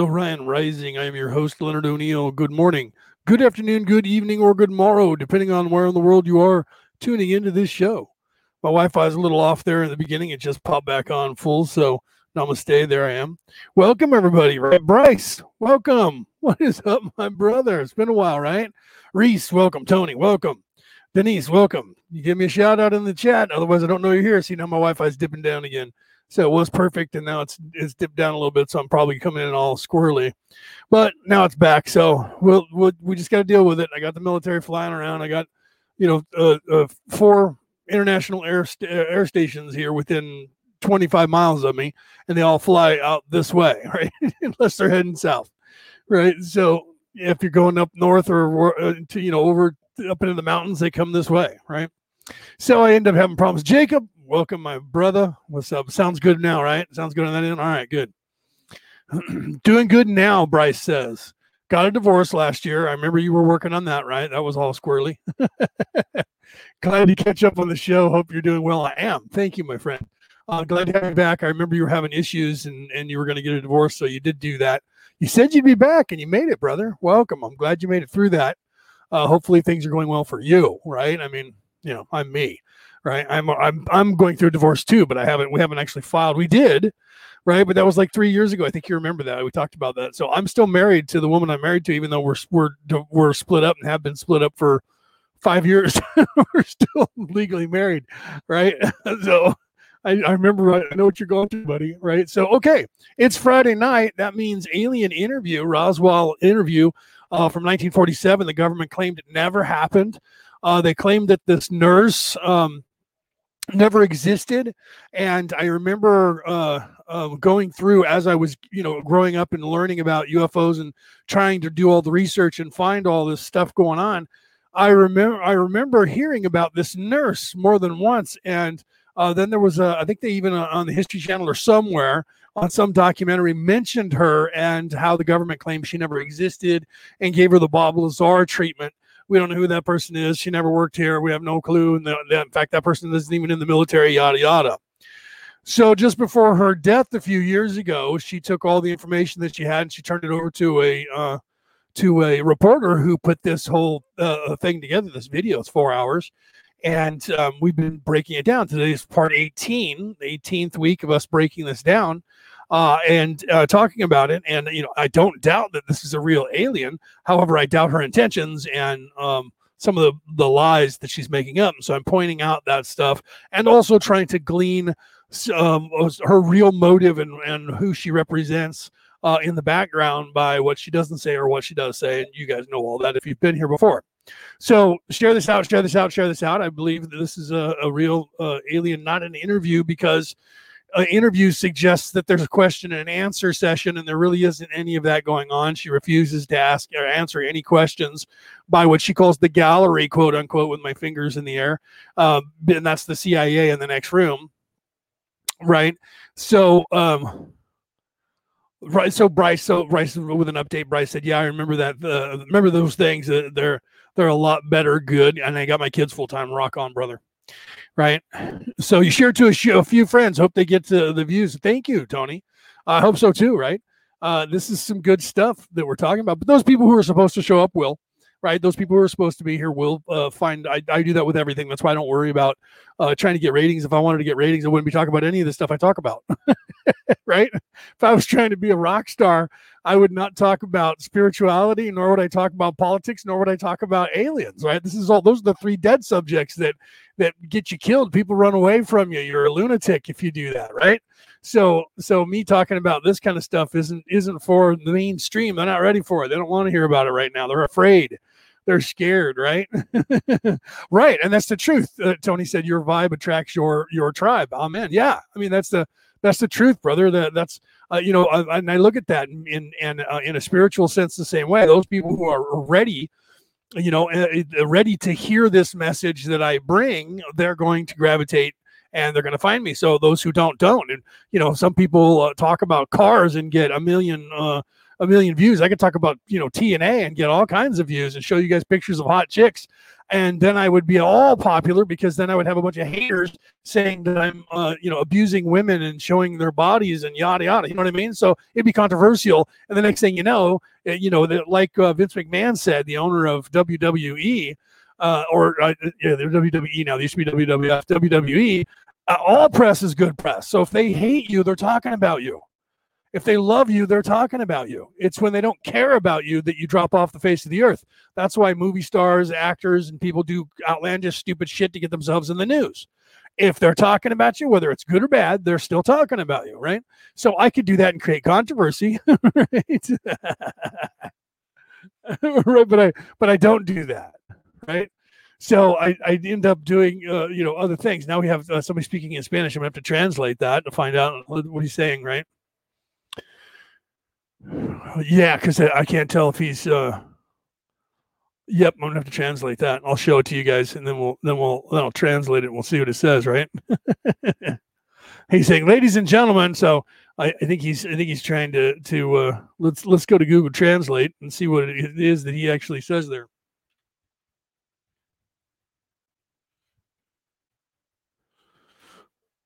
Welcome. Orion Rising. I am your host, Leonard O'Neill. Good morning, good afternoon, good evening, or good morrow, depending on where in the world you are tuning into this show. My Wi Fi is a little off there in the beginning. It just popped back on full. So, namaste. There I am. Welcome, everybody. Right, Bryce, welcome. What is up, my brother? It's been a while, right? Reese, welcome. Tony, welcome. Denise, welcome. You give me a shout out in the chat. Otherwise, I don't know you're here. See, now my Wi Fi is dipping down again. So it was perfect, and now it's it's dipped down a little bit. So I'm probably coming in all squirrely, but now it's back. So we'll, we'll we just got to deal with it. I got the military flying around. I got you know uh, uh, four international air st- air stations here within 25 miles of me, and they all fly out this way, right? Unless they're heading south, right? So if you're going up north or uh, to you know over up into the mountains, they come this way, right? So I end up having problems. Jacob, welcome, my brother. What's up? Sounds good now, right? Sounds good on that end. All right, good. Doing good now, Bryce says. Got a divorce last year. I remember you were working on that, right? That was all squirrely. glad to catch up on the show. Hope you're doing well. I am. Thank you, my friend. Uh, glad to have you back. I remember you were having issues and, and you were going to get a divorce, so you did do that. You said you'd be back and you made it, brother. Welcome. I'm glad you made it through that. Uh, hopefully things are going well for you, right? I mean, you know, I'm me, right? I'm I'm I'm going through a divorce too, but I haven't we haven't actually filed. We did, right? But that was like three years ago. I think you remember that. We talked about that. So I'm still married to the woman I'm married to, even though we're we're we're split up and have been split up for five years. we're still legally married, right? so I, I, remember I know what you're going through, buddy. Right. So okay, it's Friday night. That means alien interview, Roswell interview uh, from 1947. The government claimed it never happened. Uh, they claimed that this nurse um, never existed, and I remember uh, uh, going through as I was, you know, growing up and learning about UFOs and trying to do all the research and find all this stuff going on. I remember I remember hearing about this nurse more than once, and uh, then there was a I think they even uh, on the History Channel or somewhere on some documentary mentioned her and how the government claimed she never existed and gave her the Bob Lazar treatment. We don't know who that person is. She never worked here. We have no clue. And in fact, that person isn't even in the military, yada, yada. So just before her death a few years ago, she took all the information that she had and she turned it over to a uh, to a reporter who put this whole uh, thing together. This video is four hours, and um, we've been breaking it down. Today is part 18, the 18th week of us breaking this down uh, and uh, talking about it. And you know, I don't doubt that this is a real alien. However, I doubt her intentions and um, some of the the lies that she's making up. So I'm pointing out that stuff and also trying to glean um, her real motive and and who she represents. Uh, in the background by what she doesn't say or what she does say. And you guys know all that if you've been here before. So share this out, share this out, share this out. I believe that this is a, a real uh, alien, not an interview, because uh, interview suggests that there's a question and answer session, and there really isn't any of that going on. She refuses to ask or answer any questions by what she calls the gallery, quote unquote, with my fingers in the air. Uh, and that's the CIA in the next room. Right. So, um, right. So Bryce, so Bryce with an update, Bryce said, yeah, I remember that. Uh, remember those things. Uh, they're, they're a lot better. Good. And I got my kids full time. Rock on, brother right? So you share to a, sh- a few friends. Hope they get to the views. Thank you, Tony. I hope so too, right? Uh, this is some good stuff that we're talking about. But those people who are supposed to show up will, right? Those people who are supposed to be here will uh, find. I, I do that with everything. That's why I don't worry about uh, trying to get ratings. If I wanted to get ratings, I wouldn't be talking about any of the stuff I talk about, right? If I was trying to be a rock star, I would not talk about spirituality, nor would I talk about politics, nor would I talk about aliens, right? This is all. Those are the three dead subjects that that get you killed. People run away from you. You're a lunatic if you do that, right? So so me talking about this kind of stuff isn't isn't for the mainstream. They're not ready for it. They don't want to hear about it right now. They're afraid. They're scared, right? right, and that's the truth. Uh, Tony said your vibe attracts your your tribe. Amen. Yeah, I mean that's the that's the truth, brother. That that's uh, you know, uh, and I look at that in in, in, uh, in a spiritual sense the same way. Those people who are ready you know, uh, uh, ready to hear this message that I bring, they're going to gravitate and they're going to find me. So those who don't, don't. And you know, some people uh, talk about cars and get a million, uh, a million views. I could talk about you know TNA and get all kinds of views and show you guys pictures of hot chicks and then I would be all popular because then I would have a bunch of haters saying that I'm, uh, you know, abusing women and showing their bodies and yada yada. You know what I mean? So it'd be controversial, and the next thing you know, eh, you know, that like uh, Vince McMahon said, the owner of WWE, uh, or uh, yeah, they're WWE now. They used to be WWF. WWE. Uh, all press is good press. So if they hate you, they're talking about you. If they love you, they're talking about you. It's when they don't care about you that you drop off the face of the earth. That's why movie stars, actors, and people do outlandish, stupid shit to get themselves in the news. If they're talking about you, whether it's good or bad, they're still talking about you, right? So I could do that and create controversy, right? right, but I but I don't do that, right? So I, I end up doing uh, you know other things. Now we have uh, somebody speaking in Spanish. I'm gonna have to translate that to find out what he's saying, right? Yeah, because I, can't tell if he's. uh Yep, I'm gonna have to translate that. I'll show it to you guys, and then we'll then we'll then I'll translate it. and We'll see what it says, right? he's saying, "Ladies and gentlemen." So I, I, think he's I think he's trying to to uh, let's let's go to Google Translate and see what it is that he actually says there.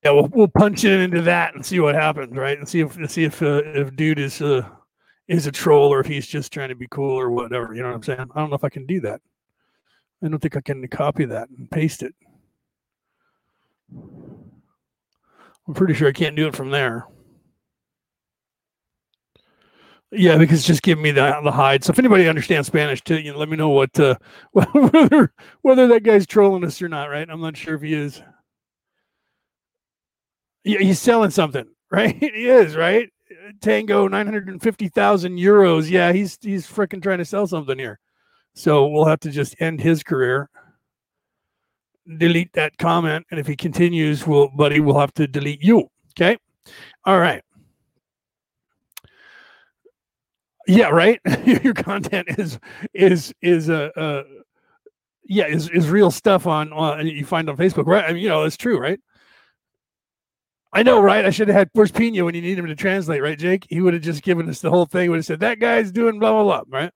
Yeah, we'll, we'll punch it into that and see what happens, right? And see if see if uh, if dude is uh, is a troll or if he's just trying to be cool or whatever. You know what I'm saying? I don't know if I can do that. I don't think I can copy that and paste it. I'm pretty sure I can't do it from there. Yeah, because just give me the the hide. So if anybody understands Spanish too, you know, let me know what uh, whether whether that guy's trolling us or not. Right? I'm not sure if he is. Yeah, he's selling something, right? he is, right? Tango 950,000 euros. Yeah, he's he's freaking trying to sell something here. So we'll have to just end his career. Delete that comment, and if he continues, we'll buddy, we'll have to delete you. Okay. All right. Yeah, right. Your content is is is a uh, uh, yeah is is real stuff on on you find on Facebook, right? I mean, you know, it's true, right? I know, right? I should have had Where's Pina when you need him to translate, right, Jake? He would have just given us the whole thing. Would have said that guy's doing blah blah blah, right?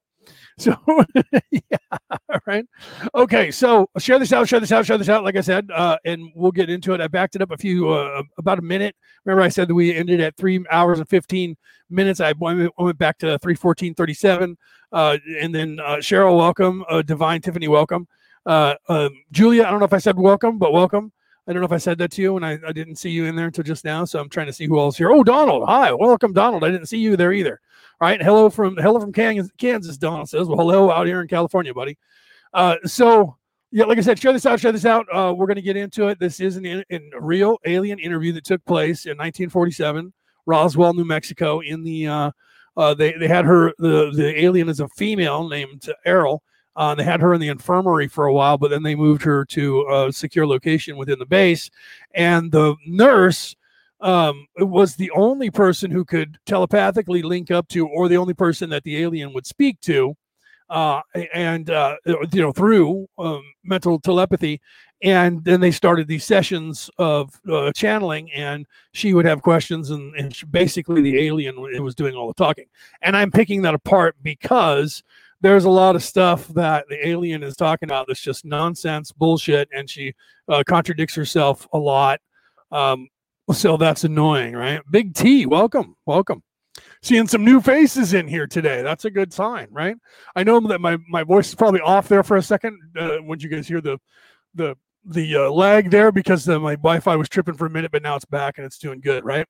So, yeah, right. Okay, so share this out, share this out, share this out. Like I said, uh, and we'll get into it. I backed it up a few, uh, about a minute. Remember, I said that we ended at three hours and fifteen minutes. I went, back to three fourteen thirty seven, uh, and then uh, Cheryl, welcome. Uh, Divine Tiffany, welcome. Uh, um, Julia, I don't know if I said welcome, but welcome. I don't know if I said that to you and I, I didn't see you in there until just now. So I'm trying to see who else here. Oh, Donald. Hi. Welcome, Donald. I didn't see you there either. All right. Hello from hello from Kansas, Kansas Donald says. Well, hello out here in California, buddy. Uh, so yeah, like I said, share this out, share this out. Uh, we're going to get into it. This is an in, in real alien interview that took place in 1947, Roswell, New Mexico. In the uh, uh, they they had her the the alien is a female named Airl, uh, they had her in the infirmary for a while, but then they moved her to a secure location within the base. And the nurse um, was the only person who could telepathically link up to, or the only person that the alien would speak to, uh, and uh, you know through um, mental telepathy. And then they started these sessions of uh, channeling, and she would have questions, and, and she, basically the alien was doing all the talking. And I'm picking that apart because there's a lot of stuff that the alien is talking about that's just nonsense, bullshit, and she uh, contradicts herself a lot. Um, so that's annoying, right? Big T, welcome, welcome. Seeing some new faces in here today. That's a good sign, right? I know that my my voice is probably off there for a second. Uh, when you guys hear the the the uh, lag there because uh, my Wi-Fi was tripping for a minute, but now it's back and it's doing good, right?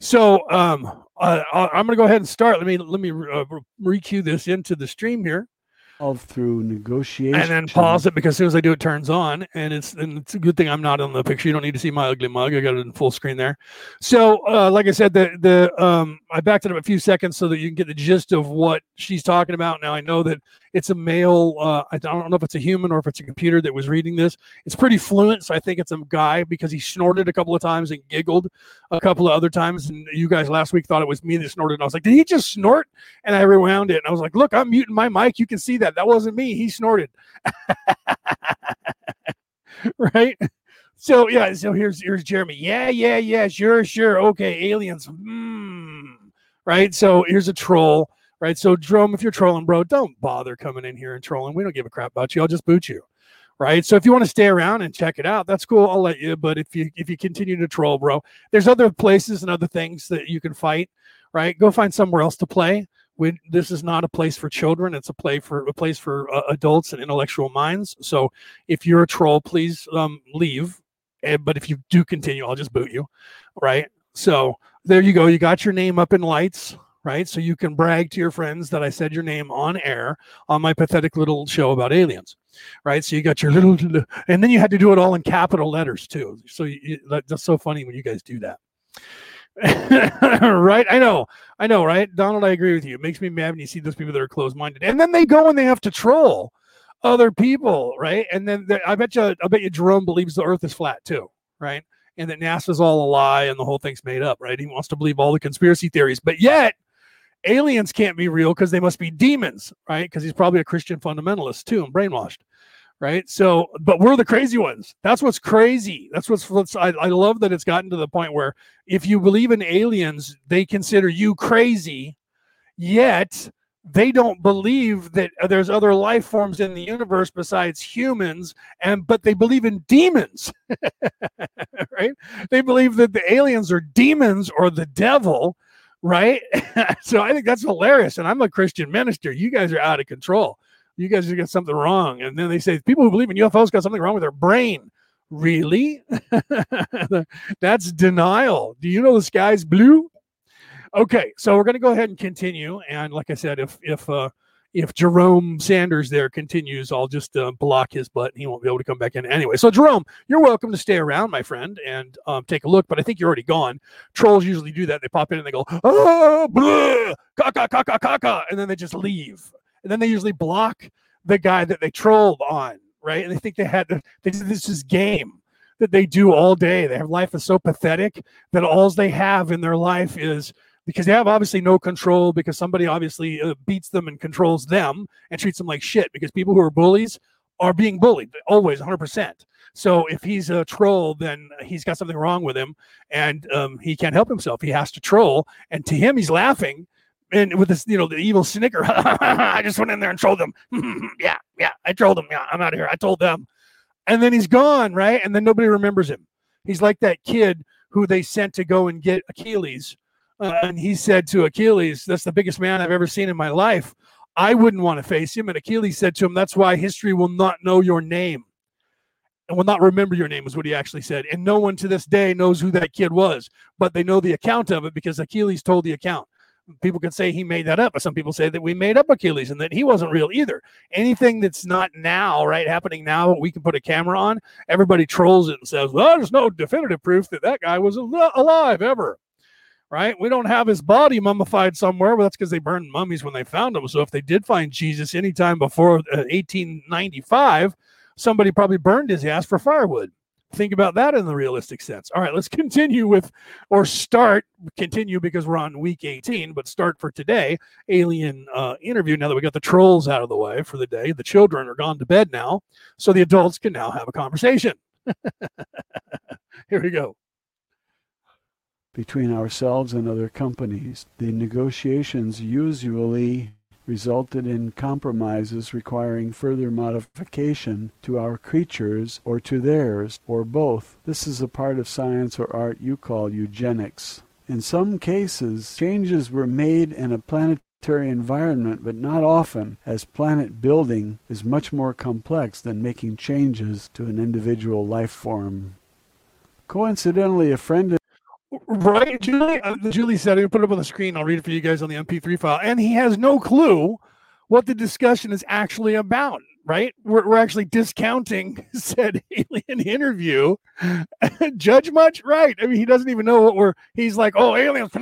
So um, I, am going to go ahead and start. Let me let me uh, re-cue this into the stream here of through negotiation and then pause it because as soon as I do it turns on and it's and it's a good thing I'm not on the picture. You don't need to see my ugly mug. I got it in full screen there. So uh, like I said, the the um I backed it up a few seconds so that you can get the gist of what she's talking about. Now I know that it's a male. Uh, I don't know if it's a human or if it's a computer that was reading this. It's pretty fluent, so I think it's a guy because he snorted a couple of times and giggled a couple of other times. And you guys last week thought it was me that snorted. And I was like, did he just snort? And I rewound it and I was like, look, I'm muting my mic. You can see that. That wasn't me. He snorted. right. So yeah, so here's here's Jeremy. Yeah, yeah, yeah, sure, sure. Okay, aliens. Hmm. Right. So here's a troll right? So, Drome, if you're trolling, bro, don't bother coming in here and trolling. We don't give a crap about you. I'll just boot you. right? So if you want to stay around and check it out, that's cool. I'll let you. But if you if you continue to troll, bro, there's other places and other things that you can fight, right? Go find somewhere else to play. We, this is not a place for children. It's a play for a place for uh, adults and intellectual minds. So if you're a troll, please um, leave. And, but if you do continue, I'll just boot you, right? So there you go. You got your name up in lights right? So you can brag to your friends that I said your name on air on my pathetic little show about aliens, right? So you got your little, and then you had to do it all in capital letters too. So you, that's so funny when you guys do that. right? I know, I know, right? Donald, I agree with you. It makes me mad when you see those people that are closed minded, and then they go and they have to troll other people, right? And then I bet you, I bet you, Jerome believes the Earth is flat too, right? And that NASA's all a lie and the whole thing's made up, right? He wants to believe all the conspiracy theories, but yet aliens can't be real because they must be demons, right? Because he's probably a Christian fundamentalist too and brainwashed, right? So, but we're the crazy ones. That's what's crazy. That's what's, what's I, I love that it's gotten to the point where if you believe in aliens, they consider you crazy, yet they don't believe that uh, there's other life forms in the universe besides humans and but they believe in demons right they believe that the aliens are demons or the devil right? so I think that's hilarious. And I'm a Christian minister. You guys are out of control. You guys have got something wrong. And then they say people who believe in UFOs got something wrong with their brain. Really? that's denial. Do you know the sky's blue? Okay, so we're going to go ahead and continue. And like I said, if if uh, if Jerome Sanders there continues, I'll just uh, block his butt and he won't be able to come back in anyway. So, Jerome, you're welcome to stay around, my friend, and um, take a look. But I think you're already gone. Trolls usually do that. They pop in and they go, oh, blah, caca, caca, caca, and then they just leave. And then they usually block the guy that they trolled on, right? And they think they had they, this is game that they do all day. Their life is so pathetic that all they have in their life is because they have obviously no control because somebody obviously uh, beats them and controls them and treats them like shit because people who are bullies are being bullied always 100% so if he's a troll then he's got something wrong with him and um, he can't help himself. He has to troll and to him he's laughing and with this you know the evil snicker i just went in there and trolled them. Yeah yeah i trolled them. Yeah i'm out of here. I told them. And then he's gone right? And then nobody remembers him. He's like that kid who they sent to go and get achilles uh, and he said to Achilles, That's the biggest man I've ever seen in my life. I wouldn't want to face him. And Achilles said to him, That's why history will not know your name and will not remember your name, is what he actually said. And no one to this day knows who that kid was, but they know the account of it because Achilles told the account. People can say he made that up, but some people say that we made up Achilles and that he wasn't real either. Anything that's not now, right, happening now, we can put a camera on. Everybody trolls it and says, well, there's no definitive proof that that guy was alive ever right? We don't have his body mummified somewhere, but that's because they burned mummies when they found him. So if they did find Jesus anytime before uh, 1895, somebody probably burned his ass for firewood. Think about that in the realistic sense. All right, let's continue with, or start, continue because we're on week 18, but start for today, alien uh, interview. Now that we got the trolls out of the way for the day, the children are gone to bed now, so the adults can now have a conversation. Here we go between ourselves and other companies. The negotiations usually resulted in compromises requiring further modification to our creatures or to theirs, or both. This is a part of science or art you call eugenics. In some cases, changes were made in a planetary environment, but not often, as planet building is much more complex than making changes to an individual life form. Coincidentally, a friend Right, Julie. Uh, Julie said, "I put it up on the screen. I'll read it for you guys on the MP3 file." And he has no clue what the discussion is actually about. Right? We're, we're actually discounting said alien interview. Judge much? Right. I mean, he doesn't even know what we're. He's like, "Oh, aliens,"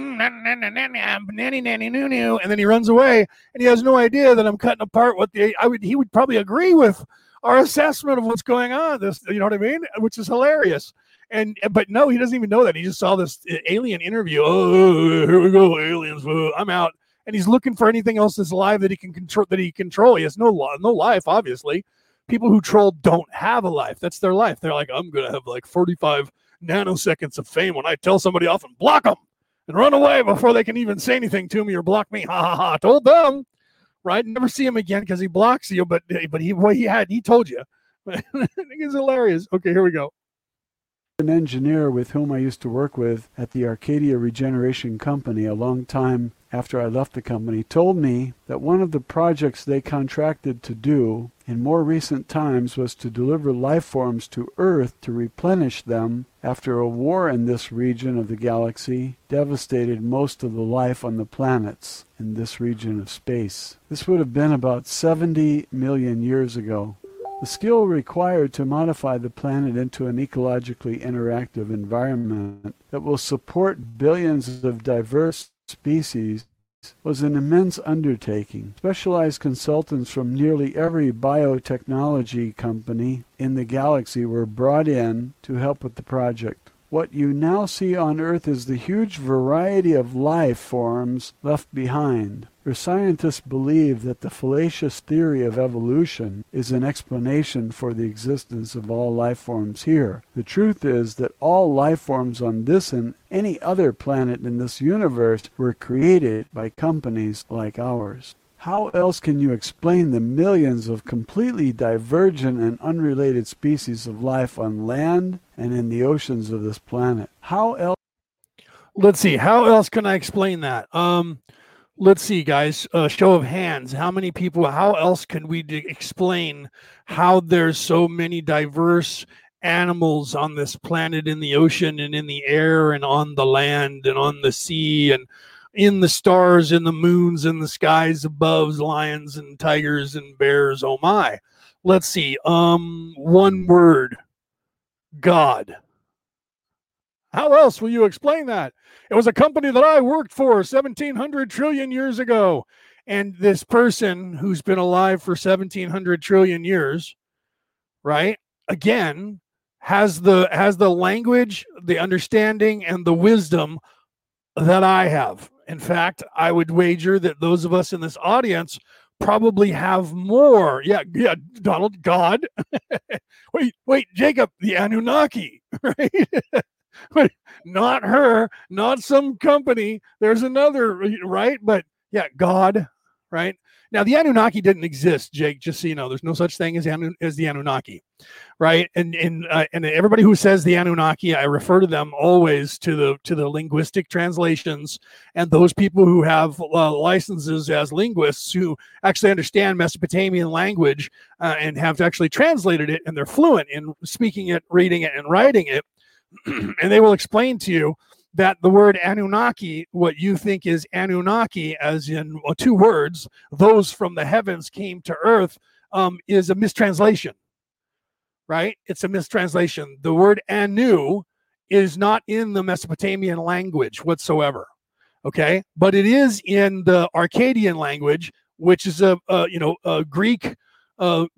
and then he runs away, and he has no idea that I'm cutting apart what the. I would. He would probably agree with our assessment of what's going on. This, you know what I mean? Which is hilarious and but no, he doesn't even know that. He just saw this uh, alien interview. Oh, here we go, aliens. I'm out, and he's looking for anything else that's alive that he can control. That he control. He has no no life, obviously. People who troll don't have a life. That's their life. They're like, I'm gonna have like 45 nanoseconds of fame when I tell somebody off and block them and run away before they can even say anything to me or block me. Ha ha ha! Told them, right? Never see him again because he blocks you. But but he what he had he told you it's hilarious. Okay, here we go. An engineer with whom I used to work with at the Arcadia Regeneration Company a long time after I left the company told me that one of the projects they contracted to do in more recent times was to deliver life forms to Earth to replenish them after a war in this region of the galaxy devastated most of the life on the planets in this region of space. This would have been about 70 million years ago. The skill required to modify the planet into an ecologically interactive environment that will support billions of diverse species was an immense undertaking. Specialized consultants from nearly every biotechnology company in the galaxy were brought in to help with the project. What you now see on Earth is the huge variety of life forms left behind. Your scientists believe that the fallacious theory of evolution is an explanation for the existence of all life forms here. The truth is that all life forms on this and any other planet in this universe were created by companies like ours. How else can you explain the millions of completely divergent and unrelated species of life on land and in the oceans of this planet? How else? Let's see. How else can I explain that? Um, let's see, guys. Uh, show of hands. How many people? How else can we d- explain how there's so many diverse animals on this planet, in the ocean, and in the air, and on the land, and on the sea, and in the stars, in the moons, in the skies above, lions and tigers and bears. Oh my. Let's see. Um, one word. God. How else will you explain that? It was a company that I worked for 1700 trillion years ago. And this person who's been alive for 1700 trillion years, right? Again, has the has the language, the understanding and the wisdom that I have. In fact, I would wager that those of us in this audience probably have more. Yeah, yeah, Donald, God. wait, wait, Jacob, the Anunnaki, right? not her, not some company. There's another, right? But yeah, God, right? Now, the Anunnaki didn't exist, Jake. Just so you know, there's no such thing as Anu- as the Anunnaki, right? And and uh, and everybody who says the Anunnaki, I refer to them always to the to the linguistic translations and those people who have uh, licenses as linguists who actually understand Mesopotamian language uh, and have actually translated it, and they're fluent in speaking it, reading it, and writing it, and they will explain to you that the word Anunnaki, what you think is Anunnaki, as in well, two words, those from the heavens came to earth, um, is a mistranslation, right? It's a mistranslation. The word Anu is not in the Mesopotamian language whatsoever, okay? But it is in the Arcadian language, which is a, a you know a Greek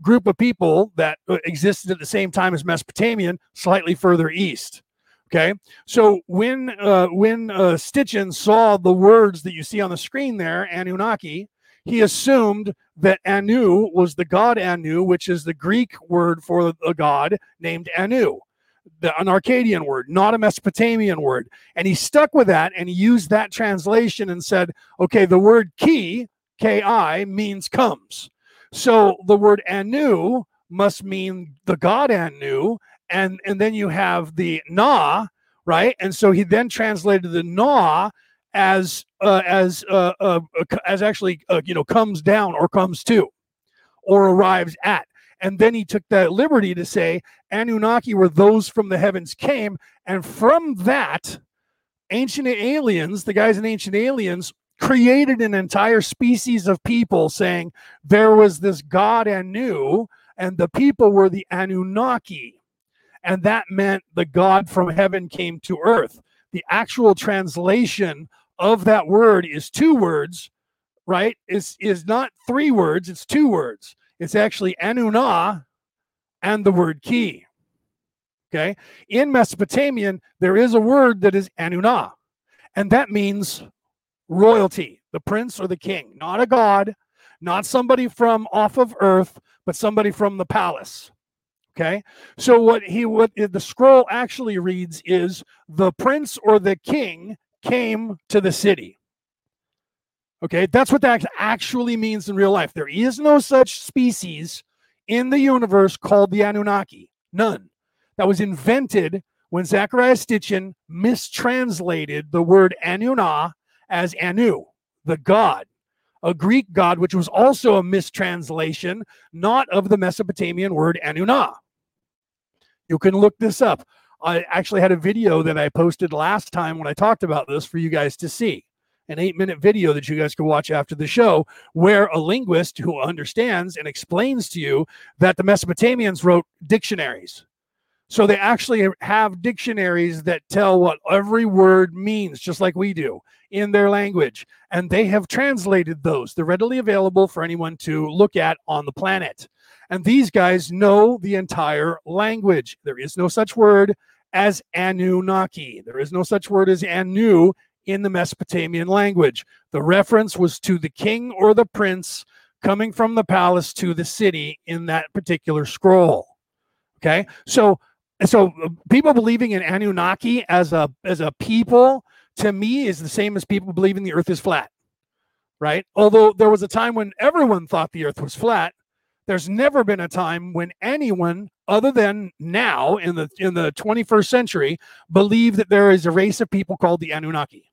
group of people that uh, existed at the same time as Mesopotamian, slightly further east. Okay, so when uh, when uh, Sitchin saw the words that you see on the screen there, Anunnaki, he assumed that Anu was the god Anu, which is the Greek word for a god named Anu, the, an Arcadian word, not a Mesopotamian word. And he stuck with that and he used that translation and said, okay, the word ki, K I, means comes. So the word Anu must mean the god Anu, and and then you have the na right? And so he then translated the na as uh, as uh, uh, as actually uh, you know comes down or comes to or arrives at. And then he took that liberty to say anunnaki were those from the heavens came and from that ancient aliens the guys in ancient aliens created an entire species of people saying there was this god anu and the people were the anunnaki and that meant the God from heaven came to earth. The actual translation of that word is two words, right? Is is not three words, it's two words. It's actually Anuna and the word key. Okay. In Mesopotamian, there is a word that is Anuna, and that means royalty, the prince or the king, not a god, not somebody from off of earth, but somebody from the palace. Okay. So what he what the scroll actually reads is the prince or the king came to the city. Okay, that's what that actually means in real life. There is no such species in the universe called the Anunnaki. None. That was invented when Zecharia Sitchin mistranslated the word Anunna as Anu, the god, a Greek god, which was also a mistranslation, not of the Mesopotamian word Anunna. You can look this up. I actually had a video that I posted last time when I talked about this for you guys to see. An eight minute video that you guys can watch after the show, where a linguist who understands and explains to you that the Mesopotamians wrote dictionaries. So they actually have dictionaries that tell what every word means, just like we do in their language. And they have translated those. They're readily available for anyone to look at on the planet. And these guys know the entire language. There is no such word as Anunnaki. There is no such word as Anu in the Mesopotamian language. The reference was to the king or the prince coming from the palace to the city in that particular scroll. Okay. So so people believing in Anunnaki as a as a people to me is the same as people believing the earth is flat. Right? Although there was a time when everyone thought the earth was flat, there's never been a time when anyone other than now in the in the 21st century believe that there is a race of people called the Anunnaki.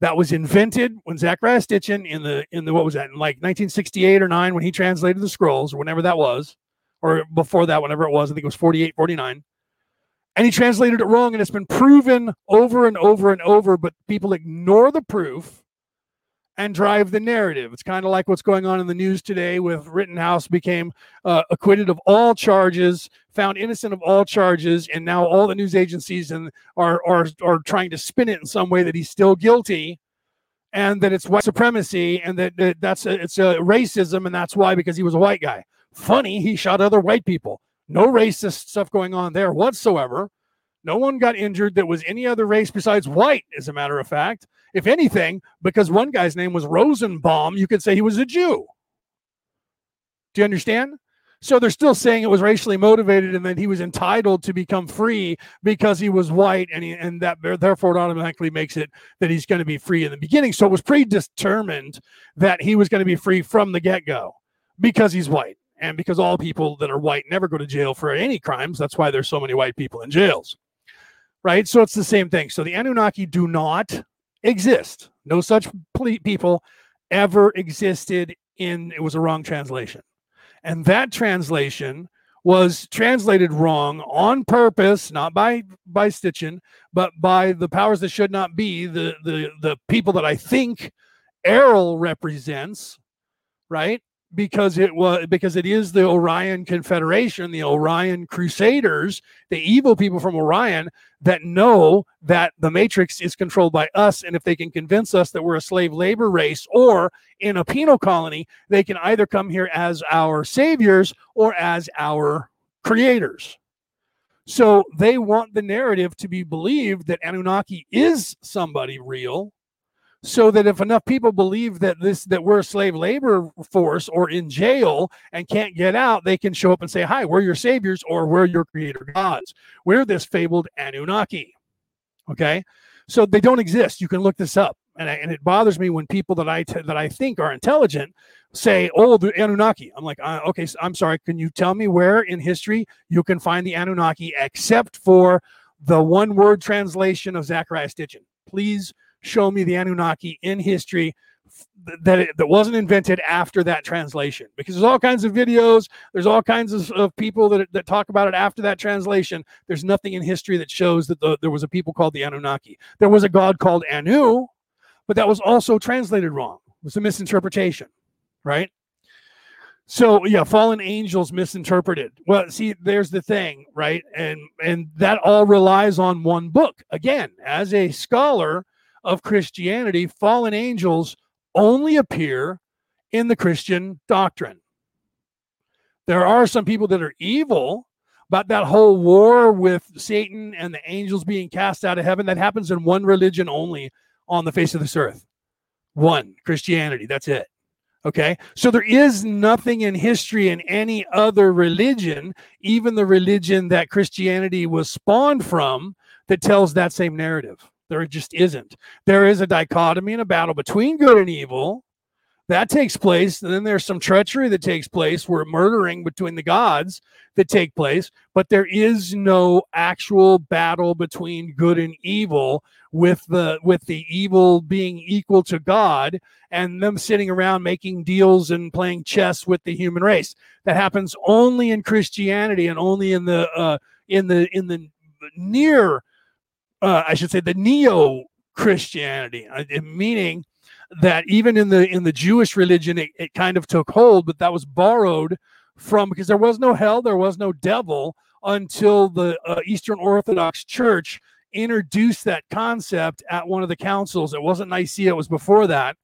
That was invented when Zecharia Sitchin in the in the what was that in like 1968 or 9 when he translated the scrolls or whenever that was or before that, whenever it was, I think it was 48, 49. And he translated it wrong, and it's been proven over and over and over, but people ignore the proof and drive the narrative. It's kind of like what's going on in the news today with Rittenhouse became uh, acquitted of all charges, found innocent of all charges, and now all the news agencies and are, are, are trying to spin it in some way that he's still guilty and that it's white supremacy and that, that that's a, it's a racism and that's why because he was a white guy Funny, he shot other white people. No racist stuff going on there whatsoever. No one got injured that was any other race besides white, as a matter of fact. If anything, because one guy's name was Rosenbaum, you could say he was a Jew. Do you understand? So they're still saying it was racially motivated and that he was entitled to become free because he was white, and he, and that therefore it automatically makes it that he's going to be free in the beginning. So it was predetermined that he was going to be free from the get go because he's white and because all people that are white never go to jail for any crimes that's why there's so many white people in jails right? So it's the same thing. So the anunnaki do not exist. No such people ever existed in it was a wrong translation. And that translation was translated wrong on purpose not by by Sitchin but by the powers that should not be the the the people that i think Airl represents right because it was because it is the Orion Confederation, the Orion Crusaders, the evil people from Orion that know that the Matrix is controlled by us, and if they can convince us that we're a slave labor race or in a penal colony, they can either come here as our saviors or as our creators. So they want the narrative to be believed that Anunnaki is somebody real so that if enough people believe that this that we're a slave labor force or in jail and can't get out they can show up and say hi we're your saviors or we're your creator gods. We're this fabled anunnaki. Okay? So they don't exist. You can look this up. And, I, and it bothers me when people that i t- that i think are intelligent say oh the anunnaki. I'm like uh, okay so i'm sorry. Can you tell me where in history you can find the anunnaki except for the one word translation of zecharia sitchin please show me the Anunnaki in history that it, that wasn't invented after that translation. Because there's all kinds of videos there's all kinds of, of people that, that talk about it after that translation. There's nothing in history that shows that the, there was a people called the anunnaki. There was a god called anu but that was also translated wrong. It was a misinterpretation right? So yeah fallen angels misinterpreted. Well see there's the thing right? And and that all relies on one book. Again as a scholar of Christianity, fallen angels only appear in the Christian doctrine. There are some people that are evil, but that whole war with Satan and the angels being cast out of heaven, that happens in one religion only on the face of this earth. One, Christianity. That's it. Okay. So there is nothing in history in any other religion, even the religion that Christianity was spawned from, that tells that same narrative. There just isn't. There is a dichotomy and a battle between good and evil, that takes place. And then there's some treachery that takes place where murdering between the gods that take place, but there is no actual battle between good and evil with the with the evil being equal to God and them sitting around making deals and playing chess with the human race. That happens only in Christianity and only in the uh, in the in the near uh, I should say the neo Christianity, uh, meaning that even in the in the Jewish religion it, it kind of took hold, but that was borrowed from because there was no hell, there was no devil until the uh, Eastern Orthodox Church introduced that concept at one of the councils. It wasn't Nicaea, it was before that.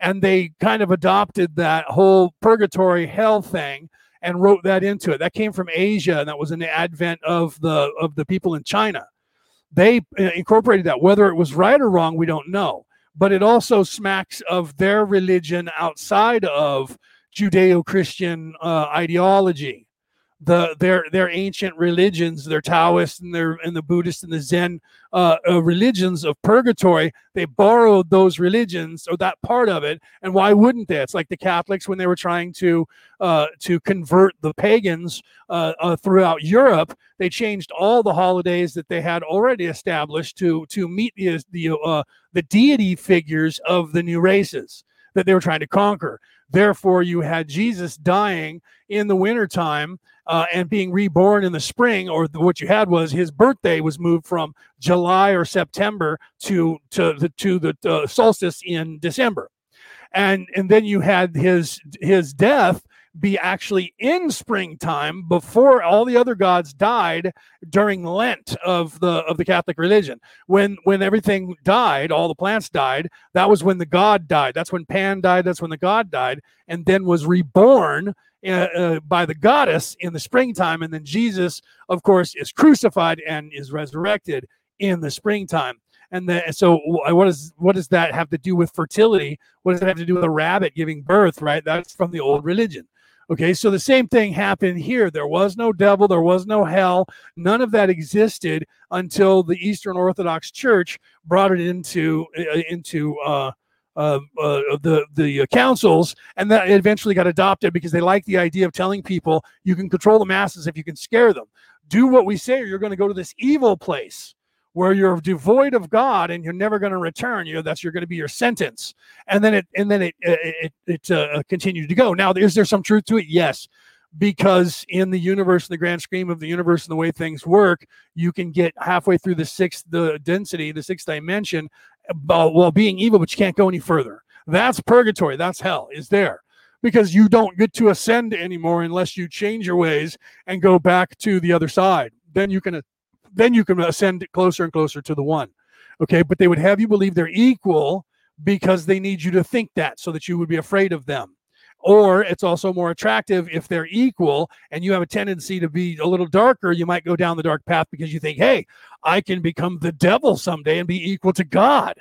And they kind of adopted that whole purgatory hell thing and wrote that into it. That came from Asia, and that was the advent of the of the people in China. They uh, incorporated that. Whether it was right or wrong, we don't know. But it also smacks of their religion outside of Judeo-Christian uh, ideology the their their ancient religions, their Taoist and their and the Buddhist and the Zen uh, uh, religions of purgatory, they borrowed those religions or that part of it. And why wouldn't they? It's like the Catholics when they were trying to uh, to convert the pagans uh, uh, throughout Europe, they changed all the holidays that they had already established to to meet the the uh, the deity figures of the new races that they were trying to conquer. Therefore, you had Jesus dying in the wintertime uh, and being reborn in the spring, or what you had was his birthday was moved from July or September to to the to the uh, solstice in December, and and then you had his his death be actually in springtime before all the other gods died during Lent of the of the Catholic religion. When when everything died, all the plants died, that was when the god died. That's when Pan died, that's when the god died and then was reborn uh, by the goddess in the springtime and then Jesus of course is crucified and is resurrected in the springtime. And the, so what does what does that have to do with fertility? What does it have to do with a rabbit giving birth, right? That's from the old religion. Okay, so the same thing happened here. There was no devil, there was no hell. None of that existed until the Eastern Orthodox Church brought it into uh, into uh, uh, uh, the the councils, and that eventually got adopted because they like the idea of telling people you can control the masses if you can scare them. Do what we say, or you're going to go to this evil place where you're devoid of God and you're never going to return. You know that's you're going to be your sentence. And then it and then it it it, uh, continued to go. Now, is there some truth to it? Yes, because in the universe, in the grand scheme of the universe and the way things work, you can get halfway through the sixth the density, the sixth dimension, while being evil, but you can't go any further. That's purgatory. That's hell. Is there because you don't get to ascend anymore unless you change your ways and go back to the other side. Then you can then you can ascend closer and closer to the one. Okay, but they would have you believe they're equal because they need you to think that so that you would be afraid of them. Or it's also more attractive if they're equal and you have a tendency to be a little darker. You might go down the dark path because you think, hey, I can become the devil someday and be equal to God.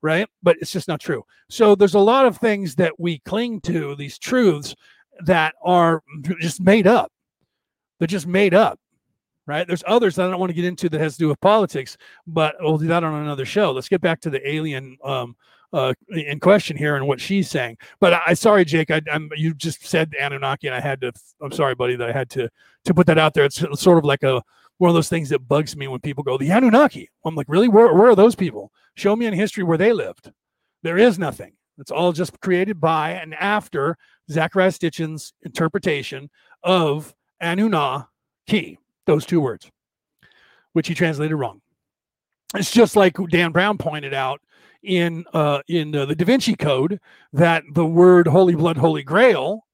Right. But it's just not true. So there's a lot of things that we cling to, these truths that are just made up. They're just made up right? There's others that I don't want to get into that has to do with politics, but we'll do that on another show. Let's get back to the alien um, uh, in question here and what she's saying. But I, sorry, Jake, I, am you just said Anunnaki, and I had to. I'm sorry, buddy, that I had to to put that out there. It's sort of like a one of those things that bugs me when people go the Anunnaki. I'm like, really? Where where are those people? Show me in history where they lived. There is nothing. It's all just created by and after Zecharia Sitchin's interpretation of Anunnaki those two words, which he translated wrong. It's just like Dan Brown pointed out in uh, in uh, the Da Vinci Code that the word Holy Blood, Holy Grail,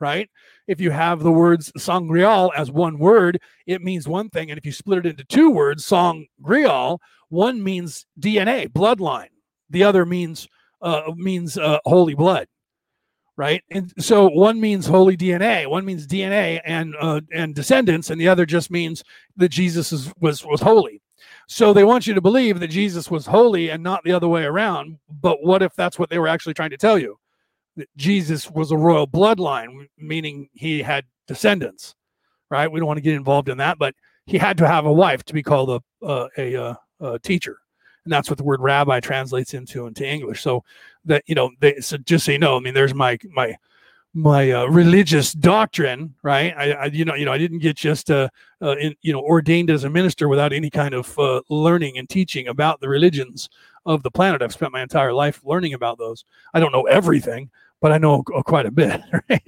right? If you have the words Sangreal as one word, it means one thing, and if you split it into two words, Sangreal, one means DNA, bloodline. The other means uh, means uh, holy blood right? And so one means holy DNA, one means DNA and uh, and descendants, and the other just means that Jesus is, was was holy. So they want you to believe that Jesus was holy and not the other way around. But what if that's what they were actually trying to tell you? That Jesus was a royal bloodline, meaning he had descendants, right? We don't want to get involved in that, but he had to have a wife to be called a uh, a, a, a teacher, and that's what the word rabbi translates into into English. So that you know, they so just so you know, I mean, there's my my my uh, religious doctrine, right? I, I, you know, you know, I didn't get just uh, uh in, you know ordained as a minister without any kind of uh, learning and teaching about the religions of the planet. I've spent my entire life learning about those. I don't know everything, but I know quite a bit, right?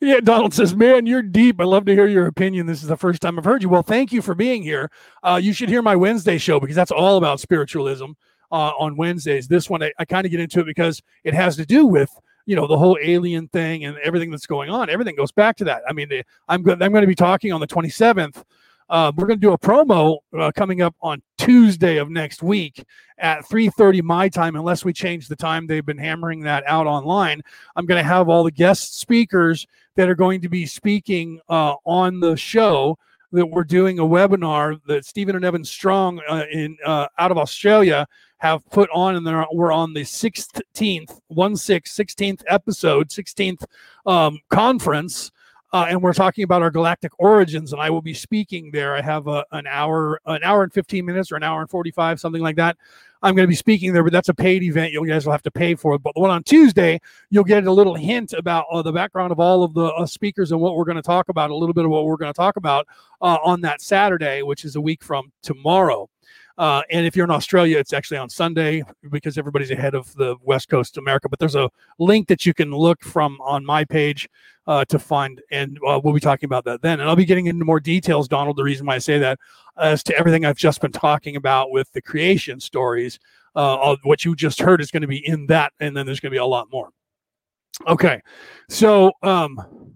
yeah, Donald says, "Man, you're deep. I love to hear your opinion. This is the first time I've heard you. Well, thank you for being here. Uh, you should hear my Wednesday show because that's all about spiritualism uh, on Wednesdays. This one, I, I kind of get into it because it has to do with you know the whole alien thing and everything that's going on. Everything goes back to that. I mean, I'm good. I'm going to be talking on the 27th uh, we're going to do a promo uh, coming up on Tuesday of next week at 3:30 my time, unless we change the time. They've been hammering that out online. I'm going to have all the guest speakers that are going to be speaking uh, on the show. That we're doing a webinar that Steven and Evan Strong uh, in uh, out of Australia have put on, and we're on the 16th, one six, 16th episode, 16th um, conference uh, and we're talking about our galactic origins. And I will be speaking there. I have a, an hour, an hour and fifteen minutes, or an hour and forty-five, something like that. I'm going to be speaking there, but that's a paid event. You guys will have to pay for it. But the one on Tuesday, you'll get a little hint about uh, the background of all of the uh, speakers and what we're going to talk about. A little bit of what we're going to talk about uh, on that Saturday, which is a week from tomorrow. Uh, and if you're in Australia, it's actually on Sunday because everybody's ahead of the West Coast of America. But there's a link that you can look from on my page uh, to find, and uh, we'll be talking about that then. And I'll be getting into more details, Donald. The reason why I say that, as to everything I've just been talking about with the creation stories, uh, what you just heard is going to be in that, and then there's going to be a lot more. Okay, so um,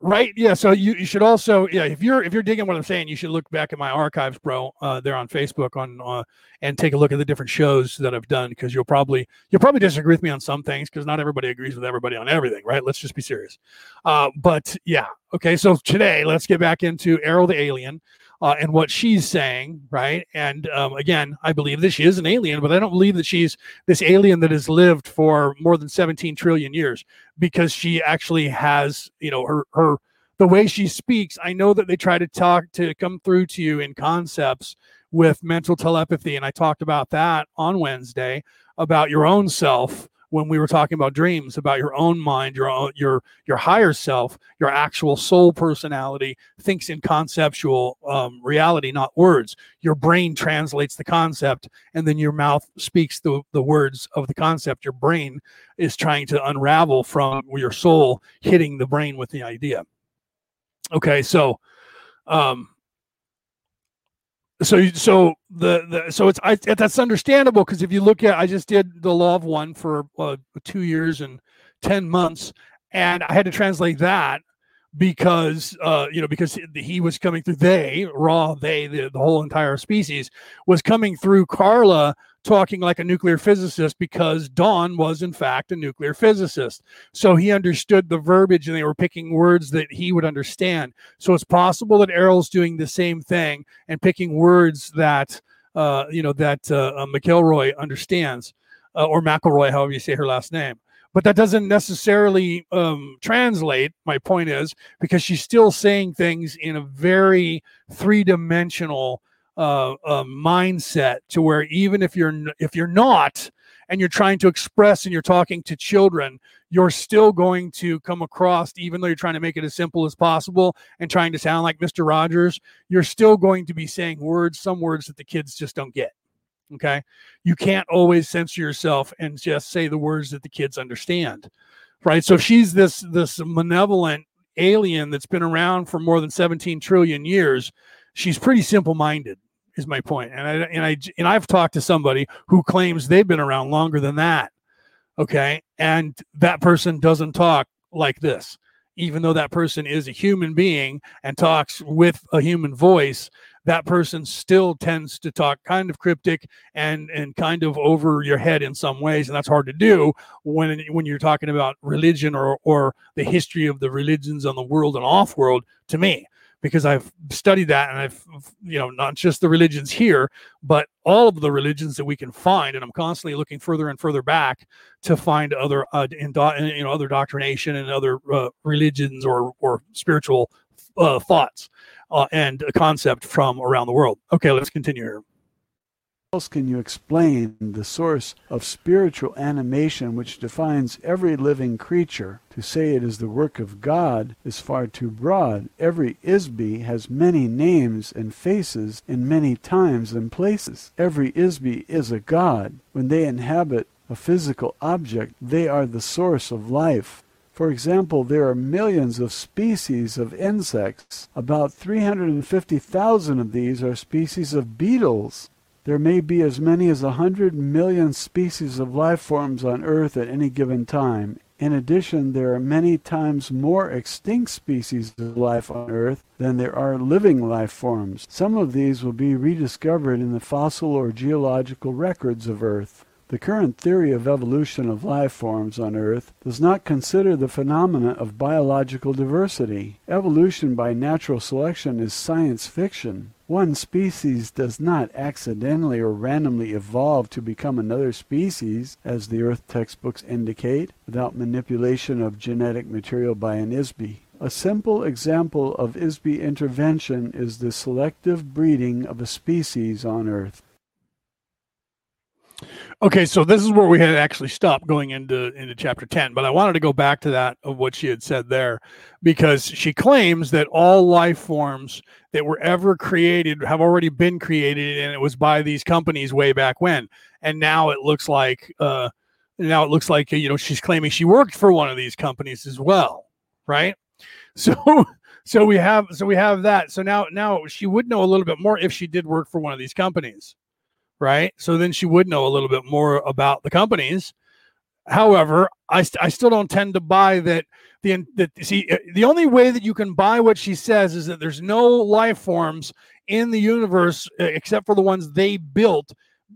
Right. Yeah. So you, you should also yeah if you're if you're digging what I'm saying, you should look back at my archives, bro. Uh, there on Facebook on uh, and take a look at the different shows that I've done because you'll probably you'll probably disagree with me on some things because not everybody agrees with everybody on everything. Right. Let's just be serious. Uh, but yeah. Okay. So today let's get back into Airl the Alien uh, and what she's saying, right? And um, again, I believe that she is an alien, but I don't believe that she's this alien that has lived for more than 17 trillion years because she actually has, you know, her her the way she speaks. I know that they try to talk to come through to you in concepts with mental telepathy, and I talked about that on Wednesday about your own self when we were talking about dreams about your own mind your own, your your higher self your actual soul personality thinks in conceptual um, reality not words. Your brain translates the concept and then your mouth speaks the, the words of the concept. Your brain is trying to unravel from your soul hitting the brain with the idea. Okay so um so so the, the so it's I, that's understandable because if you look at I just did the law of one for uh, two years and ten months, and I had to translate that because uh you know because he was coming through they raw they the, the whole entire species was coming through Carla talking like a nuclear physicist because Don was, in fact, a nuclear physicist. So he understood the verbiage and they were picking words that he would understand. So it's possible that Airl's doing the same thing and picking words that, uh, you know, that uh, uh, McElroy understands uh, or McElroy, however you say her last name. But that doesn't necessarily um, translate, my point is, because she's still saying things in a very three dimensional uh, uh, mindset to where even if you're if you're not and you're trying to express and you're talking to children you're still going to come across even though you're trying to make it as simple as possible and trying to sound like mr rogers you're still going to be saying words some words that the kids just don't get okay? You can't always censor yourself and just say the words that the kids understand right? So she's this this malevolent alien that's been around for more than 17 trillion years she's pretty simple minded is my point. And I and I and I've talked to somebody who claims they've been around longer than that. Okay, and that person doesn't talk like this, even though that person is a human being and talks with a human voice. That person still tends to talk kind of cryptic and and kind of over your head in some ways, and that's hard to do when when you're talking about religion or or the history of the religions on the world and off world. To me, because I've studied that and I've, you know, not just the religions here, but all of the religions that we can find. And I'm constantly looking further and further back to find other, uh, in, you know, other doctrination and other uh, religions or, or spiritual uh, thoughts uh, and a concept from around the world. Okay, let's continue here else can you explain the source of spiritual animation which defines every living creature? To say it is the work of God is far too broad. Every IS-BE has many names and faces in many times and places. Every IS-BE is a God. When they inhabit a physical object, they are the source of life. For example, there are millions of species of insects. About 350,000 of these are species of beetles. There may be as many as a hundred million species of life forms on Earth at any given time. In addition, there are many times more extinct species of life on Earth than there are living life forms. Some of these will be rediscovered in the fossil or geological records of Earth. The current theory of evolution of life forms on Earth does not consider the phenomena of biological diversity. Evolution by natural selection is science fiction. One species does not accidentally or randomly evolve to become another species, as the Earth textbooks indicate, without manipulation of genetic material by an IS-BE. A simple example of IS-BE intervention is the selective breeding of a species on Earth. Okay, so this is where we had actually stopped going into into chapter 10, but I wanted to go back to that of what she had said there because she claims that all life forms that were ever created have already been created and it was by these companies way back when. And now it looks like uh now it looks like you know she's claiming she worked for one of these companies as well, right? So so we have so we have that. So now now she would know a little bit more if she did work for one of these companies right? So then she would know a little bit more about the companies. However, I, st- I still don't tend to buy that the that see uh, the only way that you can buy what she says is that there's no life forms in the universe uh, except for the ones they built.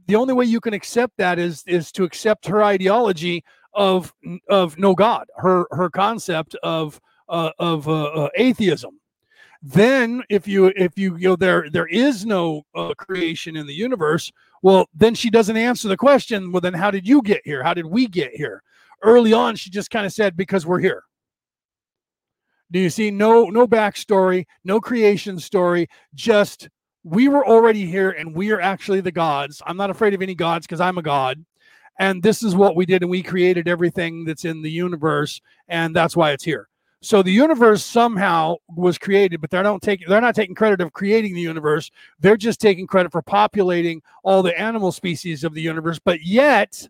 The only way you can accept that is is to accept her ideology of of no God, her her concept of uh, of uh, uh, atheism. Then, if you if you you know there there is no uh, creation in the universe, well, then she doesn't answer the question. Well, then how did you get here? How did we get here? Early on, she just kind of said, because we're here. Do you see? No, no backstory, no creation story, just we were already here and we are actually the gods. I'm not afraid of any gods because I'm a god. And this is what we did, and we created everything that's in the universe, and that's why it's here. So the universe somehow was created, but they're not taking they're not taking credit of creating the universe. They're just taking credit for populating all the animal species of the universe. But yet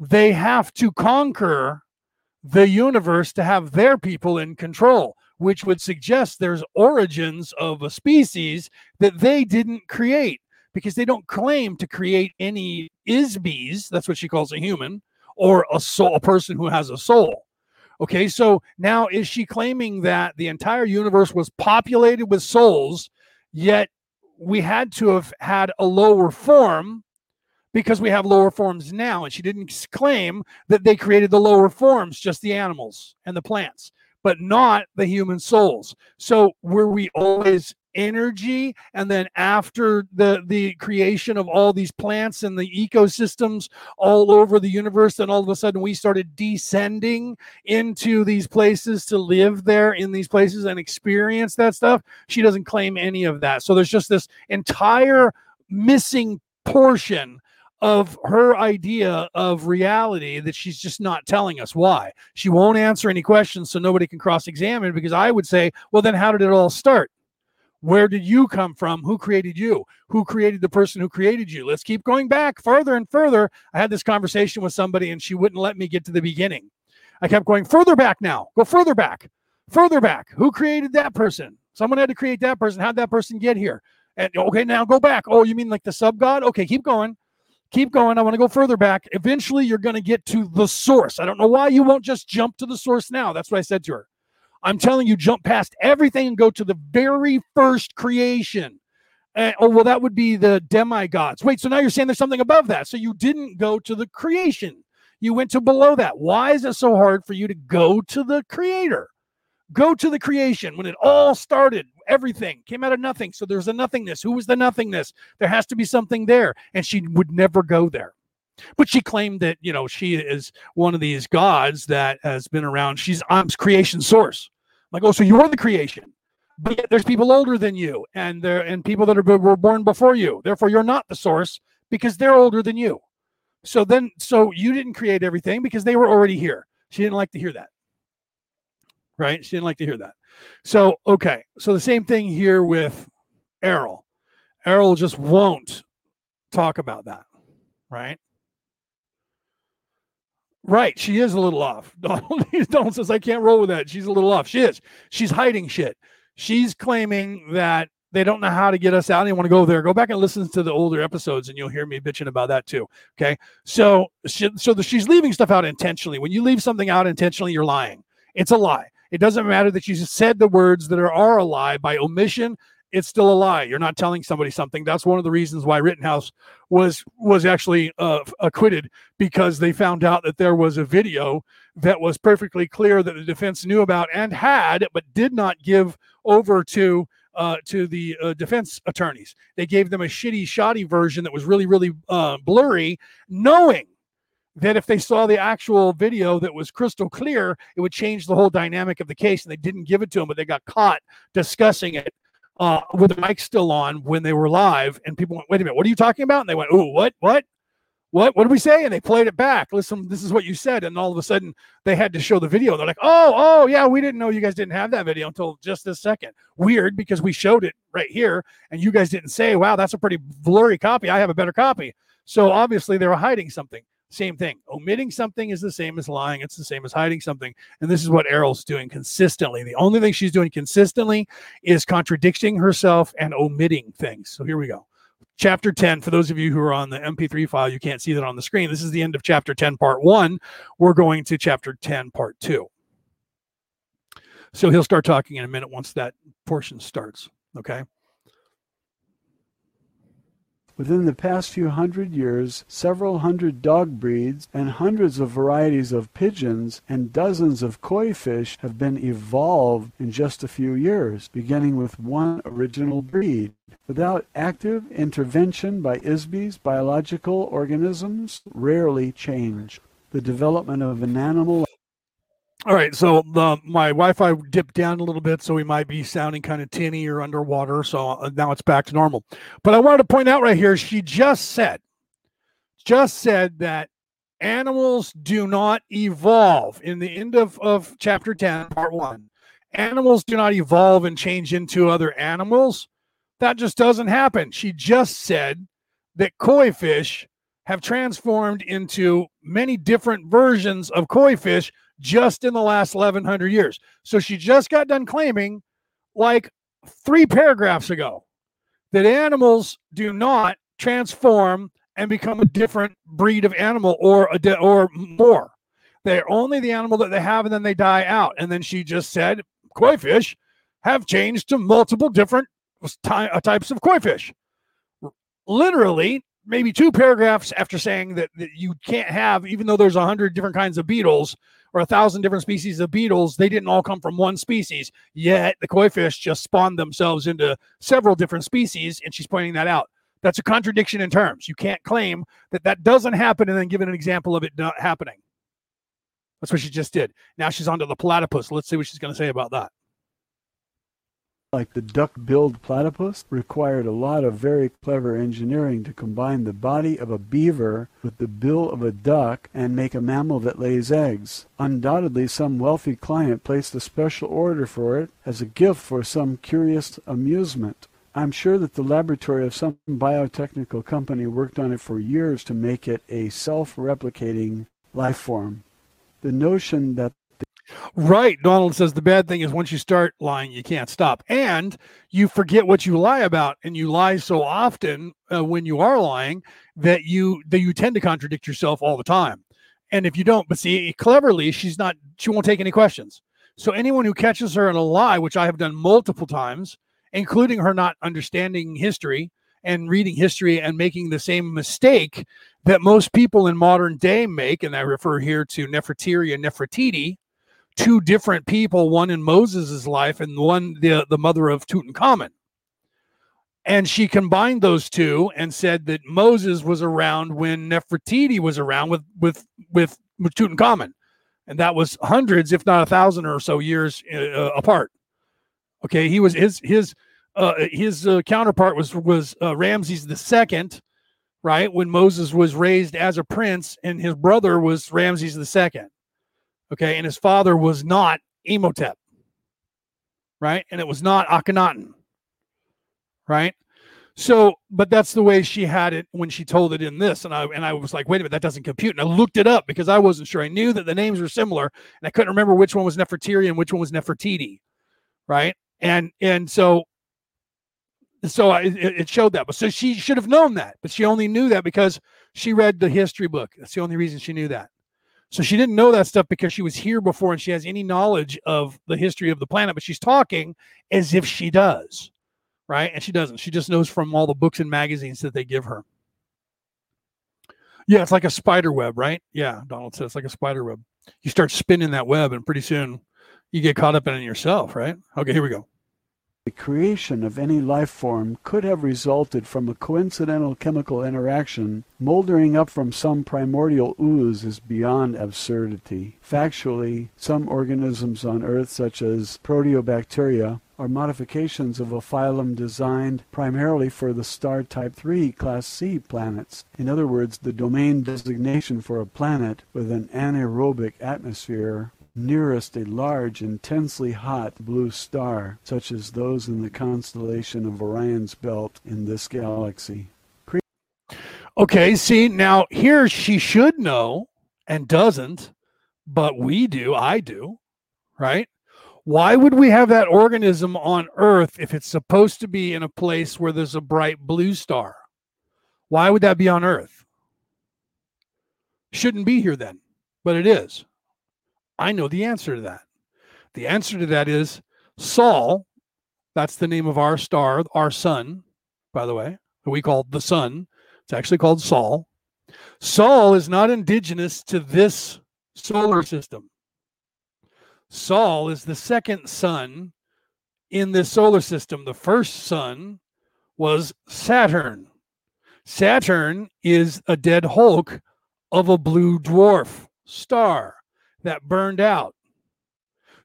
they have to conquer the universe to have their people in control, which would suggest there's origins of a species that they didn't create because they don't claim to create any IS-BEs. That's what she calls a human or a soul, a person who has a soul. Okay, so now is she claiming that the entire universe was populated with souls, yet we had to have had a lower form because we have lower forms now? And she didn't claim that they created the lower forms, just the animals and the plants, but not the human souls. So were we always energy and then after the the creation of all these plants and the ecosystems all over the universe then all of a sudden we started descending into these places to live there in these places and experience that stuff she doesn't claim any of that so there's just this entire missing portion of her idea of reality that she's just not telling us why. She won't answer any questions so nobody can cross examine because I would say, well, then how did it all start? Where did you come from? Who created you? Who created the person who created you? Let's keep going back further and further. I had this conversation with somebody and she wouldn't let me get to the beginning. I kept going further back now. Go further back. Further back. Who created that person? Someone had to create that person. How'd that person get here? And okay, now go back. Oh, you mean like the sub god? Okay, keep going. Keep going. I want to go further back. Eventually, you're going to get to the source. I don't know why you won't just jump to the source now. That's what I said to her. I'm telling you, jump past everything and go to the very first creation. Uh, oh, well, that would be the demigods. Wait, so now you're saying there's something above that. So you didn't go to the creation. You went to below that. Why is it so hard for you to go to the creator? Go to the creation when it all started. Everything came out of nothing. So there's a nothingness. Who was the nothingness? There has to be something there. And she would never go there. But she claimed that, you know, she is one of these gods that has been around. She's I'm creation source. Like, oh, so you're the creation, but yet there's people older than you, and there and people that are were born before you. Therefore, you're not the source because they're older than you. So then, so you didn't create everything because they were already here. She didn't like to hear that. Right? She didn't like to hear that. So, okay. So the same thing here with Airl. Airl just won't talk about that. Right? Right. She is a little off. Donald, says, I can't roll with that. She's a little off. She is. She's hiding shit. She's claiming that they don't know how to get us out. They want to go there. Go back and listen to the older episodes, and you'll hear me bitching about that too. Okay, so she, so the, she's leaving stuff out intentionally. When you leave something out intentionally, you're lying. It's a lie. It doesn't matter that you said the words that are, are a lie by omission. It's still a lie. You're not telling somebody something. That's one of the reasons why Rittenhouse was was actually uh, acquitted because they found out that there was a video that was perfectly clear that the defense knew about and had, but did not give over to uh, to the uh, defense attorneys. They gave them a shitty, shoddy version that was really, really uh, blurry, knowing that if they saw the actual video that was crystal clear, it would change the whole dynamic of the case. And they didn't give it to them, but they got caught discussing it uh, with the mic still on when they were live. And people went, wait a minute, what are you talking about? And they went, oh, what, what? what what did we say? And they played it back. Listen this is what you said. And all of a sudden they had to show the video. They're like oh oh yeah we didn't know you guys didn't have that video until just this second. Weird because we showed it right here and you guys didn't say wow that's a pretty blurry copy. I have a better copy. So obviously they were hiding something same thing. Omitting something is the same as lying it's the same as hiding something and this is what Airl's doing consistently. The only thing she's doing consistently is contradicting herself and omitting things. So here we go. Chapter 10 for those of you who are on the mp3 file you can't see that on the screen. This is the end of chapter 10 part 1 we're going to chapter 10 part 2 so he'll start talking in a minute once that portion starts okay Within the past few hundred years, several hundred dog breeds and hundreds of varieties of pigeons and dozens of koi fish have been evolved in just a few years, beginning with one original breed. Without active intervention by IS-BEs, biological organisms rarely change. The development of an animal all right, so the my Wi-Fi dipped down a little bit, so we might be sounding kind of tinny or underwater. So uh, now it's back to normal. But I wanted to point out right here, she just said, just said that animals do not evolve in the end of, of chapter 10, part one. Animals do not evolve and change into other animals. That just doesn't happen. She just said that koi fish have transformed into many different versions of koi fish just in the last 1100 years. So she just got done claiming, like three paragraphs ago, that animals do not transform and become a different breed of animal or a di- or more. They're only the animal that they have and then they die out. And then she just said koi fish have changed to multiple different ty- uh, types of koi fish. Literally, maybe two paragraphs after saying that, that you can't have, even though there's a hundred different kinds of beetles, or a thousand different species of beetles, they didn't all come from one species. Yet the koi fish just spawned themselves into several different species, and she's pointing that out. That's a contradiction in terms. You can't claim that that doesn't happen and then give an example of it not happening. That's what she just did. Now she's onto the platypus. Let's see what she's going to say about that like the duck-billed platypus, required a lot of very clever engineering to combine the body of a beaver with the bill of a duck and make a mammal that lays eggs. Undoubtedly, some wealthy client placed a special order for it as a gift for some curious amusement. I'm sure that the laboratory of some biotechnical company worked on it for years to make it a self-replicating life form. The notion that Right. Donald says the bad thing is once you start lying, you can't stop. And you forget what you lie about. And you lie so often uh, when you are lying that you that you tend to contradict yourself all the time. And if you don't, but see, cleverly, she's not, she won't take any questions. So anyone who catches her in a lie, which I have done multiple times, including her not understanding history and reading history and making the same mistake that most people in modern day make, and I refer here to Nefertiti and Nefertari, two different people, one in Moses' life and one the, the mother of Tutankhamun. And she combined those two and said that Moses was around when Nefertiti was around with with with, with Tutankhamun. and that was hundreds, if not a thousand or so years uh, apart. Okay, he was his his uh, his uh, counterpart was was uh, Ramses the second, right? When Moses was raised as a prince, and his brother was Ramses the second. Okay, and his father was not Imhotep, right? And it was not Akhenaten, right? So, but that's the way she had it when she told it in this, and I and I was like, wait a minute, that doesn't compute. And I looked it up because I wasn't sure. I knew that the names were similar, and I couldn't remember which one was Nefertiti and which one was Nefertari, right? And and so so I, it showed that. But so she should have known that, but she only knew that because she read the history book. That's the only reason she knew that. So she didn't know that stuff because she was here before and she has any knowledge of the history of the planet, but she's talking as if she does, right? And she doesn't. She just knows from all the books and magazines that they give her. Yeah, it's like a spider web, right? Yeah, Donald says it's like a spider web. You start spinning that web, and pretty soon you get caught up in it yourself, right? Okay, here we go. The creation of any life form could have resulted from a coincidental chemical interaction. Moldering up from some primordial ooze is beyond absurdity. Factually, some organisms on Earth, such as proteobacteria, are modifications of a phylum designed primarily for the star type 3 class C planets. In other words, the domain designation for a planet with an anaerobic atmosphere nearest a large, intensely hot blue star, such as those in the constellation of Orion's belt in this galaxy. Okay, see, now here she should know and doesn't, but we do, I do, right? Why would we have that organism on Earth if it's supposed to be in a place where there's a bright blue star? Why would that be on Earth? Shouldn't be here then, but it is. I know the answer to that. The answer to that is Sol. That's the name of our star, our sun, by the way, that we call the sun. It's actually called Sol. Sol is not indigenous to this solar system. Sol is the second sun in this solar system. The first sun was Saturn. Saturn is a dead hulk of a blue dwarf star that burned out.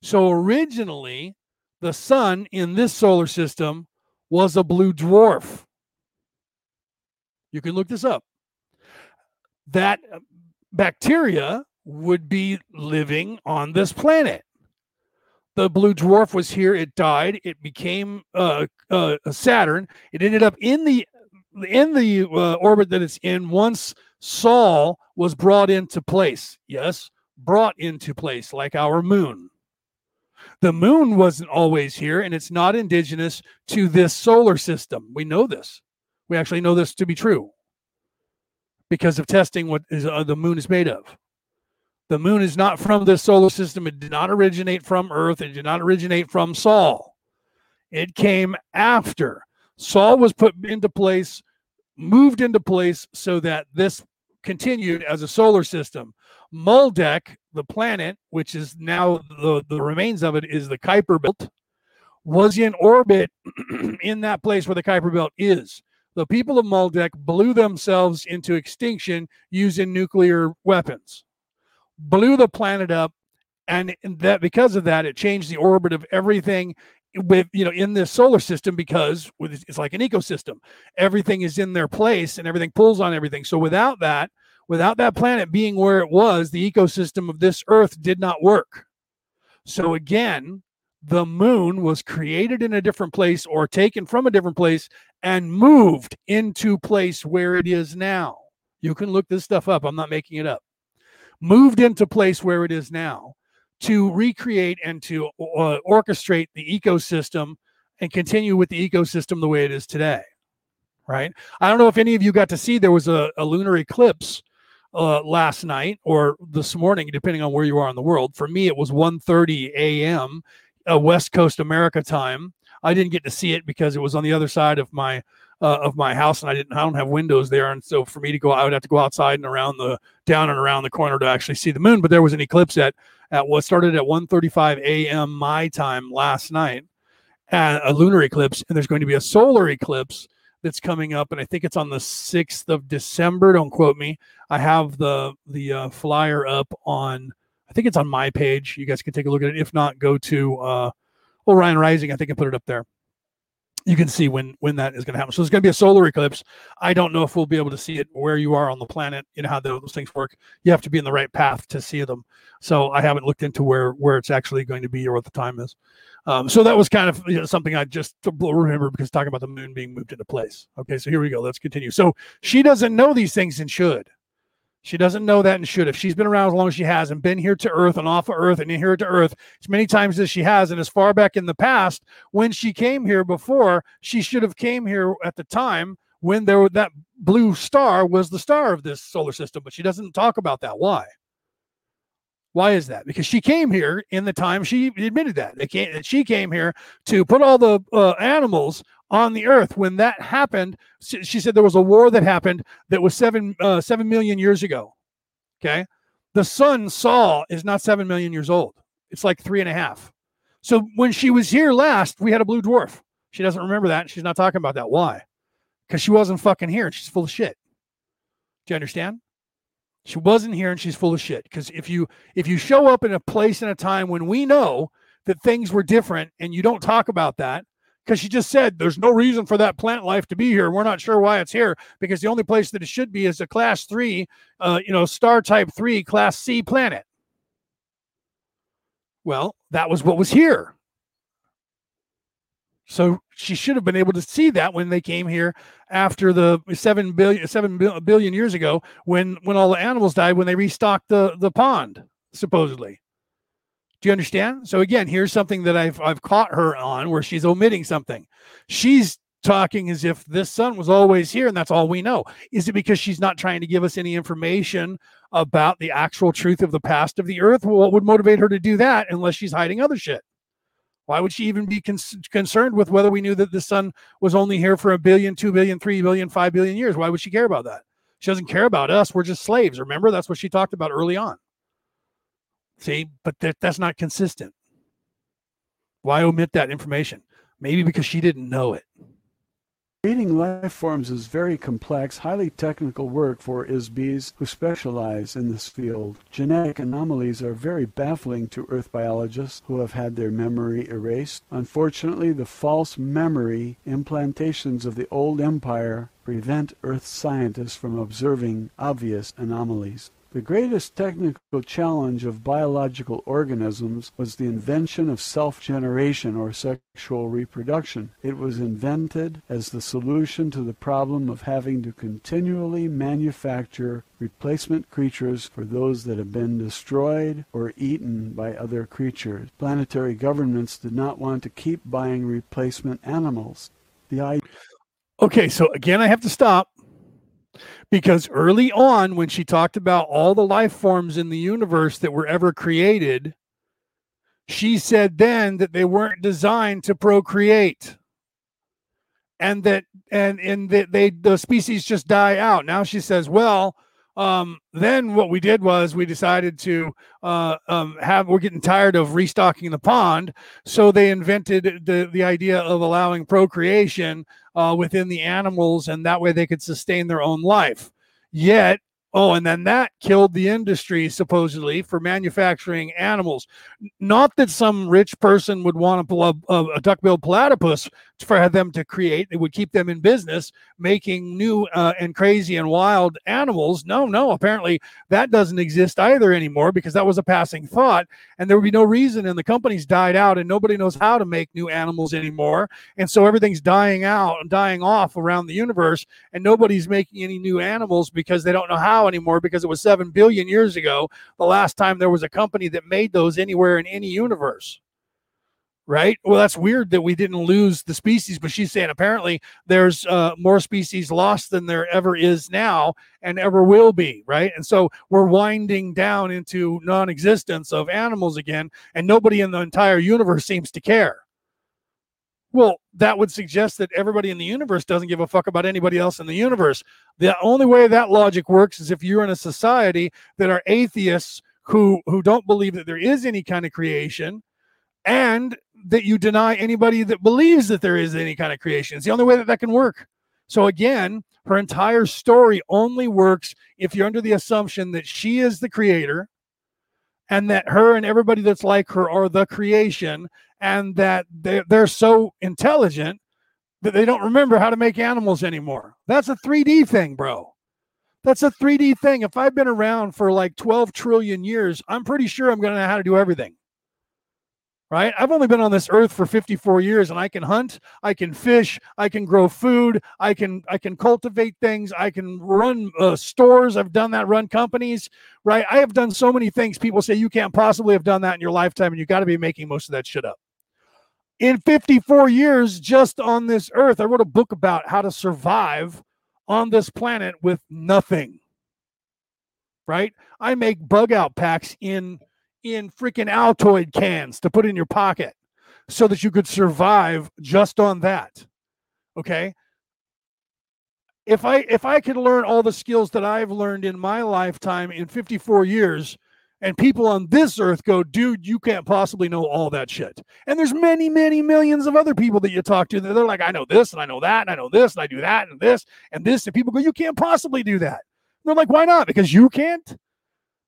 So originally, the sun in this solar system was a blue dwarf. You can look this up. That uh, bacteria would be living on this planet. The blue dwarf was here. It died. It became uh, uh, Saturn. It ended up in the in the uh, orbit that it's in once Sol was brought into place. Yes, brought into place, like our moon. The moon wasn't always here, and it's not indigenous to this solar system. We know this. We actually know this to be true because of testing what is, uh, the moon is made of. The moon is not from this solar system. It did not originate from Earth. It did not originate from Sol. It came after. Sol was put into place, moved into place so that this continued as a solar system. Maldek, the planet, which is now the, the remains of it, is the Kuiper Belt, was in orbit in that place where the Kuiper Belt is. The people of Maldek blew themselves into extinction using nuclear weapons, blew the planet up, and that because of that, it changed the orbit of everything with you know in this solar system because it's like an ecosystem. Everything is in their place and everything pulls on everything. So without that Without that planet being where it was, the ecosystem of this Earth did not work. So again, the moon was created in a different place or taken from a different place and moved into place where it is now. You can look this stuff up. I'm not making it up. Moved into place where it is now to recreate and to uh, orchestrate the ecosystem and continue with the ecosystem the way it is today. Right. I don't know if any of you got to see there was a, a lunar eclipse uh, last night or this morning, depending on where you are in the world. For me, it was 1:30 a.m. Uh, West Coast America time. I didn't get to see it because it was on the other side of my uh, of my house, and I didn't. I don't have windows there, and so for me to go, I would have to go outside and around the down and around the corner to actually see the moon. But there was an eclipse at at what started at 1:35 a.m. my time last night, a lunar eclipse, and there's going to be a solar eclipse that's coming up, and I think it's on the sixth of December. Don't quote me. I have the the uh, flyer up on. I think it's on my page. You guys can take a look at it. If not, go to uh, Orion Rising. I think I put it up there. You can see when when that is going to happen. So there's going to be a solar eclipse. I don't know if we'll be able to see it where you are on the planet. You know how those things work. You have to be in the right path to see them. So I haven't looked into where where it's actually going to be or what the time is. Um, so that was kind of you know, something I just remember because talking about the moon being moved into place. Okay, so here we go. Let's continue. So she doesn't know these things and should. She doesn't know that and should. If she's been around as long as she has and been here to Earth and off of Earth and here to Earth as many times as she has, and as far back in the past when she came here before, she should have came here at the time when there that blue star was the star of this solar system. But she doesn't talk about that. Why? Why is that? Because she came here in the time she admitted that came, she came here to put all the uh, animals on the earth. When that happened, she said there was a war that happened that was seven uh, seven million years ago. Okay, the sun Sol is not seven million years old. It's like three and a half. So when she was here last, we had a blue dwarf. She doesn't remember that. She's not talking about that. Why? Because she wasn't fucking here. She's full of shit. Do you understand? She wasn't here and she's full of shit. Because if you if you show up in a place and a time when we know that things were different and you don't talk about that, because she just said there's no reason for that plant life to be here. We're not sure why it's here because the only place that it should be is a class three, uh, you know, star type three, class C planet. Well, that was what was here. So she should have been able to see that when they came here after the seven billion seven billion years ago, when when all the animals died, when they restocked the the pond, supposedly. Do you understand? So again, here's something that I've I've caught her on where she's omitting something. She's talking as if this sun was always here and that's all we know. Is it because she's not trying to give us any information about the actual truth of the past of the earth? Well, what would motivate her to do that unless she's hiding other shit? Why would she even be con- concerned with whether we knew that the sun was only here for a billion, two billion, three billion, five billion years? Why would she care about that? She doesn't care about us. We're just slaves. Remember, that's what she talked about early on. See, but that, that's not consistent. Why omit that information? Maybe because she didn't know it. Creating life forms is very complex, highly technical work for IS-BEs who specialize in this field. Genetic anomalies are very baffling to Earth biologists who have had their memory erased. Unfortunately, the false memory implantations of the old empire prevent Earth scientists from observing obvious anomalies. The greatest technical challenge of biological organisms was the invention of self-generation or sexual reproduction. It was invented as the solution to the problem of having to continually manufacture replacement creatures for those that have been destroyed or eaten by other creatures. Planetary governments did not want to keep buying replacement animals. The Okay, so again I have to stop because early on when she talked about all the life forms in the universe that were ever created she said then that they weren't designed to procreate. And that and and that they the species just die out. Now she says well um, then what we did was we decided to uh, um, have we're getting tired of restocking the pond so they invented the the idea of allowing procreation uh, within the animals and that way they could sustain their own life yet Oh, and then that killed the industry supposedly for manufacturing animals. Not that some rich person would want a, a, a duck-billed platypus for them to create. It would keep them in business making new uh, and crazy and wild animals. No, no, apparently that doesn't exist either anymore because that was a passing thought. And there would be no reason, and the companies died out, and nobody knows how to make new animals anymore. And so everything's dying out and dying off around the universe, and nobody's making any new animals because they don't know how anymore because it was 7 billion years ago the last time there was a company that made those anywhere in any universe right? Well, that's weird that we didn't lose the species, but she's saying apparently there's uh, more species lost than there ever is now and ever will be, right? And so we're winding down into non existence of animals again, and nobody in the entire universe seems to care. Well, that would suggest that everybody in the universe doesn't give a fuck about anybody else in the universe. The only way that logic works is if you're in a society that are atheists who who don't believe that there is any kind of creation and that you deny anybody that believes that there is any kind of creation. It's the only way that that can work. So again, her entire story only works if you're under the assumption that she is the creator and that her and everybody that's like her are the creation, and that they're, they're so intelligent that they don't remember how to make animals anymore. That's a 3D thing, bro. That's a 3D thing. If I've been around for like 12 trillion years, I'm pretty sure I'm going to know how to do everything. Right? I've only been on this earth for 54 years and I can hunt, I can fish, I can grow food, I can I can cultivate things, I can run uh, stores, I've done that, run companies, right? I have done so many things. People say you can't possibly have done that in your lifetime and you got to be making most of that shit up in 54 years just on this earth. I wrote a book about how to survive on this planet with nothing. Right? I make bug out packs in in freaking Altoid cans to put in your pocket so that you could survive just on that. Okay? If I if I could learn all the skills that I've learned in my lifetime in 54 years, and people on this earth go, dude, you can't possibly know all that shit. And there's many, many millions of other people that you talk to that they're like, I know this and I know that and I know this and I do that and this and this. And people go, you can't possibly do that. And they're like, why not? Because you can't.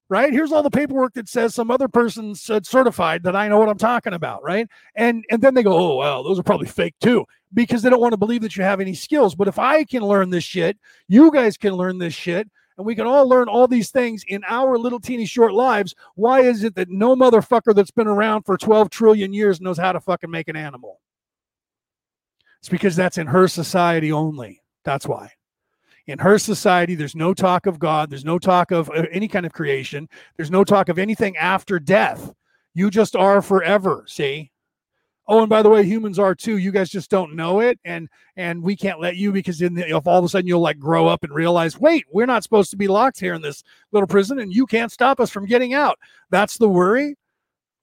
Right here's all the paperwork that says some other person said certified that I know what I'm talking about, right? And and then they go, oh well, those are probably fake too, because they don't want to believe that you have any skills. But if I can learn this shit, you guys can learn this shit and we can all learn all these things in our little teeny short lives. Why is it that no motherfucker that's been around for 12 trillion years knows how to fucking make an animal? It's because that's in her society only. That's why. In her society, there's no talk of God, there's no talk of uh, any kind of creation, there's no talk of anything after death. You just are forever, see? Oh, and by the way, humans are too. You guys just don't know it, and and we can't let you because in the, if all of a sudden you'll like grow up and realize, wait, we're not supposed to be locked here in this little prison, and you can't stop us from getting out. That's the worry.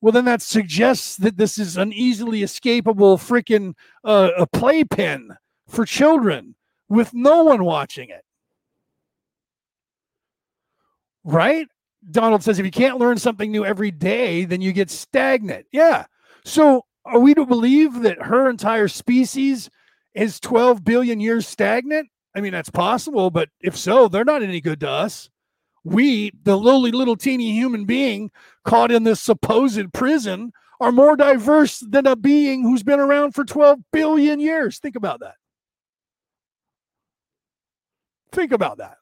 Well, then that suggests that this is an easily escapable freaking uh, a playpen for children with no one watching it. Right? Donald says if you can't learn something new every day, then you get stagnant. Yeah. So are we to believe that her entire species is 12 billion years stagnant? I mean, that's possible, but if so, they're not any good to us. We, the lowly little teeny human being caught in this supposed prison, are more diverse than a being who's been around for 12 billion years. Think about that. Think about that.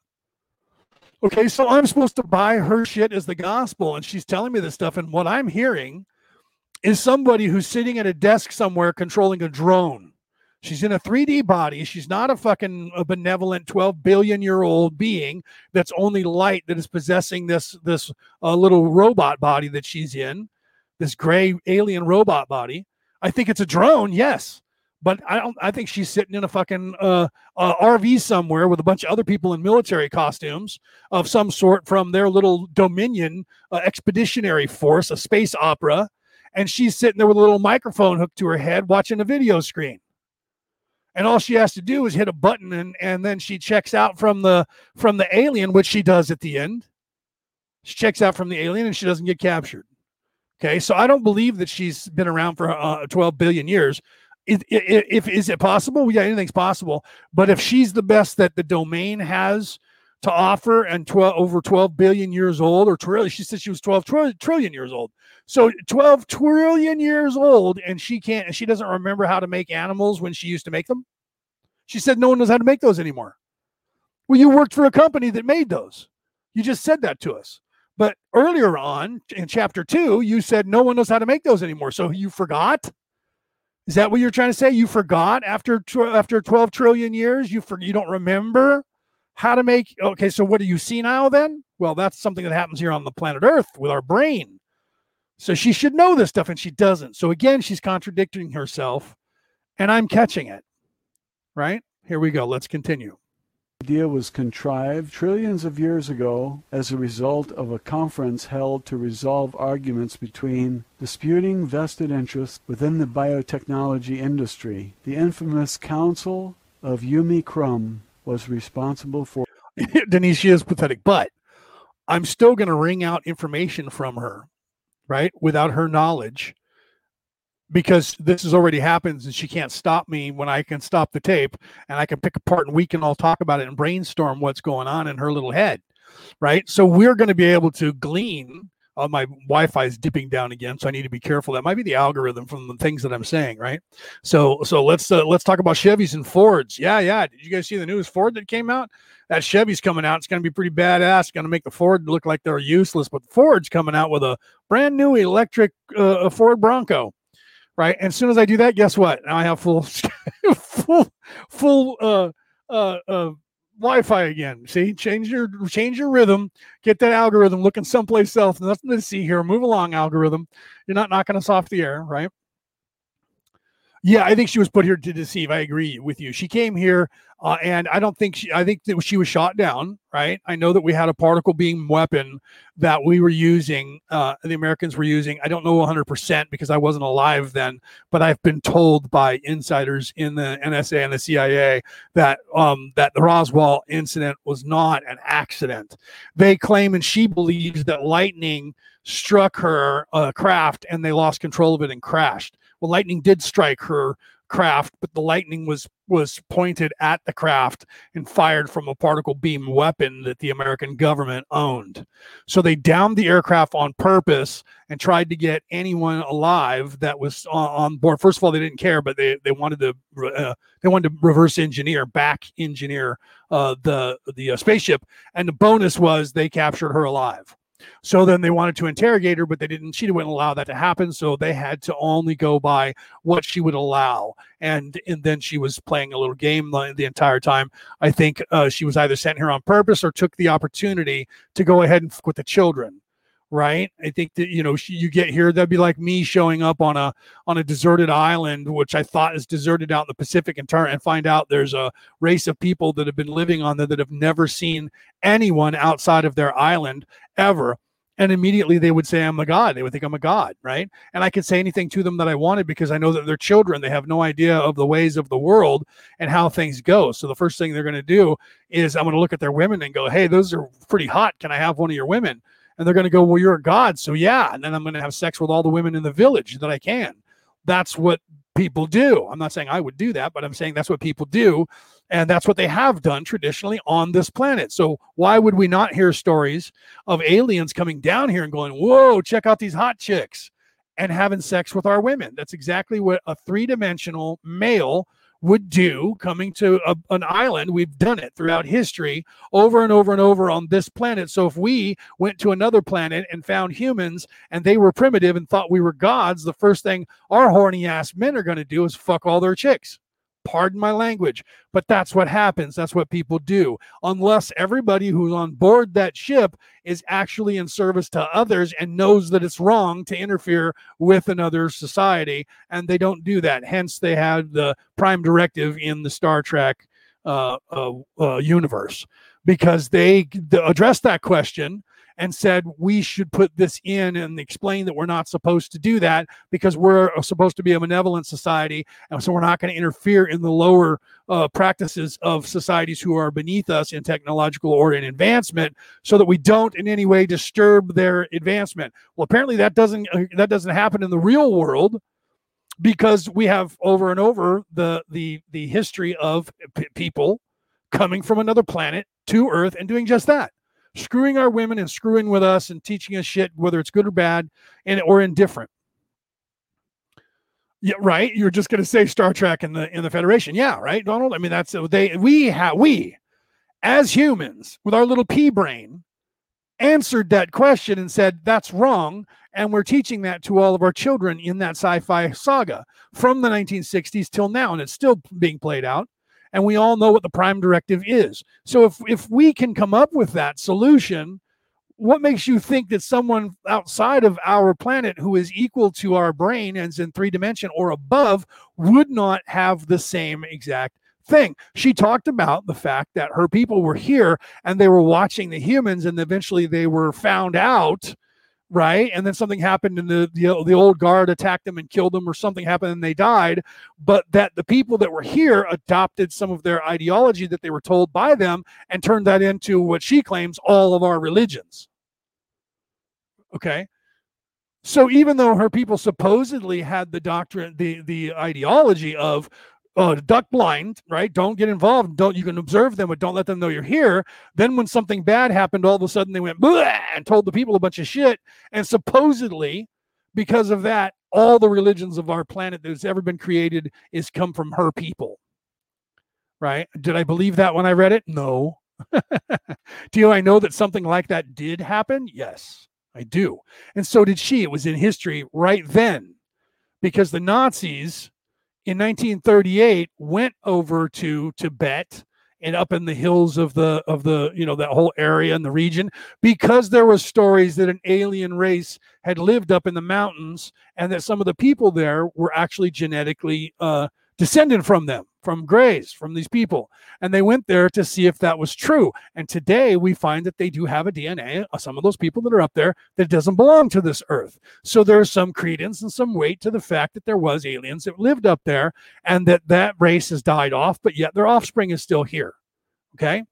Okay, so I'm supposed to buy her shit as the gospel, and she's telling me this stuff, and what I'm hearing is somebody who's sitting at a desk somewhere controlling a drone. She's in a 3D body. She's not a fucking a benevolent 12 billion year old being that's only light that is possessing this this uh, little robot body that she's in, this gray alien robot body. I think it's a drone, yes, but I don't. I think she's sitting in a fucking uh, uh, RV somewhere with a bunch of other people in military costumes of some sort from their little Dominion uh, expeditionary force, a space opera and she's sitting there with a little microphone hooked to her head watching a video screen and all she has to do is hit a button and and then she checks out from the from the alien which she does at the end she checks out from the alien and she doesn't get captured okay so i don't believe that she's been around for uh, 12 billion years if, if, is it possible yeah anything's possible but if she's the best that the domain has to offer and 12 over 12 billion years old or trillion she said she was 12 trillion years old so 12 trillion years old, and she can't, and she doesn't remember how to make animals when she used to make them. She said no one knows how to make those anymore. Well, you worked for a company that made those. You just said that to us. But earlier on in chapter two, you said no one knows how to make those anymore. So you forgot? Is that what you're trying to say? You forgot after after 12 trillion years? You for, you don't remember how to make okay, so what do you see now then? Well, that's something that happens here on the planet Earth with our brain. So she should know this stuff and she doesn't. So again, she's contradicting herself and I'm catching it. Right? Here we go. Let's continue. Idea was contrived trillions of years ago as a result of a conference held to resolve arguments between disputing vested interests within the biotechnology industry. The infamous Council of Yumi Krum was responsible for. Denise, she is pathetic, but I'm still going to wring out information from her right? Without her knowledge, because this has already happened and she can't stop me when I can stop the tape and I can pick apart and we can all talk about it and brainstorm what's going on in her little head, right? So we're going to be able to glean uh, my Wi-Fi is dipping down again, so I need to be careful. That might be the algorithm from the things that I'm saying, right? So, so let's uh, let's talk about Chevys and Fords. Yeah, yeah. Did you guys see the news Ford that came out? That Chevy's coming out. It's going to be pretty badass. Going to make the Ford look like they're useless, but Ford's coming out with a brand new electric uh, Ford Bronco, right? And as soon as I do that, guess what? Now I have full, full, full uh, uh, uh, Wi-Fi again. See, change your change your rhythm. Get that algorithm looking someplace else. Nothing to see here. Move along, algorithm. You're not knocking us off the air, right? Yeah, I think she was put here to deceive. I agree with you. She came here, uh, and I don't think she. I think that she was shot down. Right. I know that we had a particle beam weapon that we were using. Uh, the Americans were using. I don't know 100 percent because I wasn't alive then, but I've been told by insiders in the NSA and the CIA that um, that the Roswell incident was not an accident. They claim, and she believes that lightning struck her uh, craft and they lost control of it and crashed. Well, lightning did strike her craft, but the lightning was was pointed at the craft and fired from a particle beam weapon that the American government owned. So they downed the aircraft on purpose and tried to get anyone alive that was on, board. First of all, they didn't care, but they they wanted to uh, they wanted to reverse engineer, back engineer uh, the the uh, spaceship, and the bonus was they captured her alive. So then they wanted to interrogate her, but they didn't. She wouldn't allow that to happen. So they had to only go by what she would allow. And and then she was playing a little game the, entire time. I think uh, she was either sent here on purpose or took the opportunity to go ahead and f- with the children right? I think that you know you get here that'd be like me showing up on a on a deserted island which i thought is deserted out in the pacific and turn and find out there's a race of people that have been living on there that have never seen anyone outside of their island ever. And immediately they would say i'm a god. They would think i'm a god right? And i could say anything to them that i wanted because i know that they're children. They have no idea of the ways of the world and how things go. So the first thing they're going to do is i'm going to look at their women and go hey those are pretty hot. Can i have one of your women and they're going to go, Well, you're a god. So, yeah. And then I'm going to have sex with all the women in the village that I can. That's what people do. I'm not saying I would do that, but I'm saying that's what people do. And that's what they have done traditionally on this planet. So, why would we not hear stories of aliens coming down here and going, Whoa, check out these hot chicks and having sex with our women? That's exactly what a three dimensional male would do coming to a, an island. We've done it throughout history over and over and over on this planet. So if we went to another planet and found humans and they were primitive and thought we were gods, the first thing our horny ass men are going to do is fuck all their chicks. Pardon my language, but that's what happens. That's what people do. Unless everybody who's on board that ship is actually in service to others and knows that it's wrong to interfere with another society. And they don't do that. Hence, they had the prime directive in the Star Trek uh, uh, uh, universe because they addressed that question and said we should put this in and explain that we're not supposed to do that because we're supposed to be a benevolent society and so we're not going to interfere in the lower uh, practices of societies who are beneath us in technological or in advancement so that we don't in any way disturb their advancement. Well apparently that doesn't uh, that doesn't happen in the real world because we have over and over the the the history of p- people coming from another planet to earth and doing just that screwing our women and screwing with us and teaching us shit, whether it's good or bad, and or indifferent. Yeah, right. You're just going to say Star Trek in the in the Federation. Yeah, right, Donald. I mean, that's uh, they we have we as humans with our little pea brain answered that question and said that's wrong and we're teaching that to all of our children in that sci-fi saga from the 1960s till now and it's still being played out and we all know what the prime directive is. So if if we can come up with that solution, what makes you think that someone outside of our planet who is equal to our brain and is in three dimension or above would not have the same exact thing. She talked about the fact that her people were here and they were watching the humans and eventually they were found out right? And then something happened and the, the, the old guard attacked them and killed them, or something happened and they died. But that the people that were here adopted some of their ideology that they were told by them and turned that into what she claims all of our religions. Okay. So even though her people supposedly had the doctrine, the the ideology of uh, duck blind, right? Don't get involved. Don't you can observe them, but don't let them know you're here. Then when something bad happened, all of a sudden they went and told the people a bunch of shit. And supposedly, because of that, all the religions of our planet that's ever been created is come from her people. Right? Did I believe that when I read it? No. do I know that something like that did happen? Yes, I do. And so did she. It was in history right then because the Nazis in 1938 went over to Tibet and up in the hills of the of the you know that whole area and the region because there were stories that an alien race had lived up in the mountains and that some of the people there were actually genetically uh, descended from them from Greys, from these people. And they went there to see if that was true. And today we find that they do have a DNA, uh, some of those people that are up there, that doesn't belong to this earth. So there's some credence and some weight to the fact that there was aliens that lived up there and that that race has died off, but yet their offspring is still here. Okay.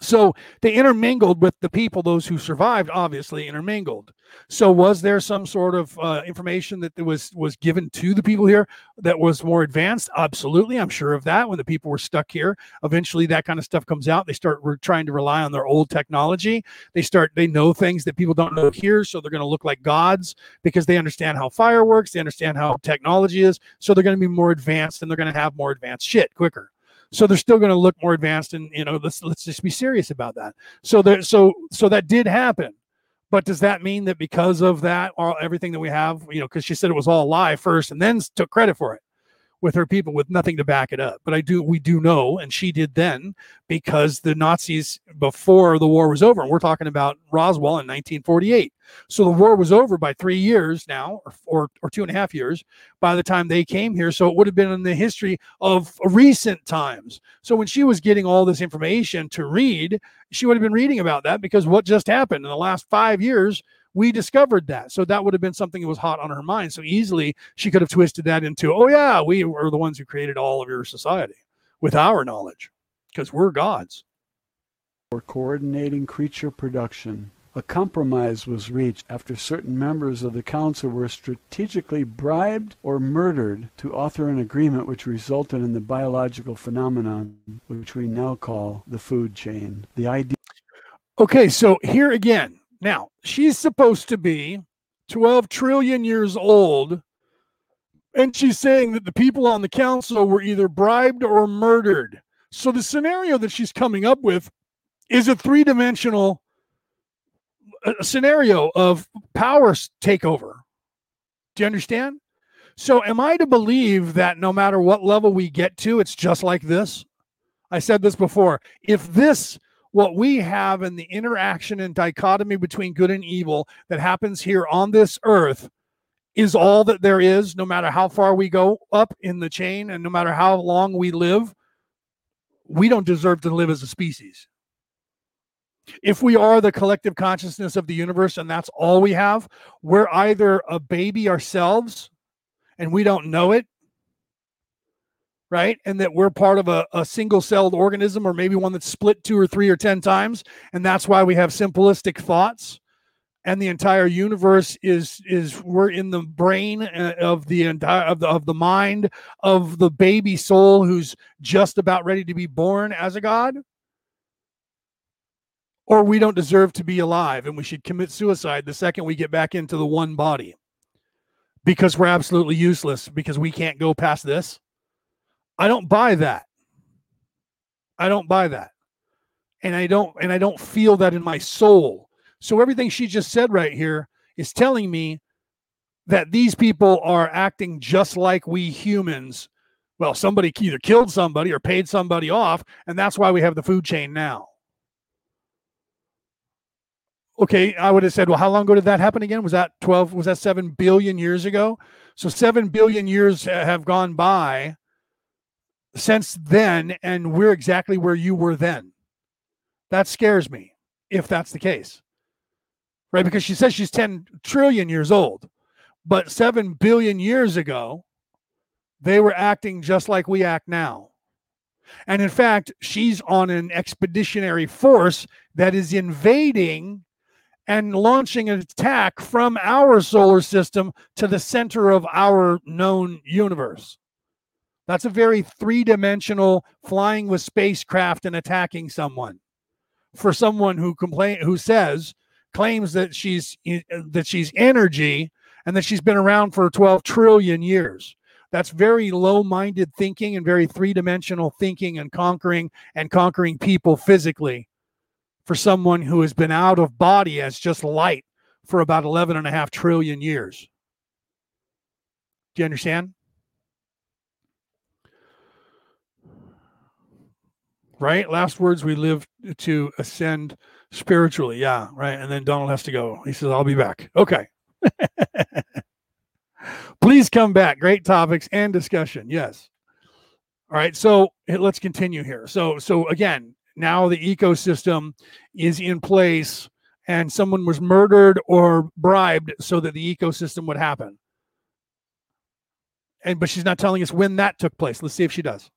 So they intermingled with the people, those who survived, obviously intermingled. So was there some sort of uh, information that was was given to the people here that was more advanced? Absolutely, I'm sure of that. When the people were stuck here, eventually that kind of stuff comes out. They start re- trying to rely on their old technology. They start they know things that people don't know here, so they're going to look like gods because they understand how fire works, they understand how technology is, so they're going to be more advanced and they're going to have more advanced shit quicker. So they're still going to look more advanced, and you know, let's let's just be serious about that. So there, so so that did happen. But does that mean that because of that, all everything that we have, you know, because she said it was all a lie first and then took credit for it? With her people with nothing to back it up. But I do, we do know, and she did then, because the Nazis before the war was over, and we're talking about Roswell in 1948. So the war was over by three years now, or, or, or two and a half years by the time they came here. So it would have been in the history of recent times. So when she was getting all this information to read, she would have been reading about that because what just happened in the last five years we discovered that. So that would have been something that was hot on her mind. So easily she could have twisted that into, oh, yeah, we were the ones who created all of your society with our knowledge because we're gods. For coordinating creature production. A compromise was reached after certain members of the council were strategically bribed or murdered to author an agreement which resulted in the biological phenomenon which we now call the food chain. The idea Okay, so here again, now, she's supposed to be 12 trillion years old, and she's saying that the people on the council were either bribed or murdered. So the scenario that she's coming up with is a three dimensional scenario of power takeover. Do you understand? So, am I to believe that no matter what level we get to, it's just like this? I said this before. If this what we have in the interaction and dichotomy between good and evil that happens here on this earth is all that there is, no matter how far we go up in the chain and no matter how long we live, we don't deserve to live as a species. If we are the collective consciousness of the universe and that's all we have, we're either a baby ourselves and we don't know it, right? And that we're part of a, a single celled organism or maybe one that's split two or three or 10 times. And that's why we have simplistic thoughts. And the entire universe is is we're in the brain uh, of the entire of the of the mind of the baby soul who's just about ready to be born as a god, or we don't deserve to be alive and we should commit suicide the second we get back into the one body because we're absolutely useless because we can't go past this I don't buy that. I don't buy that. And I don't and I don't feel that in my soul. So everything she just said right here is telling me that these people are acting just like we humans. Well, somebody either killed somebody or paid somebody off, and that's why we have the food chain now. Okay, I would have said, well, how long ago did that happen again? Was that 12, was that 7 billion years ago? So 7 billion years have gone by since then, and we're exactly where you were then. That scares me if that's the case. Right? Because she says she's 10 trillion years old, but 7 billion years ago, they were acting just like we act now. And in fact, she's on an expeditionary force that is invading and launching an attack from our solar system to the center of our known universe That's a very three dimensional flying with spacecraft and attacking someone. For someone who complain who says claims that she's that she's energy and that she's been around for 12 trillion years. That's very low minded thinking and very three dimensional thinking and conquering and conquering people physically for someone who has been out of body as just light for about 11 and a half trillion years. Do you understand? Right? Last words we live to ascend spiritually. Yeah, right. And then Donald has to go. He says, I'll be back. Okay. Please come back. Great topics and discussion. Yes. All right. So let's continue here. So, so again, now the ecosystem is in place and someone was murdered or bribed so that the ecosystem would happen. And but she's not telling us when that took place. Let's see if she does.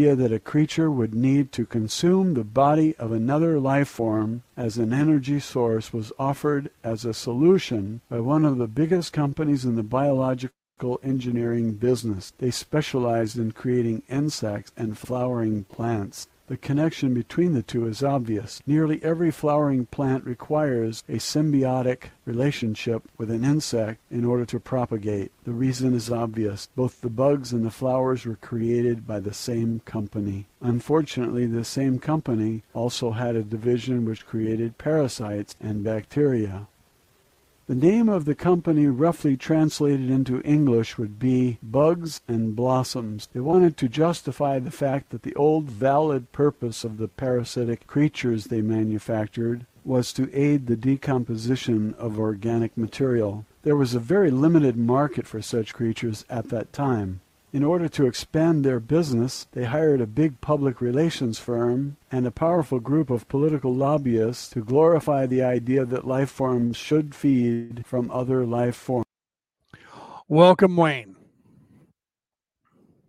Idea that a creature would need to consume the body of another life form as an energy source was offered as a solution by one of the biggest companies in the biological engineering business. They specialized in creating insects and flowering plants. The connection between the two is obvious. Nearly every flowering plant requires a symbiotic relationship with an insect in order to propagate. The reason is obvious. Both the bugs and the flowers were created by the same company. Unfortunately, the same company also had a division which created parasites and bacteria. The name of the company roughly translated into English would be Bugs and Blossoms. They wanted to justify the fact that the old valid purpose of the parasitic creatures they manufactured was to aid the decomposition of organic material. There was a very limited market for such creatures at that time. In order to expand their business, they hired a big public relations firm and a powerful group of political lobbyists to glorify the idea that life forms should feed from other life forms. Welcome, Wayne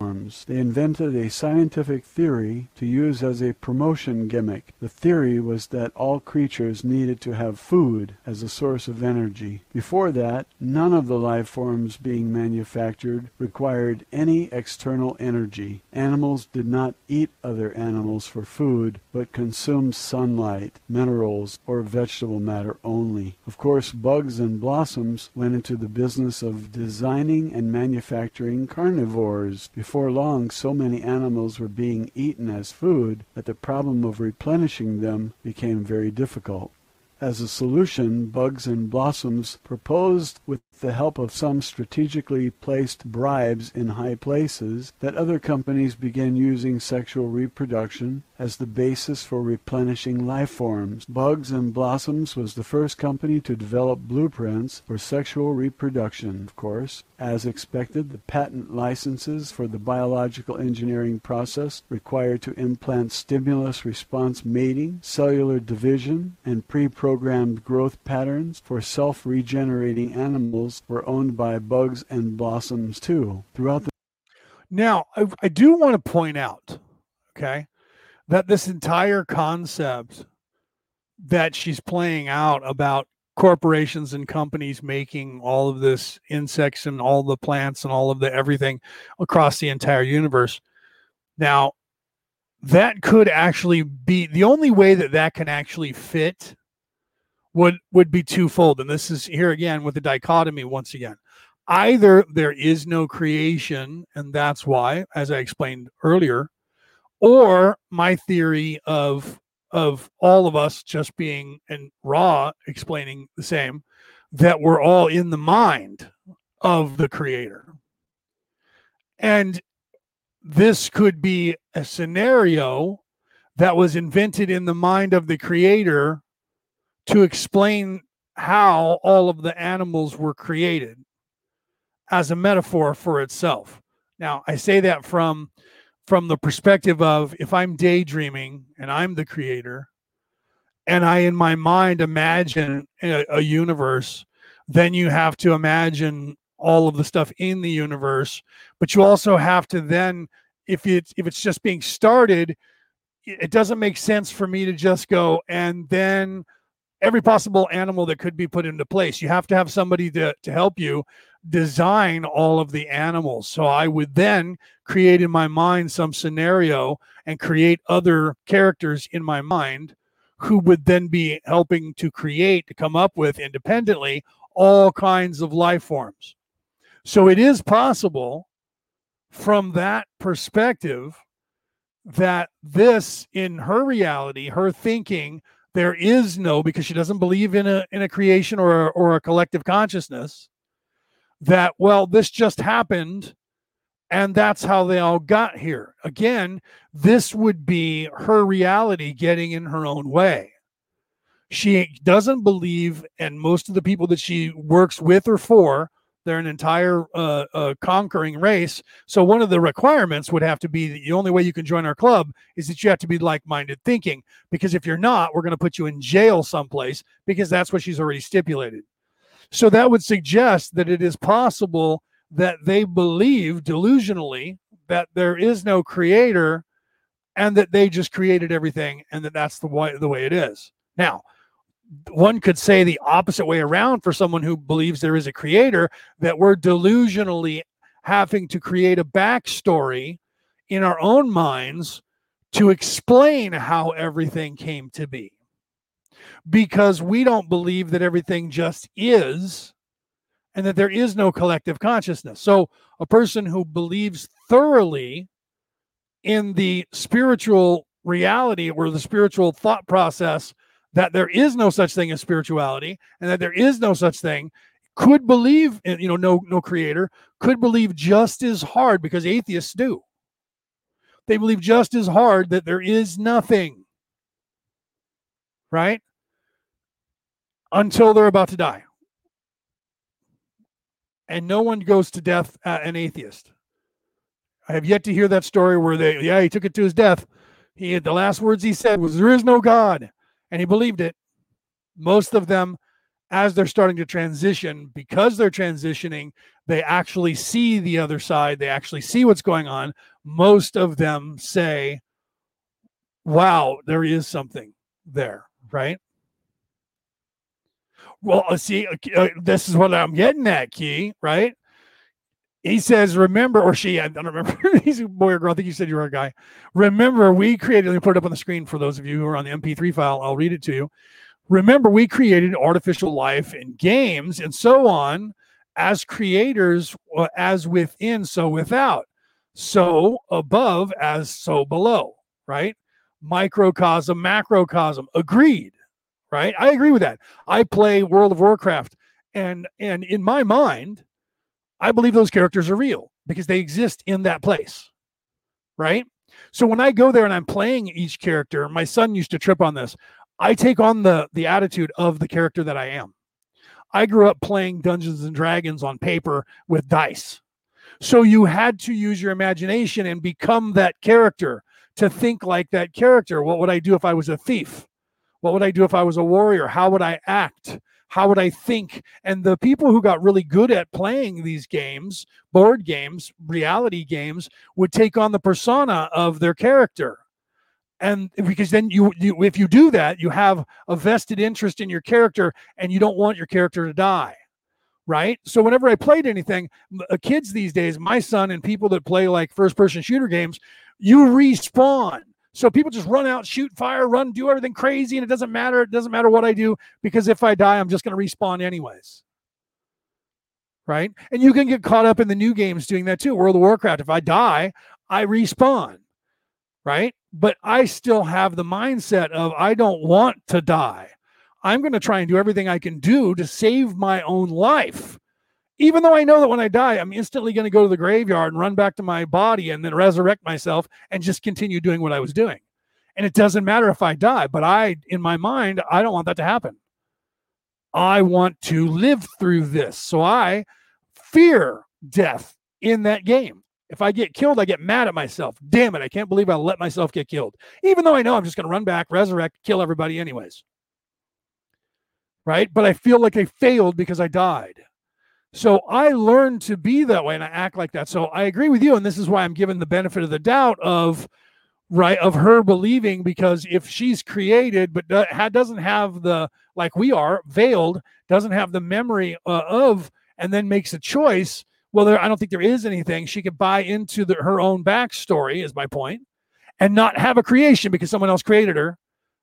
forms. They invented a scientific theory to use as a promotion gimmick. The theory was that all creatures needed to have food as a source of energy. Before that, none of the life forms being manufactured required any external energy. Animals did not eat other animals for food, but consumed sunlight, minerals, or vegetable matter only. Of course, bugs and blossoms went into the business of designing and manufacturing carnivores. Before before long so many animals were being eaten as food that the problem of replenishing them became very difficult. As a solution, Bugs and Blossoms proposed, with the help of some strategically placed bribes in high places, that other companies begin using sexual reproduction as the basis for replenishing life forms. Bugs and Blossoms was the first company to develop blueprints for sexual reproduction, of course. As expected, the patent licenses for the biological engineering process required to implant stimulus response mating, cellular division, and pre programmed growth patterns for self regenerating were owned by Bugs and Blossoms too. Throughout the now, I, I do want to point out, okay, that this entire concept that she's playing out about corporations and companies making all of this insects and all the plants and all of the everything across the entire universe. Now, that could actually be the only way that that can actually fit would would be twofold and this is here again with the dichotomy once again. Either there is no creation and that's why as i explained earlier or my theory of of all of us just being and raw explaining the same that we're all in the mind of the creator. And this could be a scenario that was invented in the mind of the creator to explain how all of the animals were created as a metaphor for itself now i say that from from the perspective of if I'm daydreaming and I'm the creator, and I in my mind imagine a, a, universe, then you have to imagine all of the stuff in the universe. But you also have to then, if it's if it's just being started, it doesn't make sense for me to just go and then every possible animal that could be put into place. You have to have somebody to, to help you design all of the animals. So I would then create in my mind some scenario and create other characters in my mind who would then be helping to create, to come up with independently all kinds of life forms. So it is possible from that perspective that this in her reality, her thinking, there is no because she doesn't believe in a in a creation or or a collective consciousness that well this just happened and that's how they all got here. Again this would be her reality getting in her own way. She doesn't believe and most of the people that she works with or for they're an entire uh, uh, conquering race. So one of the requirements would have to be that the only way you can join our club is that you have to be like-minded thinking. Because if you're not, we're going to put you in jail someplace because that's what she's already stipulated. So that would suggest that it is possible that they believe delusionally that there is no creator and that they just created everything and that that's the way the way it is. Now, one could say the opposite way around for someone who believes there is a creator that we're delusionally having to create a backstory in our own minds to explain how everything came to be because we don't believe that everything just is and that there is no collective consciousness. So, a person who believes thoroughly in the spiritual reality or the spiritual thought process that there is no such thing as spirituality and that there is no such thing could believe in you know no no creator could believe just as hard because atheists do. They believe just as hard that there is nothing. Right? Until they're about to die. And no one goes to death uh, an atheist. I have yet to hear that story where they yeah he took it to his death. He had the last words he said was there is no god and he believed it. Most of them, as they're starting to transition, because they're transitioning, they actually see the other side, they actually see what's going on. Most of them say, Wow, there is something there, right? Well, uh, see, uh, uh, this is what I'm getting at, Key, right? He says, remember, or she, I don't remember, he's a boy or girl. I think you said you were a guy. Remember, we created, let me put it up on the screen for those of you who are on the MP3 file. I'll read it to you. Remember, we created artificial life in games and so on as creators, uh, as within, so without. So above, as so below, right? Microcosm, macrocosm. Agreed, right? I agree with that. I play World of Warcraft, and and in my mind, I believe those characters are real because they exist in that place. Right. So when I go there and I'm playing each character, my son used to trip on this. I take on the the attitude of the character that I am. I grew up playing Dungeons and Dragons on paper with dice. So you had to use your imagination and become that character to think like that character. What would I do if I was a thief? What would I do if I was a warrior? How would I act? How would I think? And the people who got really good at playing these games, board games, reality games, would take on the persona of their character. And because then you, you if you do that, you have a vested interest in your character and you don't want your character to die right? So whenever I played anything, uh, kids these days, my son and people that play like first person shooter games, you respawn. So people just run out, shoot, fire, run, do everything crazy, and it doesn't matter. It doesn't matter what I do because if I die, I'm just going to respawn anyways. Right? And you can get caught up in the new games doing that too. World of Warcraft. If I die, I respawn. Right? But I still have the mindset of I don't want to die. I'm going to try and do everything I can do to save my own life even though I know that when I die, I'm instantly going to go to the graveyard and run back to my body and then resurrect myself and just continue doing what I was doing. And it doesn't matter if I die, but I, in my mind, I don't want that to happen. I want to live through this. So I fear death in that game. If I get killed, I get mad at myself. Damn it, I can't believe I let myself get killed. Even though I know I'm just going to run back, resurrect, kill everybody, anyways. Right? But I feel like I failed because I died. So I learned to be that way and I act like that. So I agree with you. And this is why I'm given the benefit of the doubt of right of her believing because if she's created but doesn't have the like we are veiled doesn't have the memory uh, of and then makes a choice well there i don't think there is anything she could buy into the, her own backstory is my point and not have a creation because someone else created her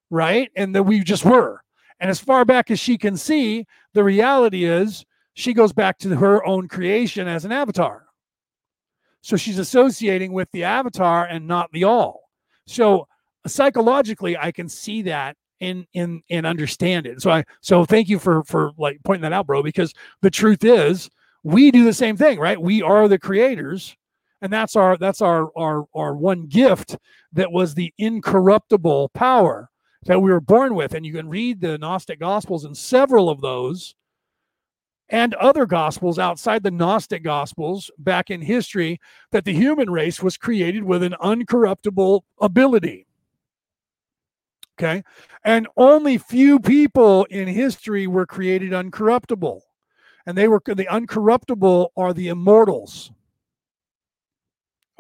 right and that we just were and as far back as she can see the reality is she goes back to her own creation as an avatar so she's associating with the avatar and not the all so psychologically, I can see that and and and understand it. So I so thank you for for like pointing that out, bro. Because the truth is, we do the same thing, right? We are the creators, and that's our that's our our our one gift that was the incorruptible power that we were born with. And you can read the Gnostic Gospels, and several of those and other gospels outside the Gnostic gospels back in history that the human race was created with an uncorruptible ability. Okay. And only few people in history were created uncorruptible. And they were the uncorruptible are the immortals.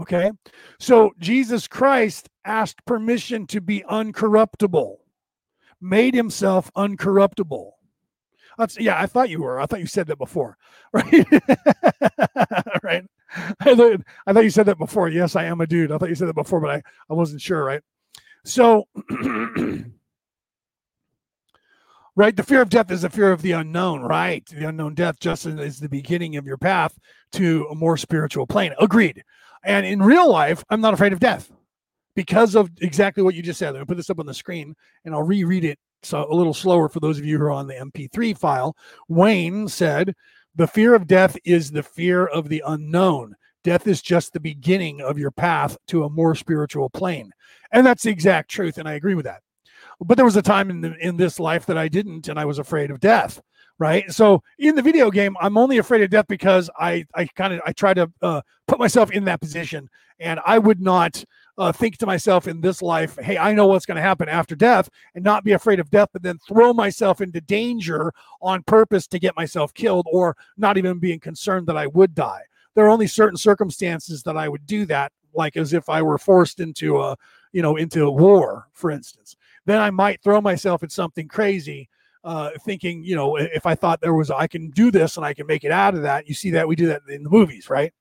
Okay. So Jesus Christ asked permission to be uncorruptible, made himself uncorruptible. That's, yeah, I thought you were. I thought you said that before, right? right. I thought, I thought you said that before. Yes, I am a dude. I thought you said that before, but I, I wasn't sure, right? So, right, the fear of death is the fear of the unknown, right? The unknown death just is the beginning of your path to a more spiritual plane. Agreed. And in real life, I'm not afraid of death because of exactly what you just said. Let me put this up on the screen and I'll reread it so a little slower for those of you who are on the MP3 file. Wayne said, The fear of death is the fear of the unknown. Death is just the beginning of your path to a more spiritual plane. And that's the exact truth. And I agree with that. But there was a time in, the, in this life that I didn't, and I was afraid of death. Right. So in the video game, I'm only afraid of death because I, I kind of I try to uh, put myself in that position, and I would not uh, think to myself in this life, hey, I know what's going to happen after death and not be afraid of death, but then throw myself into danger on purpose to get myself killed or not even being concerned that I would die. There are only certain circumstances that I would do that, like as if I were forced into a, you know, into a war, for instance. Then I might throw myself at something crazy uh, thinking, you know, if I thought there was, I can do this and I can make it out of that. You see that we do that in the movies, right?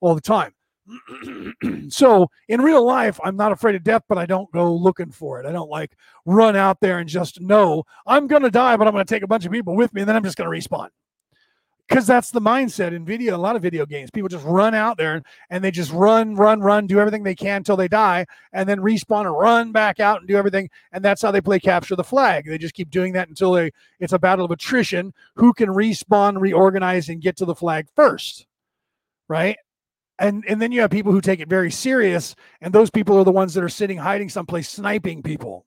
All the time. so in real life, I'm not afraid of death, but I don't go looking for it. I don't like run out there and just know I'm going to die, but I'm going to take a bunch of people with me and then I'm just going to respawn. Because that's the mindset in video, a lot of video games. People just run out there and they just run, run, run, do everything they can until they die, and then respawn and run back out and do everything. And that's how they play capture the flag. They just keep doing that until they it's a battle of attrition. Who can respawn, reorganize, and get to the flag first? Right and and then you have people who take it very serious and those people are the ones that are sitting hiding someplace sniping people.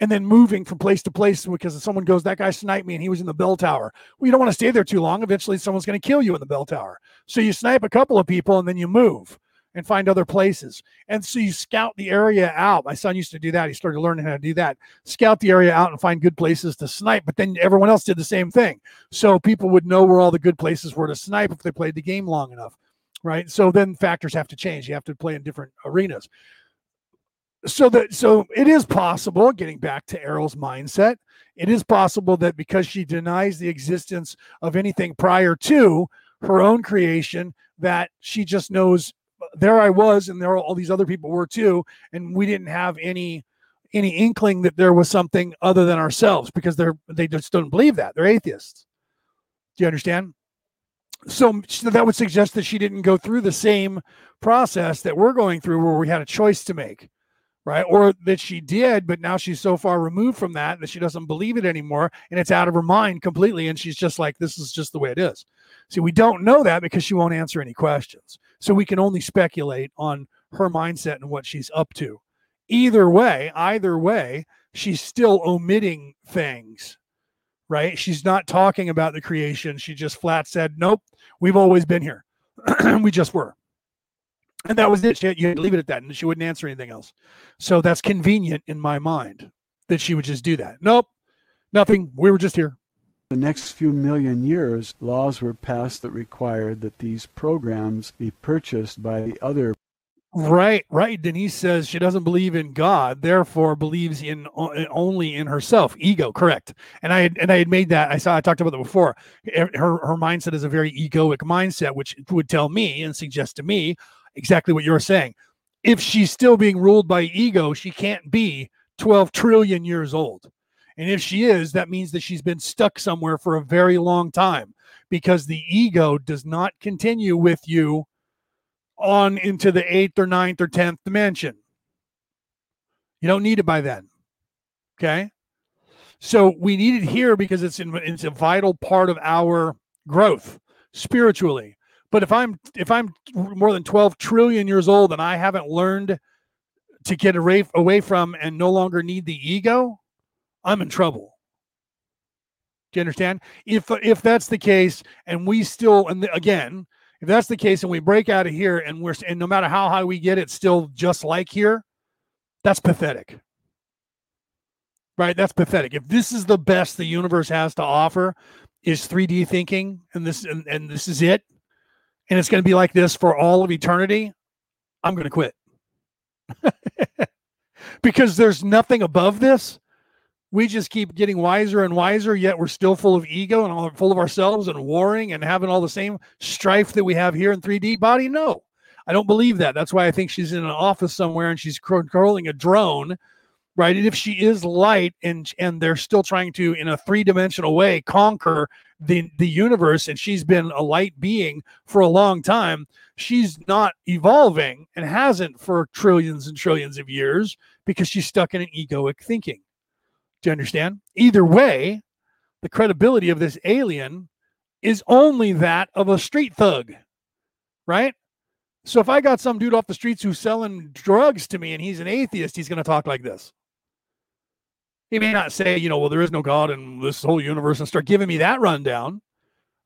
And then moving from place to place because if someone goes that guy sniped me and he was in the bell tower. Well you don't want to stay there too long. Eventually someone's going to kill you in the bell tower. So you snipe a couple of people and then you move and find other places. And so you scout the area out. My son used to do that. He started learning how to do that. Scout the area out and find good places to snipe but then everyone else did the same thing. So people would know where all the good places were to snipe if they played the game long enough right? So then factors have to change. You have to play in different arenas. So that so it is possible, getting back to Airl's mindset, it is possible that because she denies the existence of anything prior to her own creation, that she just knows there I was and there all these other people were too, and we didn't have any any inkling that there was something other than ourselves because they're they just don't believe that. They're atheists. Do you understand? So, that would suggest that she didn't go through the same process that we're going through where we had a choice to make right? Or that she did but now she's so far removed from that that she doesn't believe it anymore and it's out of her mind completely and she's just like this is just the way it is. See we don't know that because she won't answer any questions. So we can only speculate on her mindset and what she's up to. Either way either way she's still omitting things right? She's not talking about the creation. She just flat said, nope, we've always been here. we just were. And that was it. She had, you had to leave it at that. And she wouldn't answer anything else. So that's convenient in my mind that she would just do that. Nope, nothing. We were just here. The next few million years, laws were passed that required that these programs be purchased by the other Right, right. Denise says she doesn't believe in God, therefore believes in only in herself. Ego, correct. And I and I had made that. I saw I talked about that before. Her her mindset is a very egoic mindset, which would tell me and suggest to me exactly what you're saying. If she's still being ruled by ego, she can't be 12 trillion years old. And if she is, that means that she's been stuck somewhere for a very long time because the ego does not continue with you on into the eighth or ninth or tenth dimension. You don't need it by then. Okay. So we need it here because it's in, it's a vital part of our growth spiritually. But if I'm if I'm more than 12 trillion years old and I haven't learned to get away, away from and no longer need the ego, I'm in trouble. Do you understand? If if that's the case, and we still, and again, if that's the case, and we break out of here, and we're, and no matter how high we get, it's still just like here. That's pathetic, right? That's pathetic. If this is the best the universe has to offer, is 3D thinking, and this and, and this is it, and it's going to be like this for all of eternity, I'm going to quit because there's nothing above this we just keep getting wiser and wiser, yet we're still full of ego and all, full of ourselves and warring and having all the same strife that we have here in 3D body? No, I don't believe that. That's why I think she's in an office somewhere and she's controlling a drone, right? And if she is light and and they're still trying to, in a three dimensional way, conquer the the universe, and she's been a light being for a long time, she's not evolving and hasn't for trillions and trillions of years because she's stuck in an egoic thinking. Do you understand? Either way, the credibility of this alien is only that of a street thug, right? So if I got some dude off the streets who's selling drugs to me and he's an atheist, he's going to talk like this. He may not say, you know, well, there is no God in this whole universe and start giving me that rundown,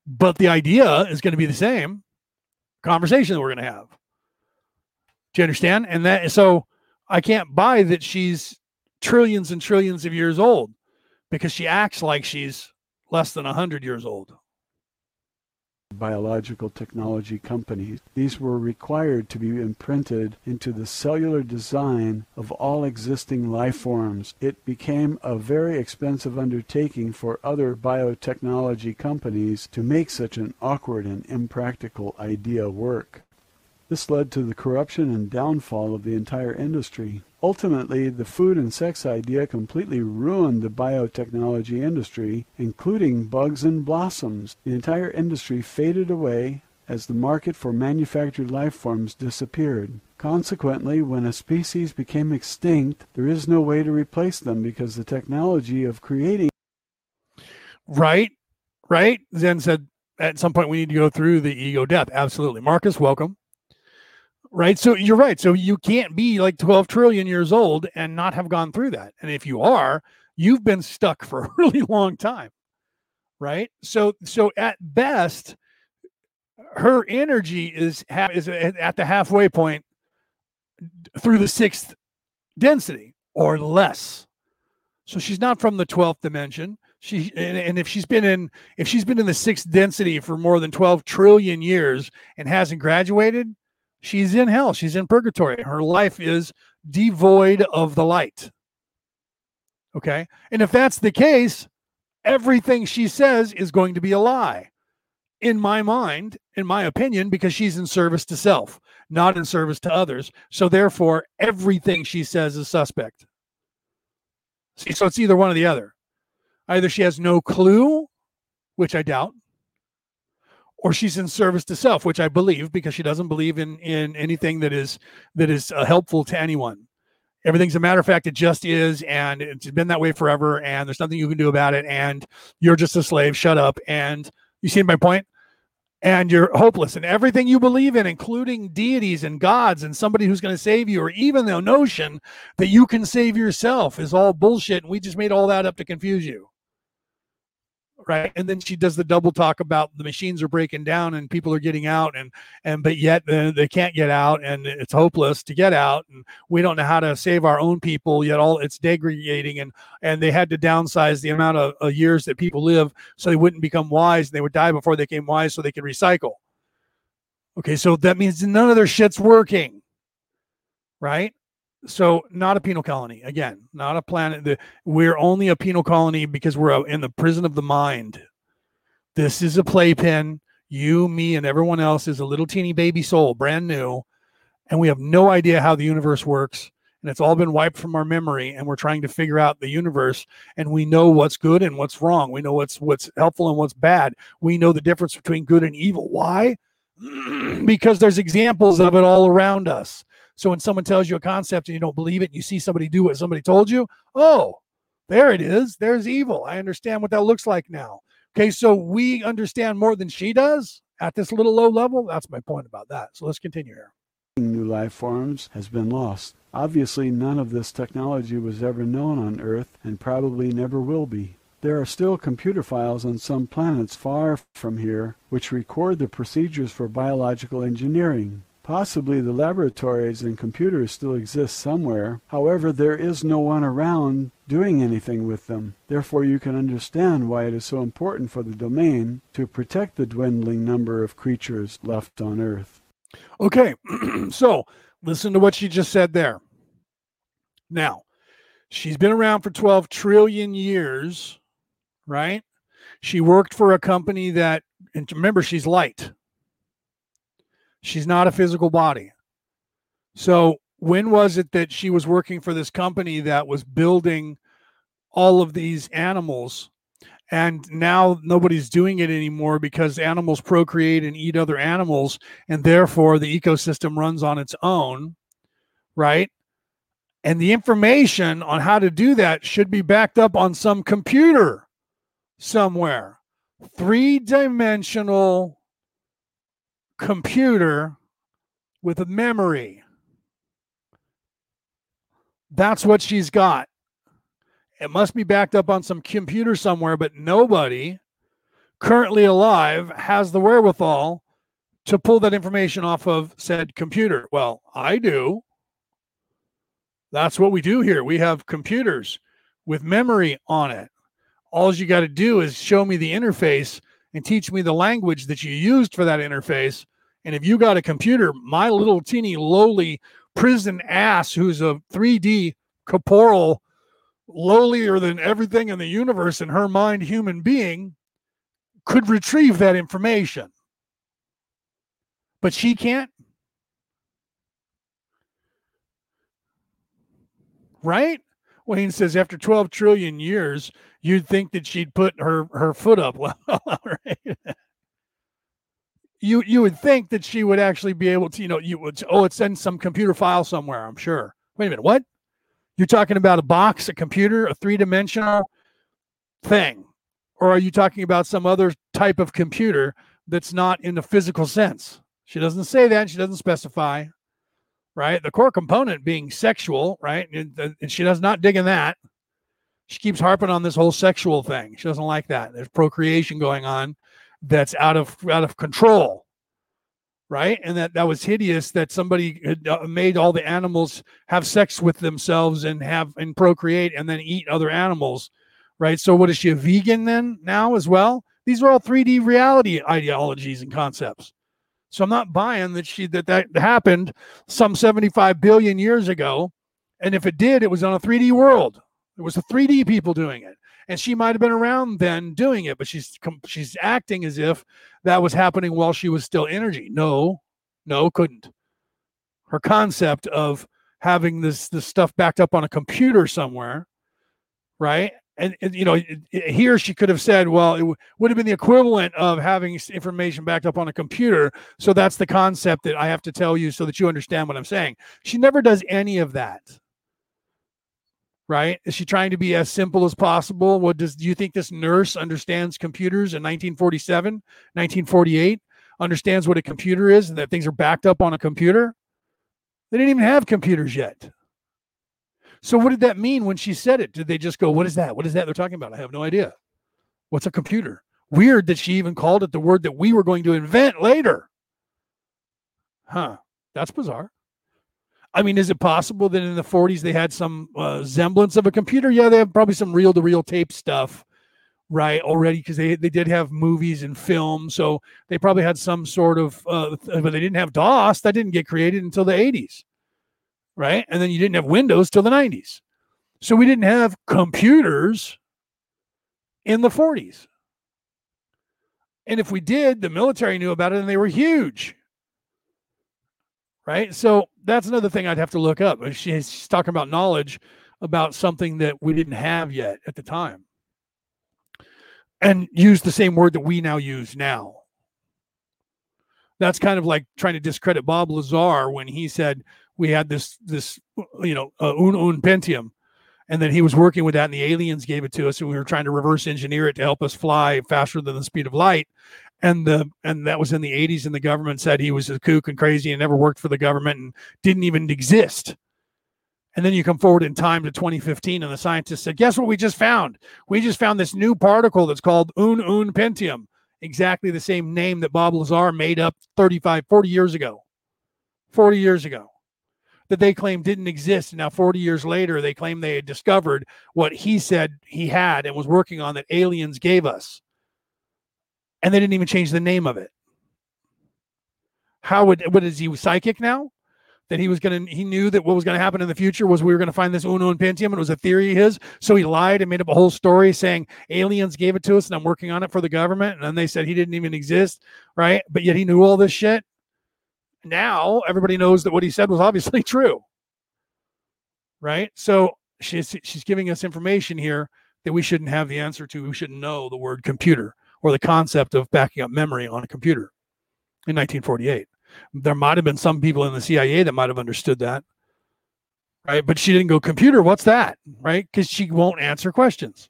but the idea is going to be the same conversation that we're going to have. Do you understand? And that so I can't buy that she's trillions and trillions of years old because she acts like she's less than 100 years old. Biological technology companies. These were required to be imprinted into the cellular design of all existing life forms. It became a very expensive undertaking for other biotechnology companies to make such an awkward and impractical idea work. This led to the corruption and downfall of the entire industry. Ultimately, the food and sex idea completely ruined the biotechnology industry, including bugs and blossoms. The entire industry faded away as the market for manufactured life forms disappeared. Consequently, when a species became extinct, there is no way to replace them because the technology of creating. Right, right. Zen said at some point we need to go through the ego death. Absolutely. Marcus, welcome right? So you're right. So you can't be like 12 trillion years old and not have gone through that. And if you are you've been stuck for a really long time right? So so at best her energy is ha- is at the halfway point through the sixth density or less. So she's not from the 12th dimension. She and, and if she's been in if she's been in the sixth density for more than 12 trillion years and hasn't graduated She's in hell. She's in purgatory. Her life is devoid of the light. Okay. And if that's the case, everything she says is going to be a lie in my mind, in my opinion, because she's in service to self, not in service to others. So therefore, everything she says is suspect. See, so it's either one or the other. Either she has no clue, which I doubt, or she's in service to self, which I believe because she doesn't believe in in anything that is that is uh, helpful to anyone. Everything's a matter of fact. It just is, and it's been that way forever. And there's nothing you can do about it. And you're just a slave. Shut up. And you see my point. And you're hopeless. And everything you believe in, including deities and gods and somebody who's going to save you, or even the notion that you can save yourself, is all bullshit. And we just made all that up to confuse you right and then she does the double talk about the machines are breaking down and people are getting out and and but yet uh, they can't get out and it's hopeless to get out and we don't know how to save our own people yet all it's degrading and and they had to downsize the amount of, of years that people live so they wouldn't become wise and they would die before they came wise so they could recycle okay so that means none of their shit's working right? So not a penal colony again, not a planet. The, we're only a penal colony because we're in the prison of the mind. This is a playpen. You, me, and everyone else is a little teeny baby soul, brand new, and we have no idea how the universe works. And it's all been wiped from our memory, and we're trying to figure out the universe. And we know what's good and what's wrong. We know what's what's helpful and what's bad. We know the difference between good and evil. Why? because there's examples of it all around us. So when someone tells you a concept and you don't believe it, and you see somebody do what somebody told you, oh, there it is. There's evil. I understand what that looks like now. Okay, so we understand more than she does at this little low level. That's my point about that. So let's continue here. New life forms has been lost. Obviously, none of this technology was ever known on Earth and probably never will be. There are still computer files on some planets far from here which record the procedures for biological engineering. Possibly the laboratories and computers still exist somewhere. However, there is no one around doing anything with them. Therefore, you can understand why it is so important for the domain to protect the dwindling number of creatures left on Earth. Okay, so listen to what she just said there. Now, she's been around for 12 trillion years, right? She worked for a company that, and remember, she's light. She's not a physical body. So when was it that she was working for this company that was building all of these animals? And now nobody's doing it anymore because animals procreate and eat other animals and therefore the ecosystem runs on its own right? And the information on how to do that should be backed up on some computer somewhere. Three dimensional computer with a memory. That's what she's got. It must be backed up on some computer somewhere, but nobody currently alive has the wherewithal to pull that information off of said computer. Well, I do. That's what we do here. We have computers with memory on it. All you got to do is show me the interface and teach me the language that you used for that interface. And if you got a computer, my little teeny lowly prison ass who's a 3D corporal, lowlier than everything in the universe in her mind human being, could retrieve that information. But she can't. Right? Wayne says after 12 trillion years, you'd think that she'd put her her foot up. right? You you would think that she would actually be able to, you know, you would oh, it's in some computer file somewhere, I'm sure. Wait a minute, what? You're talking about a box, a computer, a three-dimensional thing. Or are you talking about some other type of computer that's not in the physical sense? She doesn't say that, she doesn't specify. Right? The core component being sexual, right? And, and she does not dig in that she keeps harping on this whole sexual thing. She doesn't like that. There's procreation going on that's out of out of control. Right? And that that was hideous that somebody had uh, made all the animals have sex with themselves and have and procreate and then eat other animals. Right? So what is she a vegan then now as well? These are all 3D reality ideologies and concepts. So I'm not buying that she that that happened some 75 billion years ago. And if it did, it was on a 3D world. There was a 3D people doing it, and she might have been around then doing it, but she's she's acting as if that was happening while she was still energy. No, no, couldn't. Her concept of having this this stuff backed up on a computer somewhere, right? And, and you know, it, it, here she could have said, well, it w- would have been the equivalent of having information backed up on a computer. So that's the concept that I have to tell you so that you understand what I'm saying. She never does any of that right? Is she trying to be as simple as possible? What does do you think this nurse understands computers in 1947, 1948? Understands what a computer is and that things are backed up on a computer? They didn't even have computers yet. So what did that mean when she said it? Did they just go, "What is that? What is that they're talking about?" I have no idea. What's a computer? Weird that she even called it the word that we were going to invent later. Huh. That's bizarre. I mean, is it possible that in the 40s they had some uh, semblance of a computer? Yeah, they have probably some reel to reel tape stuff, right? Already, because they, they did have movies and film. So they probably had some sort of, uh, but they didn't have DOS. That didn't get created until the 80s, right? And then you didn't have Windows till the 90s. So we didn't have computers in the 40s. And if we did, the military knew about it and they were huge. Right. So that's another thing I'd have to look up. She's talking about knowledge about something that we didn't have yet at the time and use the same word that we now use now. That's kind of like trying to discredit Bob Lazar when he said we had this this you know uh, un un Pentium, and then he was working with that, and the aliens gave it to us, and we were trying to reverse engineer it to help us fly faster than the speed of light, and the and that was in the 80s, and the government said he was a kook and crazy and never worked for the government and didn't even exist. And then you come forward in time to 2015, and the scientists said, Guess what we just found? We just found this new particle that's called Ununpentium, exactly the same name that Bob Lazar made up 35, 40 years ago. 40 years ago. That they claim didn't exist. And now, 40 years later, they claim they had discovered what he said he had and was working on that aliens gave us. And they didn't even change the name of it. How would, what is he psychic now? that he was to he knew that what was to happen in the future was we were to find this uno and pentium and it was a theory of his. So he lied and made up a whole story saying aliens gave it to us and i'm working on it for the government. And then they said he didn't even exist right? But yet he knew all this shit. Now everybody knows that what he said was obviously true. Right? So she's she's giving us information here that we shouldn't have the answer to. We shouldn't know the word computer or the concept of backing up memory on a computer in 1948 there might have been some people in the CIA that might have understood that. Right. But she didn't go, computer, what's that? Right. Because she won't answer questions.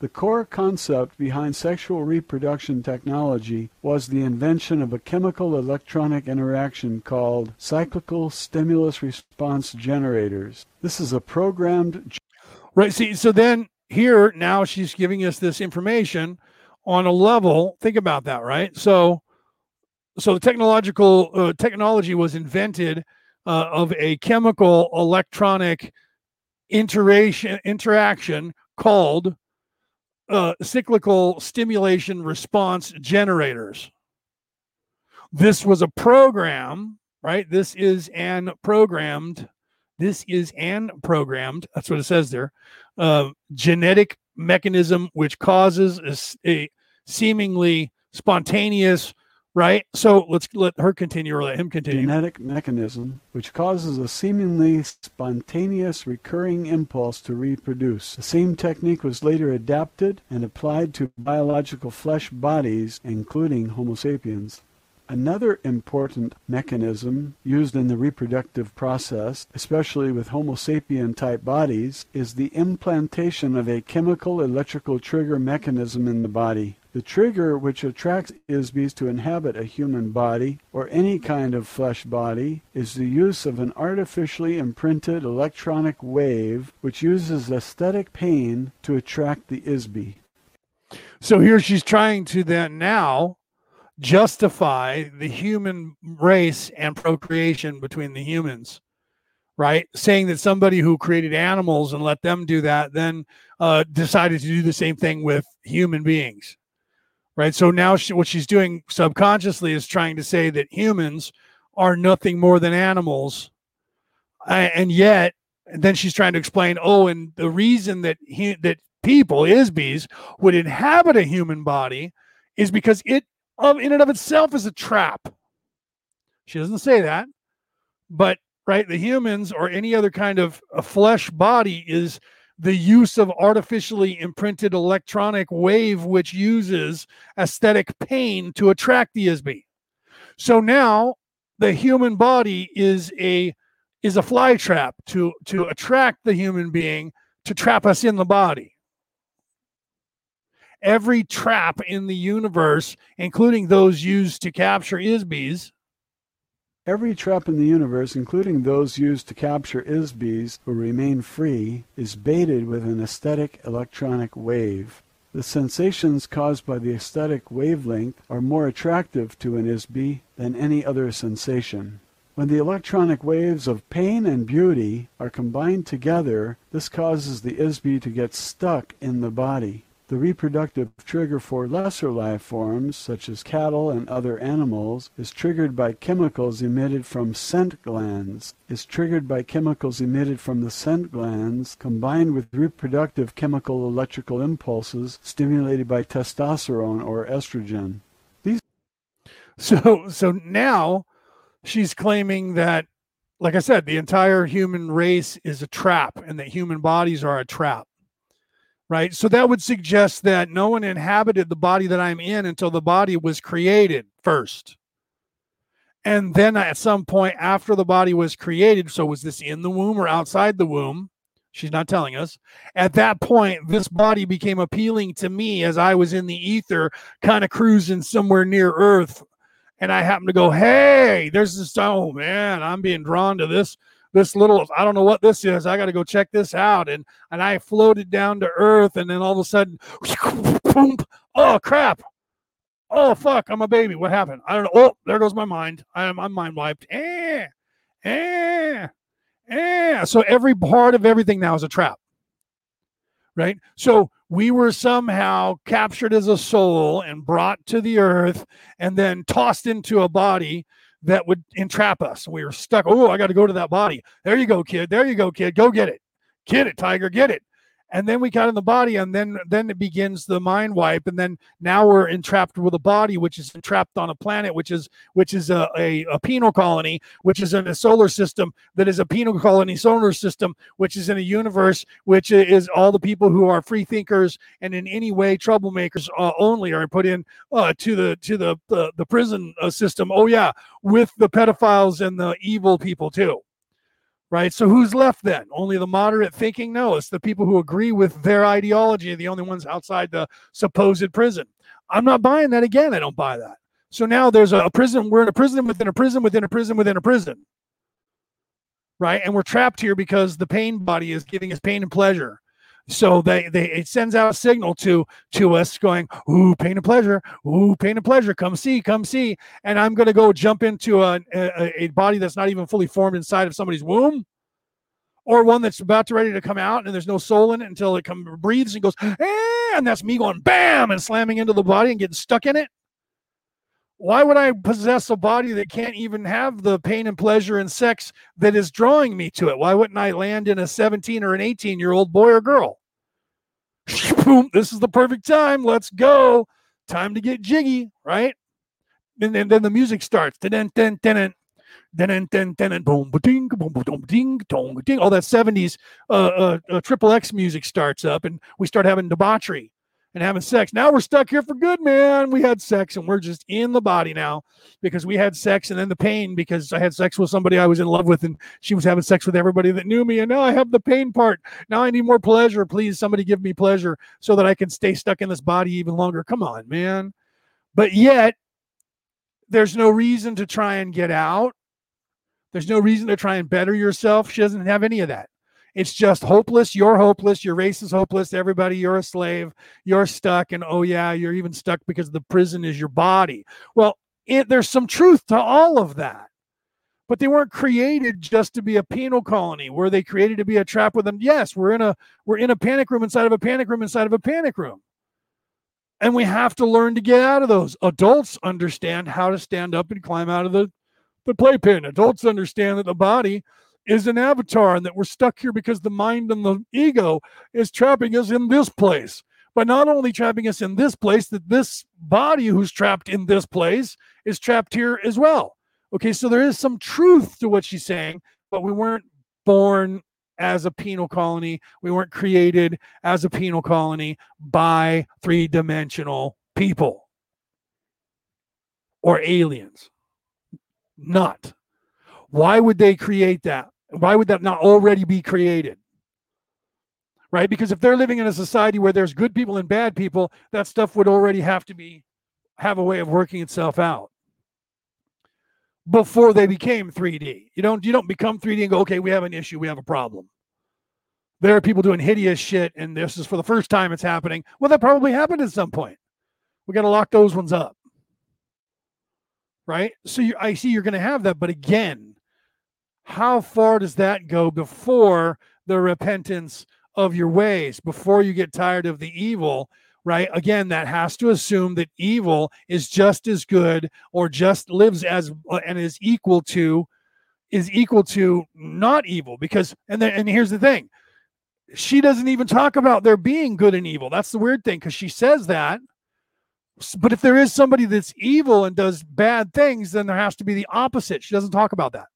The core concept behind sexual reproduction technology was the invention of a chemical electronic interaction called cyclical stimulus response generators. This is a programmed. Right. See, so then here now she's giving us this information on a level. Think about that, right? So so the technological uh, technology was invented uh, of a chemical electronic interaction interaction called uh, cyclical stimulation response generators. This was a program, right? This is an programmed. This is an programmed. That's what it says there. Uh, genetic mechanism which causes a, a seemingly spontaneous right? So let's let her continue or let him continue. Genetic mechanism which causes a seemingly spontaneous recurring impulse to reproduce. The same technique was later adapted and applied to biological flesh bodies, including Homo sapiens. Another important mechanism used in the reproductive process, especially with Homo sapien type bodies, is the implantation of a chemical electrical trigger mechanism in the body. The trigger which attracts IS-BEs to inhabit a human body or any kind of flesh body is the use of an artificially imprinted electronic wave which uses aesthetic pain to attract the IS-BE. So here she's trying to then now justify the human race and procreation between the humans right? Saying that somebody who created animals and let them do that then uh, decided to do the same thing with human beings right? So now she, what she's doing subconsciously is trying to say that humans are nothing more than animals, and yet and then she's trying to explain, oh, and the reason that he, that people IS-BEs would inhabit a human body is because it of in and of itself is a trap. She doesn't say that, but right, the humans or any other kind of a flesh body is the use of artificially imprinted electronic wave, which uses aesthetic pain to attract the IS-BE. So now the human body is a is a fly trap to to attract the human being to trap us in the body. Every trap in the universe, including those used to capture IS-BEs, Every trap in the universe, including those used to capture IS-BEs who remain free, is baited with an aesthetic electronic wave. The sensations caused by the aesthetic wavelength are more attractive to an IS-BE than any other sensation. When the electronic waves of pain and beauty are combined together, this causes the IS-BE to get stuck in the body. The reproductive trigger for lesser life forms, such as cattle and other animals, is triggered by chemicals emitted from scent glands. Is triggered by chemicals emitted from the scent glands, combined with reproductive chemical electrical impulses stimulated by testosterone or estrogen. These So so now she's claiming that like I said, the entire human race is a trap and that human bodies are a trap. Right? So that would suggest that no one inhabited the body that I'm in until the body was created first. And then at some point after the body was created, so was this in the womb or outside the womb? She's not telling us. At that point, this body became appealing to me as I was in the ether, kind of cruising somewhere near Earth, and I happen to go, hey, there's this, oh man, I'm being drawn to this, this little, I don't know what this is. I got to go check this out. And, and I floated down to earth and then all of a sudden, boom, oh crap. Oh fuck, I'm a baby. What happened? I don't know. Oh, there goes my mind. I'm, I'm mind wiped. Eh, eh, eh. So every part of everything now is a trap. Right. So we were somehow captured as a soul and brought to the earth and then tossed into a body that would entrap us. We were stuck. Oh, I got to go to that body. There you go, kid. There you go, kid. Go get it. Get it, tiger. Get it and then we got in the body and then then it begins the mind wipe and then now we're entrapped with a body which is entrapped on a planet which is which is a, a, a penal colony which is in a solar system that is a penal colony solar system which is in a universe which is all the people who are free thinkers and in any way troublemakers uh, only are put in uh, to the to the the, the prison uh, system. Oh yeah with the pedophiles and the evil people too right? So who's left then? Only the moderate thinking? No, it's the people who agree with their ideology, the only ones outside the supposed prison. I'm not buying that again. I don't buy that. So now there's a, prison. We're in a prison within a prison within a prison within a prison, right? And we're trapped here because the pain body is giving us pain and pleasure. So they, they it sends out a signal to to us going, ooh, pain and pleasure, ooh, pain and pleasure, come see, come see. And I'm gonna go jump into a, a, a body that's not even fully formed inside of somebody's womb, or one that's about to ready to come out and there's no soul in it until it come breathes and goes, eh, and that's me going bam and slamming into the body and getting stuck in it. Why would I possess a body that can't even have the pain and pleasure and sex that is drawing me to it? Why wouldn't I land in a 17 or an 18 year old boy or girl? Boom, this is the perfect time. Let's go. Time to get jiggy, right? And, and then the music starts. Dun, dun, dun, dun, dun, dun, boom, ding, boom, boom, ding, ding. All that 70s uh, uh, uh, triple X music starts up, and we start having debauchery and having sex. Now we're stuck here for good, man. We had sex and we're just in the body now because we had sex and then the pain because I had sex with somebody I was in love with and she was having sex with everybody that knew me. And now I have the pain part. Now I need more pleasure. Please, somebody give me pleasure so that I can stay stuck in this body even longer. Come on, man. But yet, there's no reason to try and get out. There's no reason to try and better yourself. She doesn't have any of that. It's just hopeless. You're hopeless. Your race is hopeless. Everybody, you're a slave. You're stuck. And oh, yeah, you're even stuck because the prison is your body. Well, it, there's some truth to all of that. But they weren't created just to be a penal colony. Were they created to be a trap with them? Yes, we're in a we're in a panic room inside of a panic room inside of a panic room. And we have to learn to get out of those. Adults understand how to stand up and climb out of the, the playpen. Adults understand that the body is an avatar and that we're stuck here because the mind and the ego is trapping us in this place. But not only trapping us in this place, that this body who's trapped in this place is trapped here as well. Okay, so there is some truth to what she's saying, but we weren't born as a penal colony. We weren't created as a penal colony by three dimensional people or aliens. Not. Why would they create that? Why would that not already be created? Right? Because if they're living in a society where there's good people and bad people, that stuff would already have to be have a way of working itself out before they became 3D. You don't you don't become 3D and go, okay, we have an issue, we have a problem. There are people doing hideous shit, and this is for the first time it's happening. Well, that probably happened at some point. We got to lock those ones up. Right? So you, I see you're going to have that, but again, how far does that go before the repentance of your ways, before you get tired of the evil? right? Again, that has to assume that evil is just as good or just lives as uh, and is equal to is equal to not evil because and then and here's the thing. She doesn't even talk about there being good and evil. That's the weird thing because she says that. But if there is somebody that's evil and does bad things then there has to be the opposite. She doesn't talk about that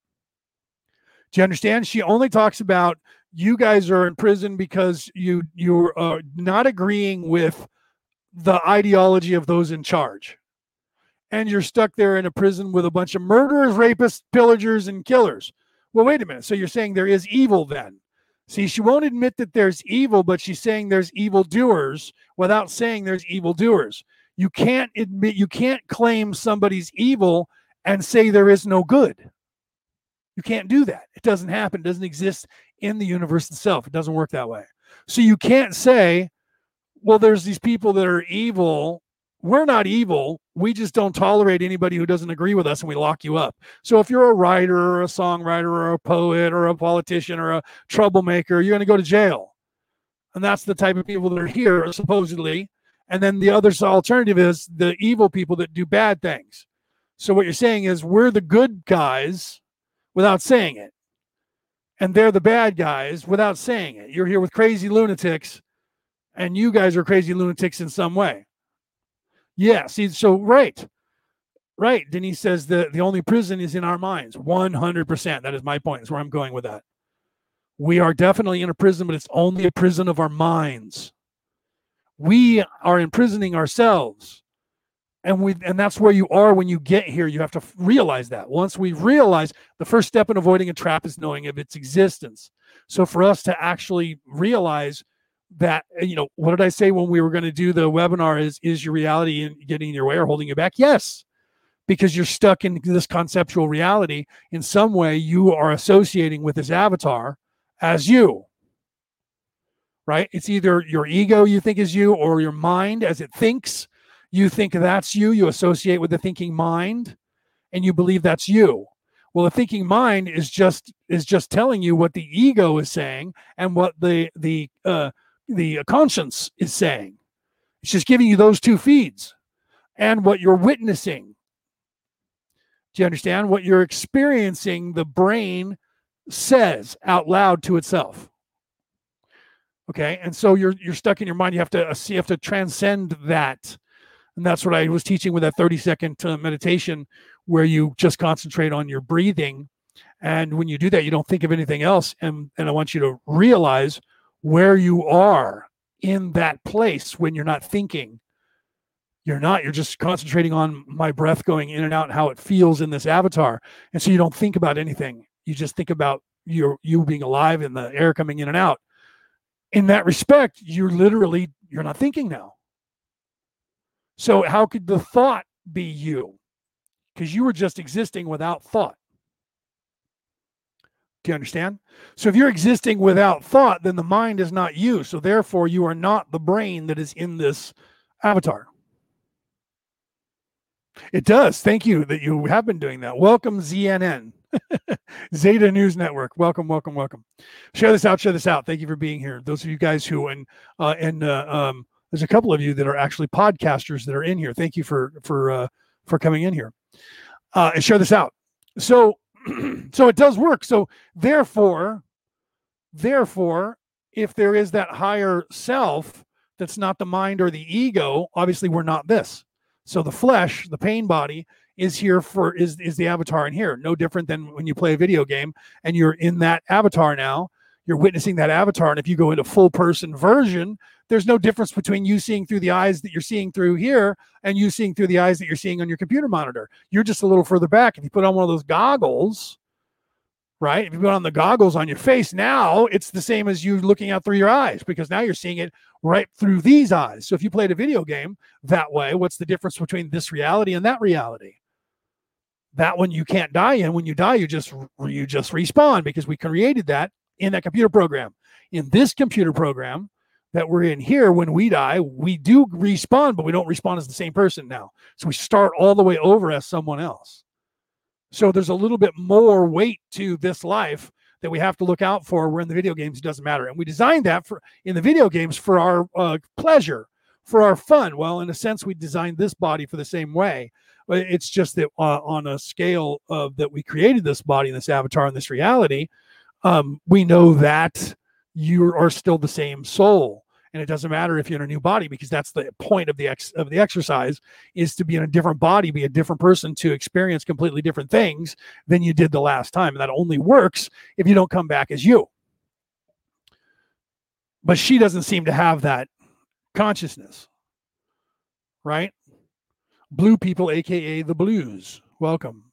do you understand? She only talks about you guys are in prison because you you're uh, not agreeing with the ideology of those in charge. And you're stuck there in a prison with a bunch of murderers rapists pillagers and killers. Well wait a minute. So you're saying there is evil then? See she won't admit that there's evil but she's saying there's evil doers without saying there's evil doers you can't admit you can't claim somebody's evil and say there is no good you can't do that it doesn't happen it doesn't exist in the universe itself it doesn't work that way so you can't say well, there's these people that are evil. We're not evil. We just don't tolerate anybody who doesn't agree with us and we lock you up. So if you're a writer or a songwriter or a poet or a politician or a troublemaker, you're going to go to jail. And that's the type of people that are here, supposedly. And then the other alternative is the evil people that do bad things. So what you're saying is we're the good guys without saying it. And they're the bad guys without saying it. You're here with crazy lunatics and you guys are crazy lunatics in some way. Yeah, see, so right. Right. Denise says the, the only prison is in our minds. 100%. That is my point. That's where I'm going with that. We are definitely in a prison, but it's only a prison of our minds. We are imprisoning ourselves. And we and that's where you are when you get here. You have to realize that. Once we realize the first step in avoiding a trap is knowing of its existence. So for us to actually realize that uh, you know what did i say when we were going to do the webinar is is your reality in getting in your way or holding you back yes because you're stuck in this conceptual reality in some way you are associating with this avatar as you right it's either your ego you think is you or your mind as it thinks you think that's you you associate with the thinking mind and you believe that's you well the thinking mind is just is just telling you what the ego is saying and what the the uh the conscience is saying. It's just giving you those two feeds and what you're witnessing. Do you understand? What you're experiencing, the brain says out loud to itself. Okay, and so you're you're stuck in your mind. You have to uh, you have to transcend that, and that's what I was teaching with that 30 second uh, meditation, where you just concentrate on your breathing, and when you do that, you don't think of anything else. And and I want you to realize where you are in that place when you're not thinking. You're not, you're just concentrating on my breath going in and out and how it feels in this avatar. And so you don't think about anything. You just think about your you being alive and the air coming in and out. In that respect, you're literally you're not thinking now. So how could the thought be you? Because you were just existing without thought. Do you understand? So if you're existing without thought, then the mind is not you. So therefore, you are not the brain that is in this avatar. It does. Thank you that you have been doing that. Welcome, ZNN, Zeta News Network. Welcome, welcome, welcome. Share this out. Share this out. Thank you for being here. Those of you guys who and uh, and uh, um, there's a couple of you that are actually podcasters that are in here. Thank you for for uh, for coming in here uh, and share this out. So so it does work. So therefore, therefore, if there is that higher self that's not the mind or the ego, obviously we're not this. So the flesh, the pain body, is here for is is the avatar in here. No different than when you play a video game and you're in that avatar now. You're witnessing that avatar, and if you go into full person version, there's no difference between you seeing through the eyes that you're seeing through here and you seeing through the eyes that you're seeing on your computer monitor. You're just a little further back. If you put on one of those goggles, right? If you put on the goggles on your face, now it's the same as you looking out through your eyes because now you're seeing it right through these eyes. So if you played a video game that way, what's the difference between this reality and that reality? That one you can't die in. When you die, you just you just respawn because we created that in that computer program. In this computer program, that we're in here, when we die, we do respawn, but we don't respawn as the same person now. So we start all the way over as someone else. So there's a little bit more weight to this life that we have to look out for. Where in the video games, it doesn't matter. And we designed that for in the video games for our uh, pleasure, for our fun. Well, in a sense, we designed this body for the same way. It's just that uh, on a scale of that we created this body and this avatar and this reality, um, we know that you are still the same soul. And it doesn't matter if you're in a new body because that's the point of the ex of the exercise is to be in a different body be a different person to experience completely different things than you did the last time. And that only works if you don't come back as you. But she doesn't seem to have that consciousness right? Blue people aka the blues. Welcome.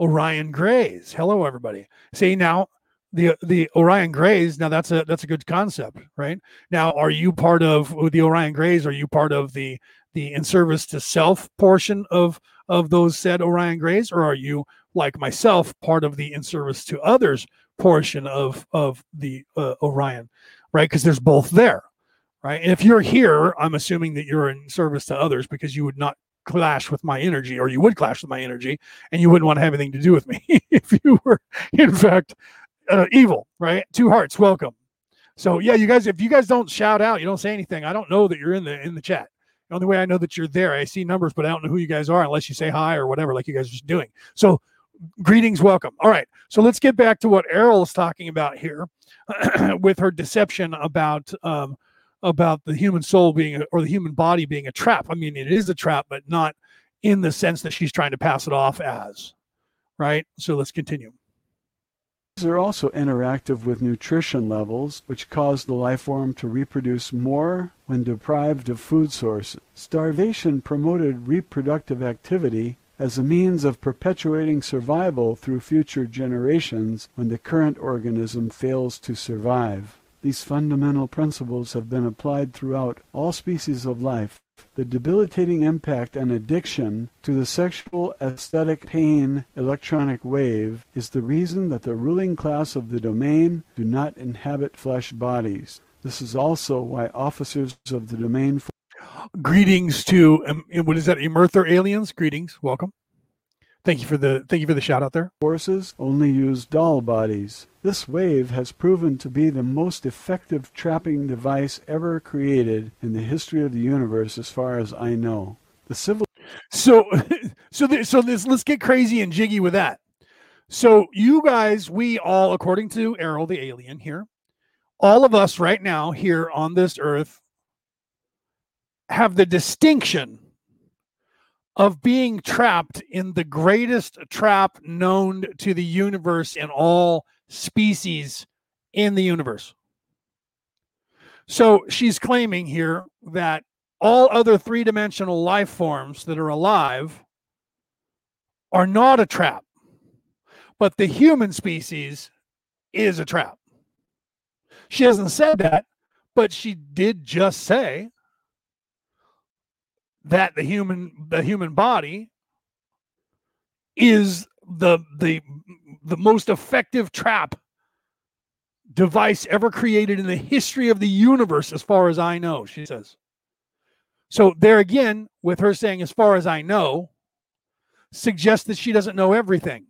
Orion grays. Hello everybody. See now the the Orion Grays. Now that's a that's a good concept, right? Now, are you part of the Orion Grays? Are you part of the the in service to self portion of of those said Orion Grays, or are you like myself part of the in service to others portion of of the uh, Orion, right? Because there's both there, right? And if you're here, I'm assuming that you're in service to others because you would not clash with my energy or you would clash with my energy and you wouldn't want to have anything to do with me if you were in fact uh, evil, right? Two hearts, welcome. So yeah, you guys, if you guys don't shout out, you don't say anything. I don't know that you're in the in the chat. The only way I know that you're there, I see numbers, but I don't know who you guys are unless you say hi or whatever, like you guys are just doing. So greetings, welcome. All right, so let's get back to what Airl is talking about here, with her deception about um, about the human soul being or the human body being a trap. I mean, it is a trap, but not in the sense that she's trying to pass it off as. Right. So let's continue. They're also interactive with nutrition levels, which cause the life form to reproduce more when deprived of food sources. Starvation promoted reproductive activity as a means of perpetuating survival through future generations when the current organism fails to survive. These fundamental principles have been applied throughout all species of life, the debilitating impact and addiction to the sexual aesthetic pain electronic wave is the reason that the ruling class of the domain do not inhabit flesh bodies. This is also why officers of the domain. Greetings to what is that? Emerther aliens. Greetings, welcome. Thank you for the thank you for the shout out there. Forces only use doll bodies. This wave has proven to be the most effective trapping device ever created in the history of the universe, as far as I know. The civil. So, so this, so this. Let's get crazy and jiggy with that. So you guys, we all, according to Airl the alien here, all of us right now here on this earth have the distinction of being trapped in the greatest trap known to the universe in all species in the universe. So she's claiming here that all other three dimensional life forms that are alive are not a trap, but the human species is a trap. She hasn't said that, but she did just say that the human the human body is the the the most effective trap device ever created in the history of the universe as far as i know she says. So there again with her saying as far as i know suggests that she doesn't know everything.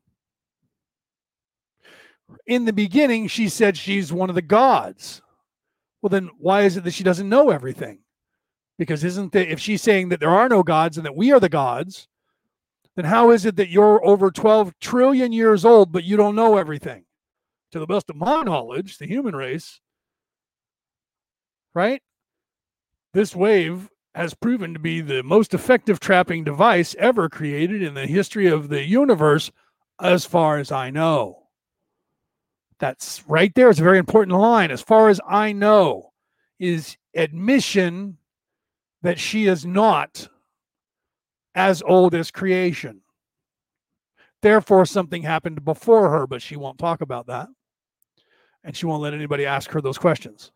In the beginning she said she's one of the gods. Well then why is it that she doesn't know everything because isn't that if she's saying that there are no gods and that we are the gods, then how is it that you're over 12 trillion years old, but you don't know everything? To the best of my knowledge, the human race, right? This wave has proven to be the most effective trapping device ever created in the history of the universe, as far as I know. That's right there. It's a very important line. As far as I know, is admission that she is not as old as creation. Therefore, something happened before her, but she won't talk about that. And she won't let anybody ask her those questions.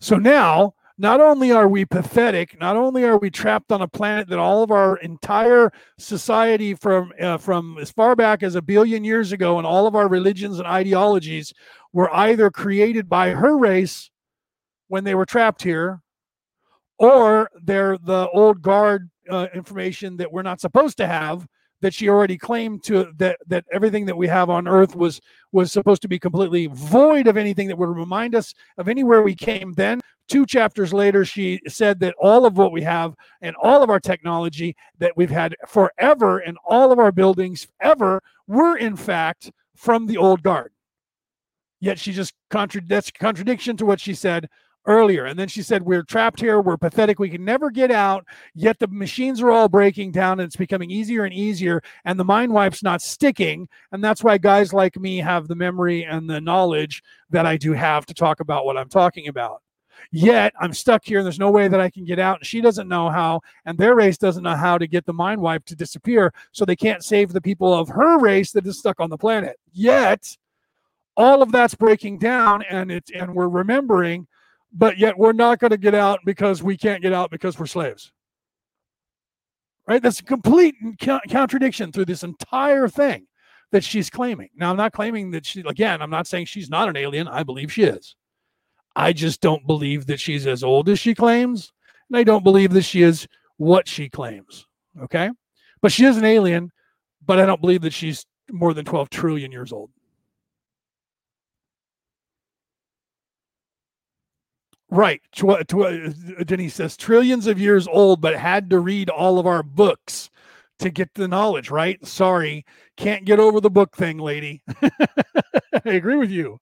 So now, not only are we pathetic, not only are we trapped on a planet that all of our entire society from uh, from as far back as a billion years ago and all of our religions and ideologies were either created by her race when they were trapped here or they're the old guard uh, information that we're not supposed to have that she already claimed to that that everything that we have on earth was was supposed to be completely void of anything that would remind us of anywhere we came then Two chapters later, she said that all of what we have and all of our technology that we've had forever and all of our buildings ever were in fact from the old guard. Yet she just contradicts contradiction to what she said earlier. And then she said, We're trapped here. We're pathetic. We can never get out. Yet the machines are all breaking down and it's becoming easier and easier. And the mind wipe's not sticking. And that's why guys like me have the memory and the knowledge that I do have to talk about what I'm talking about. Yet I'm stuck here and there's no way that I can get out. And she doesn't know how, and their race doesn't know how to get the mind wipe to disappear. So they can't save the people of her race that is stuck on the planet. Yet all of that's breaking down and it's and we're remembering but yet we're not going to get out because we can't get out because we're slaves. Right? That's a complete contradiction through this entire thing that she's claiming. Now, I'm not claiming that she, again, I'm not saying she's not an alien. I believe she is. I just don't believe that she's as old as she claims. And I don't believe that she is what she claims. Okay. But she is an alien, but I don't believe that she's more than 12 trillion years old. Right. Tw- uh, tw- uh, uh, Denise says trillions of years old, but had to read all of our books to get the knowledge, right? Sorry, can't get over the book thing, lady. I agree with you,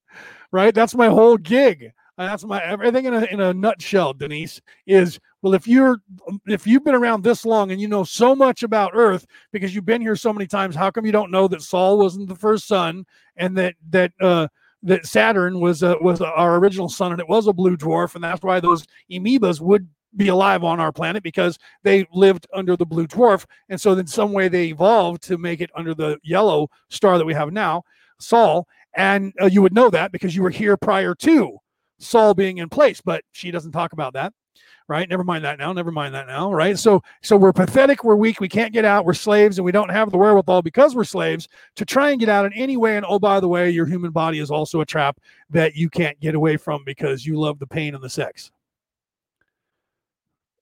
right? That's my whole gig. That's my everything in a, in a nutshell, Denise, is well, if you're um, if you've been around this long and you know so much about Earth because you've been here so many times, how come you don't know that Saul wasn't the first son and that that uh that Saturn was was our original sun and it was a blue dwarf, and that's why those amoebas would be alive on our planet because they lived under the blue dwarf, and so in some way they evolved to make it under the yellow star that we have now, Sol. And uh, you would know that because you were here prior to Sol being in place, but she doesn't talk about that right? Never mind that now never mind that now right? So so we're pathetic we're weak we can't get out we're slaves and we don't have the wherewithal because we're slaves to try and get out in any way and oh by the way your human body is also a trap that you can't get away from because you love the pain and the sex.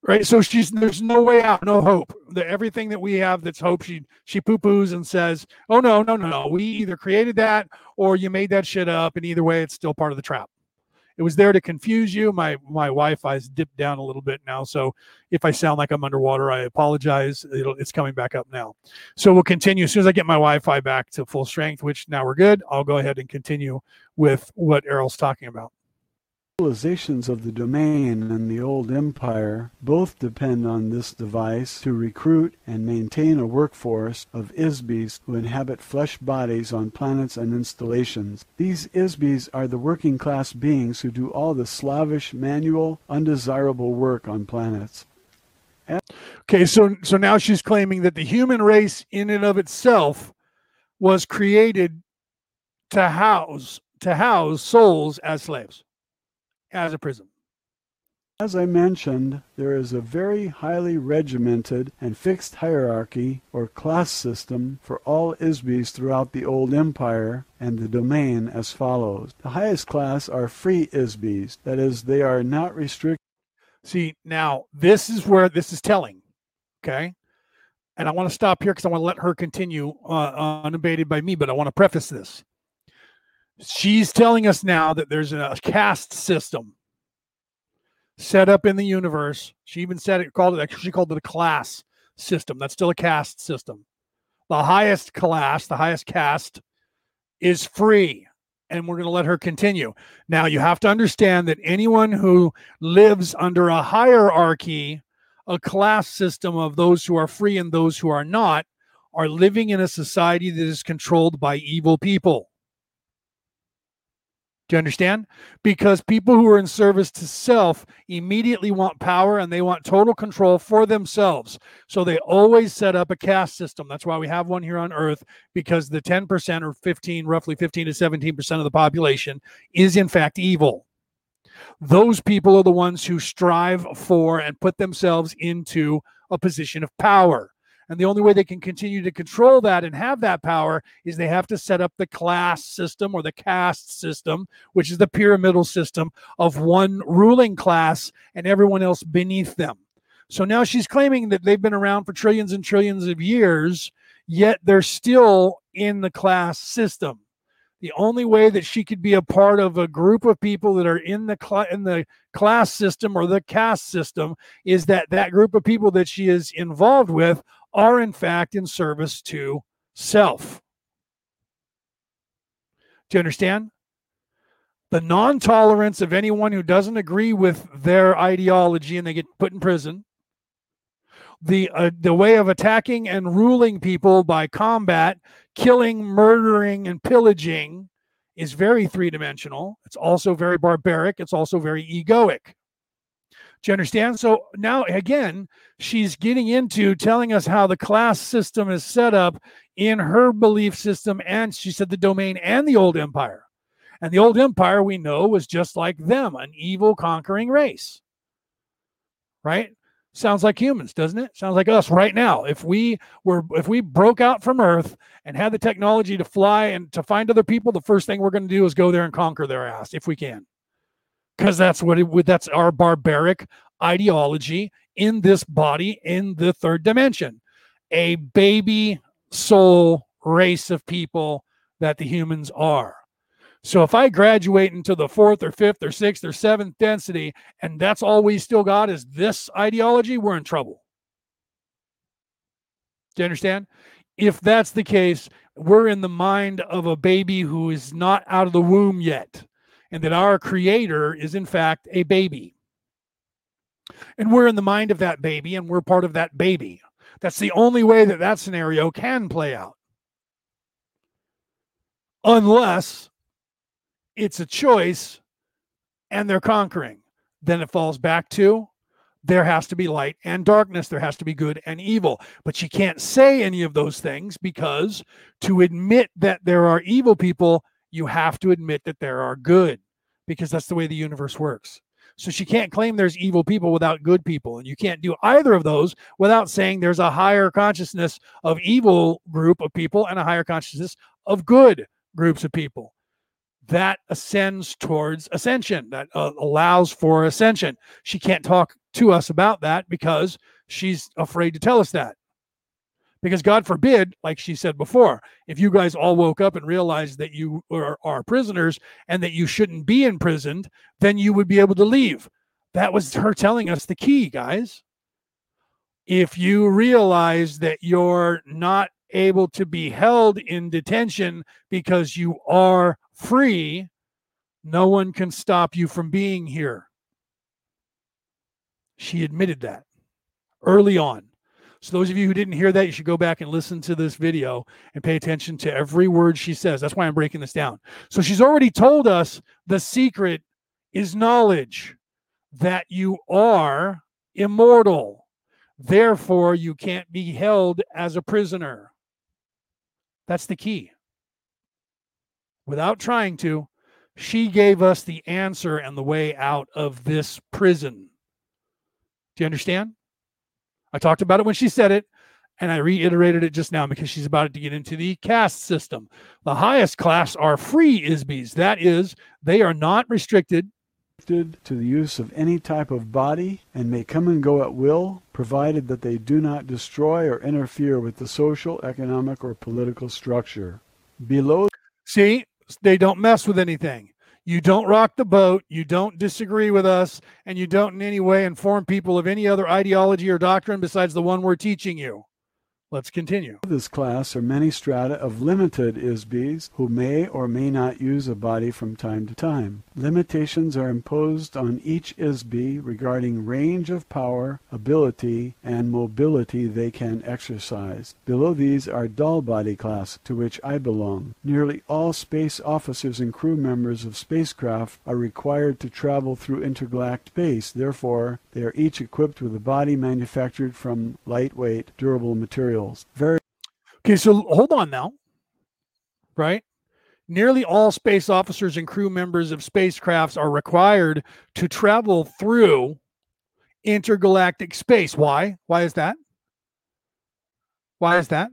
Right? So she's there's no way out no hope. The, everything that we have that's hope she she poo-poos and says oh no no no no. We either created that or you made that shit up and either way it's still part of the trap it was there to confuse you. My my Wi-Fi's dipped down a little bit now, so if I sound like I'm underwater, I apologize. It'll, it's coming back up now. So we'll continue as soon as I get my Wi-Fi back to full strength, which now we're good. I'll go ahead and continue with what Airl's talking about civilizations of the domain and the old empire both depend on this device to recruit and maintain a workforce of IS-BEs who inhabit flesh bodies on planets and installations. These IS-BEs are the working class beings who do all the slavish, manual, undesirable work on planets. Okay, so so now she's claiming that the human race in and of itself was created to house to house souls as slaves as a prism. As I mentioned, there is a very highly regimented and fixed hierarchy or class system for all IS-BEs throughout the old empire and the domain as follows. The highest class are free IS-BEs, that is, they are not restricted. See, now this is where this is telling, okay? And I want to stop here because I want to let her continue uh, unabated by me, but I want to preface this she's telling us now that there's a caste system set up in the universe. She even said it called it she called it a class system. That's still a caste system. The highest class, the highest caste is free. And we're going to let her continue. Now, you have to understand that anyone who lives under a hierarchy, a class system of those who are free and those who are not, are living in a society that is controlled by evil people. Do you understand? Because people who are in service to self immediately want power and they want total control for themselves. So they always set up a caste system. That's why we have one here on Earth, because the 10% or 15, roughly 15 to 17% of the population is in fact evil. Those people are the ones who strive for and put themselves into a position of power. And the only way they can continue to control that and have that power is they have to set up the class system or the caste system, which is the pyramidal system of one ruling class and everyone else beneath them. So now she's claiming that they've been around for trillions and trillions of years, yet they're still in the class system. The only way that she could be a part of a group of people that are in the cl- in the class system or the caste system is that that group of people that she is involved with are in fact in service to self. Do you understand? The non tolerance of anyone who doesn't agree with their ideology and they get put in prison. The, uh, the way of attacking and ruling people by combat, killing, murdering, and pillaging is very three dimensional. It's also very barbaric. It's also very egoic. Do you understand? So now, again, she's getting into telling us how the class system is set up in her belief system. And she said the domain and the old empire. And the old empire we know was just like them, an evil conquering race. Right? Sounds like humans, doesn't it? Sounds like us right now. If we were if we broke out from Earth and had the technology to fly and to find other people, the first thing we're going to do is go there and conquer their ass if we can because that's what it that's our barbaric ideology in this body in the third dimension. A baby soul race of people that the humans are. So if i graduate into the fourth or fifth or sixth or seventh density and that's all we still got is this ideology we're in trouble. Do you understand? If that's the case we're in the mind of a baby who is not out of the womb yet and that our creator is in fact a baby. And we're in the mind of that baby and we're part of that baby. That's the only way that that scenario can play out. Unless it's a choice and they're conquering. Then it falls back to there has to be light and darkness. There has to be good and evil. But you can't say any of those things because to admit that there are evil people you have to admit that there are good because that's the way the universe works. So she can't claim there's evil people without good people. And you can't do either of those without saying there's a higher consciousness of evil group of people and a higher consciousness of good groups of people. That ascends towards ascension, that uh, allows for ascension. She can't talk to us about that because she's afraid to tell us that. Because God forbid, like she said before, if you guys all woke up and realized that you are, are prisoners and that you shouldn't be imprisoned, then you would be able to leave. That was her telling us the key, guys. If you realize that you're not able to be held in detention because you are free, no one can stop you from being here. She admitted that early on. So those of you who didn't hear that, you should go back and listen to this video and pay attention to every word she says. That's why I'm breaking this down. So she's already told us the secret is knowledge that you are immortal. Therefore, you can't be held as a prisoner. That's the key. Without trying to, she gave us the answer and the way out of this prison. Do you understand? I talked about it when she said it, and I reiterated it just now because she's about to get into the caste system. The highest class are free IS-BEs. That is, they are not restricted to the use of any type of body and may come and go at will, provided that they do not destroy or interfere with the social, economic, or political structure. Below. See, they don't mess with anything. You don't rock the boat. You don't disagree with us. And you don't in any way inform people of any other ideology or doctrine besides the one we're teaching you. Let's continue. This class are many strata of limited IS-BEs who may or may not use a body from time to time. Limitations are imposed on each IS-BE regarding range of power, ability, and mobility they can exercise. Below these are doll body class, to which I belong. Nearly all space officers and crew members of spacecraft are required to travel through intergalactic space. Therefore, they are each equipped with a body manufactured from lightweight, durable materials. Very Okay, so hold on now. Right? Nearly all space officers and crew members of spacecrafts are required to travel through intergalactic space. Why? Why is that? Why is that?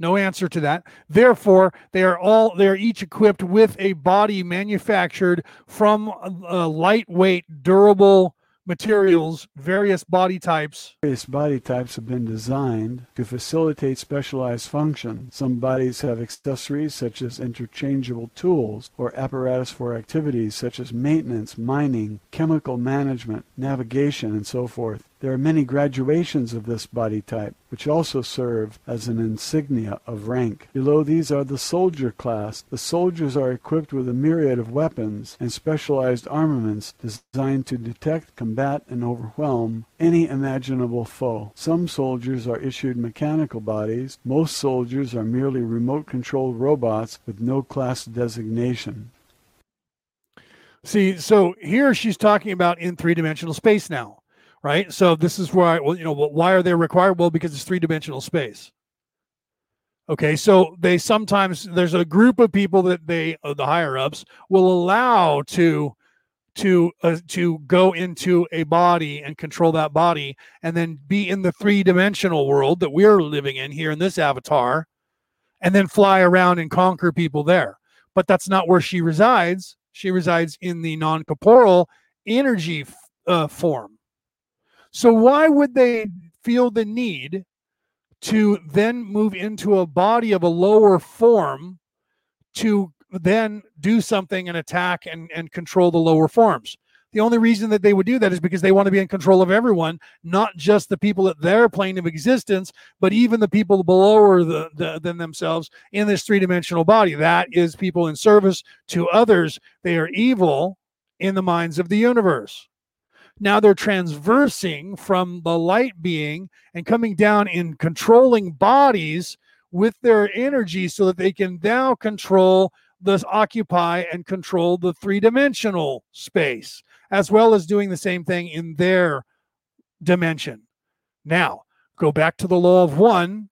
No answer to that. Therefore, they are all they are each equipped with a body manufactured from a lightweight, durable materials, various body types. Various body types have been designed to facilitate specialized function. Some bodies have accessories such as interchangeable tools or apparatus for activities such as maintenance, mining, chemical management, navigation, and so forth. There are many graduations of this body type, which also serve as an insignia of rank. Below these are the soldier class. The soldiers are equipped with a myriad of weapons and specialized armaments designed to detect, combat, and overwhelm any imaginable foe. Some soldiers are issued mechanical bodies. Most soldiers are merely remote controlled robots with no class designation. See, so here she's talking about in three dimensional space now right? So this is why, well, you know, why are they required? Well, because it's three dimensional space. Okay, so they sometimes there's a group of people that they uh, the higher ups will allow to to uh, to go into a body and control that body and then be in the three dimensional world that we're living in here in this avatar and then fly around and conquer people there. But that's not where she resides. She resides in the non corporeal energy uh, form. So why would they feel the need to then move into a body of a lower form to then do something and attack and, and control the lower forms? The only reason that they would do that is because they want to be in control of everyone, not just the people at their plane of existence, but even the people below or the, the, than themselves in this three dimensional body. That is people in service to others. They are evil in the minds of the universe. Now they're transversing from the light being and coming down in controlling bodies with their energy so that they can now control this occupy and control the three dimensional space, as well as doing the same thing in their dimension. Now, go back to the law of one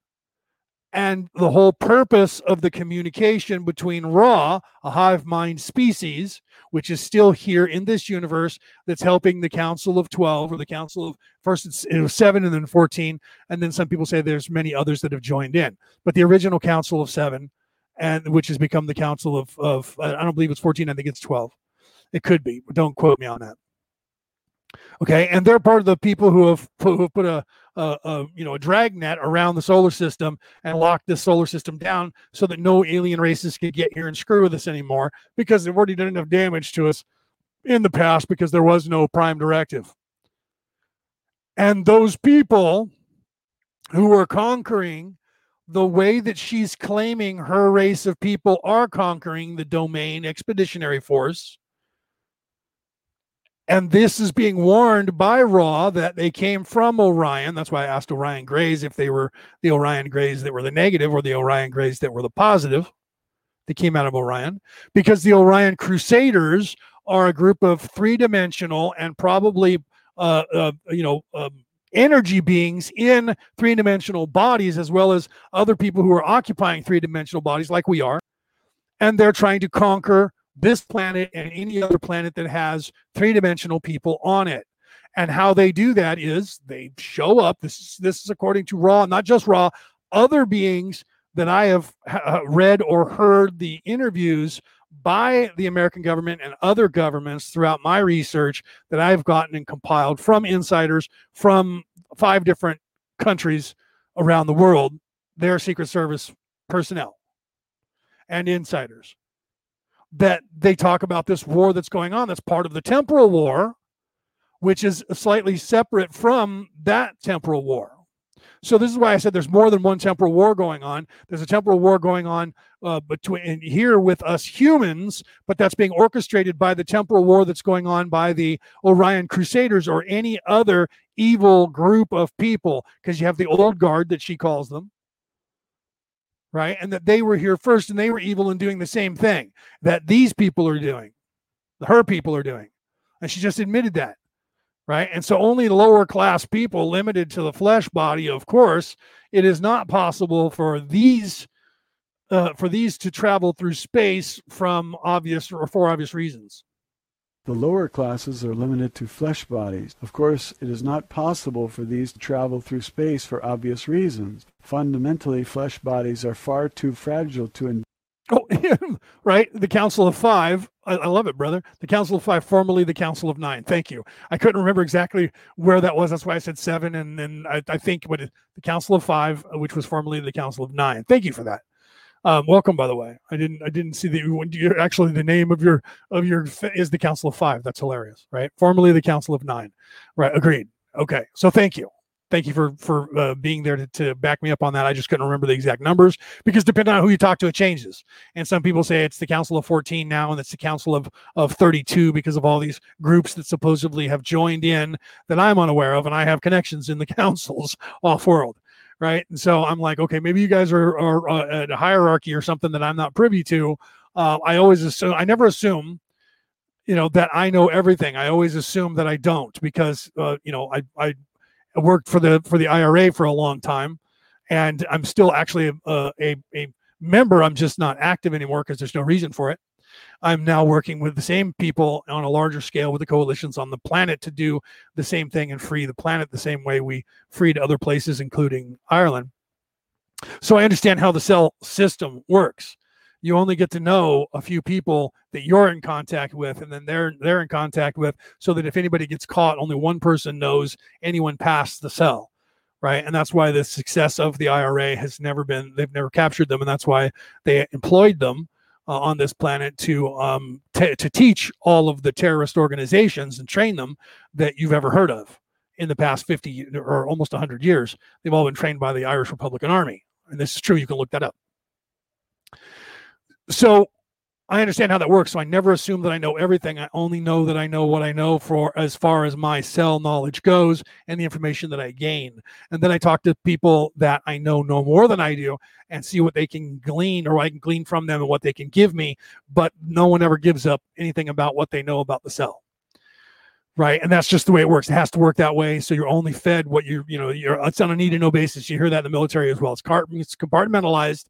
and the whole purpose of the communication between Ra, a hive mind species, which is still here in this universe, that's helping the Council of 12 or the Council of first it was seven and then 14. And then some people say there's many others that have joined in. But the original Council of seven, and which has become the Council of, of I don't believe it's 14, I think it's 12. It could be. Don't quote me on that. Okay, and they're part of the people who have put, who have put a, a, a, you know a dragnet around the solar system and lock the solar system down so that no alien races could get here and screw with us anymore because they've already done enough damage to us in the past because there was no prime directive. And those people who are conquering the way that she's claiming her race of people are conquering the domain expeditionary force and this is being warned by Ra that they came from Orion. That's why I asked Orion Greys if they were the Orion Greys that were the negative or the Orion Greys that were the positive. They came out of Orion because the Orion Crusaders are a group of three dimensional and probably, uh, uh, you know, um, energy beings in three dimensional bodies, as well as other people who are occupying three dimensional bodies like we are. And they're trying to conquer this planet and any other planet that has three dimensional people on it. And how they do that is they show up. This is this is according to Ra, not just Ra, other beings that I have uh, read or heard the interviews by the American government and other governments throughout my research that I've gotten and compiled from insiders from five different countries around the world, their Secret Service personnel and insiders that they talk about this war that's going on that's part of the temporal war which is slightly separate from that temporal war. So this is why i said there's more than one temporal war going on. There's a temporal war going on uh, between here with us humans but that's being orchestrated by the temporal war that's going on by the orion crusaders or any other evil group of people because you have the old guard that she calls them right? And that they were here first and they were evil in doing the same thing that these people are doing, her people are doing. And she just admitted that, right? And so only lower class people, limited to the flesh body, of course, it is not possible for these. Uh, for these to travel through space from obvious or for obvious reasons. The lower classes are limited to flesh bodies. Of course, it is not possible for these to travel through space for obvious reasons. Fundamentally, flesh bodies are far too fragile to Oh, right. The Council of Five. I, I, love it, brother. The Council of Five, formerly the Council of Nine. Thank you. I couldn't remember exactly where that was. That's why I said seven. And then I, I think what the Council of Five, which was formerly the Council of Nine. Thank you for that. Um, welcome, by the way. I didn't I didn't see that you actually the name of your of your is the Council of Five. That's hilarious, right? Formerly the Council of Nine, right? Agreed. Okay, so thank you thank you for for uh, being there to, to back me up on that. I just couldn't remember the exact numbers because depending on who you talk to, it changes. And some people say it's the Council of 14 now, and it's the Council of of 32 because of all these groups that supposedly have joined in that I'm unaware of, and I have connections in the councils off world. Right. And so I'm like, okay, maybe you guys are, are uh, a hierarchy or something that I'm not privy to. Uh, I always assume, I never assume you know that I know everything. I always assume that I don't because uh, you know I I I worked for the for the IRA for a long time, and I'm still actually a, a, a member. I'm just not active anymore because there's no reason for it. I'm now working with the same people on a larger scale with the coalitions on the planet to do the same thing and free the planet the same way we freed other places, including Ireland. So I understand how the cell system works you only get to know a few people that you're in contact with and then they're they're in contact with so that if anybody gets caught only one person knows anyone past the cell right? And that's why the success of the ira has never been they've never captured them. And that's why they employed them uh, on this planet to um, t- to teach all of the terrorist organizations and train them that you've ever heard of in the past 50 or almost 100 years. They've all been trained by the irish republican army. And this is true. You can look that up so I understand how that works. So I never assume that I know everything. I only know that I know what I know for as far as my cell knowledge goes and the information that I gain. And then I talk to people that I know no more than I do and see what they can glean or I can glean from them and what they can give me. But no one ever gives up anything about what they know about the cell. Right. And that's just the way it works. It has to work that way. So you're only fed what you're, you know, you're, it's on a need to know basis. You hear that in the military as well. It's compartmentalized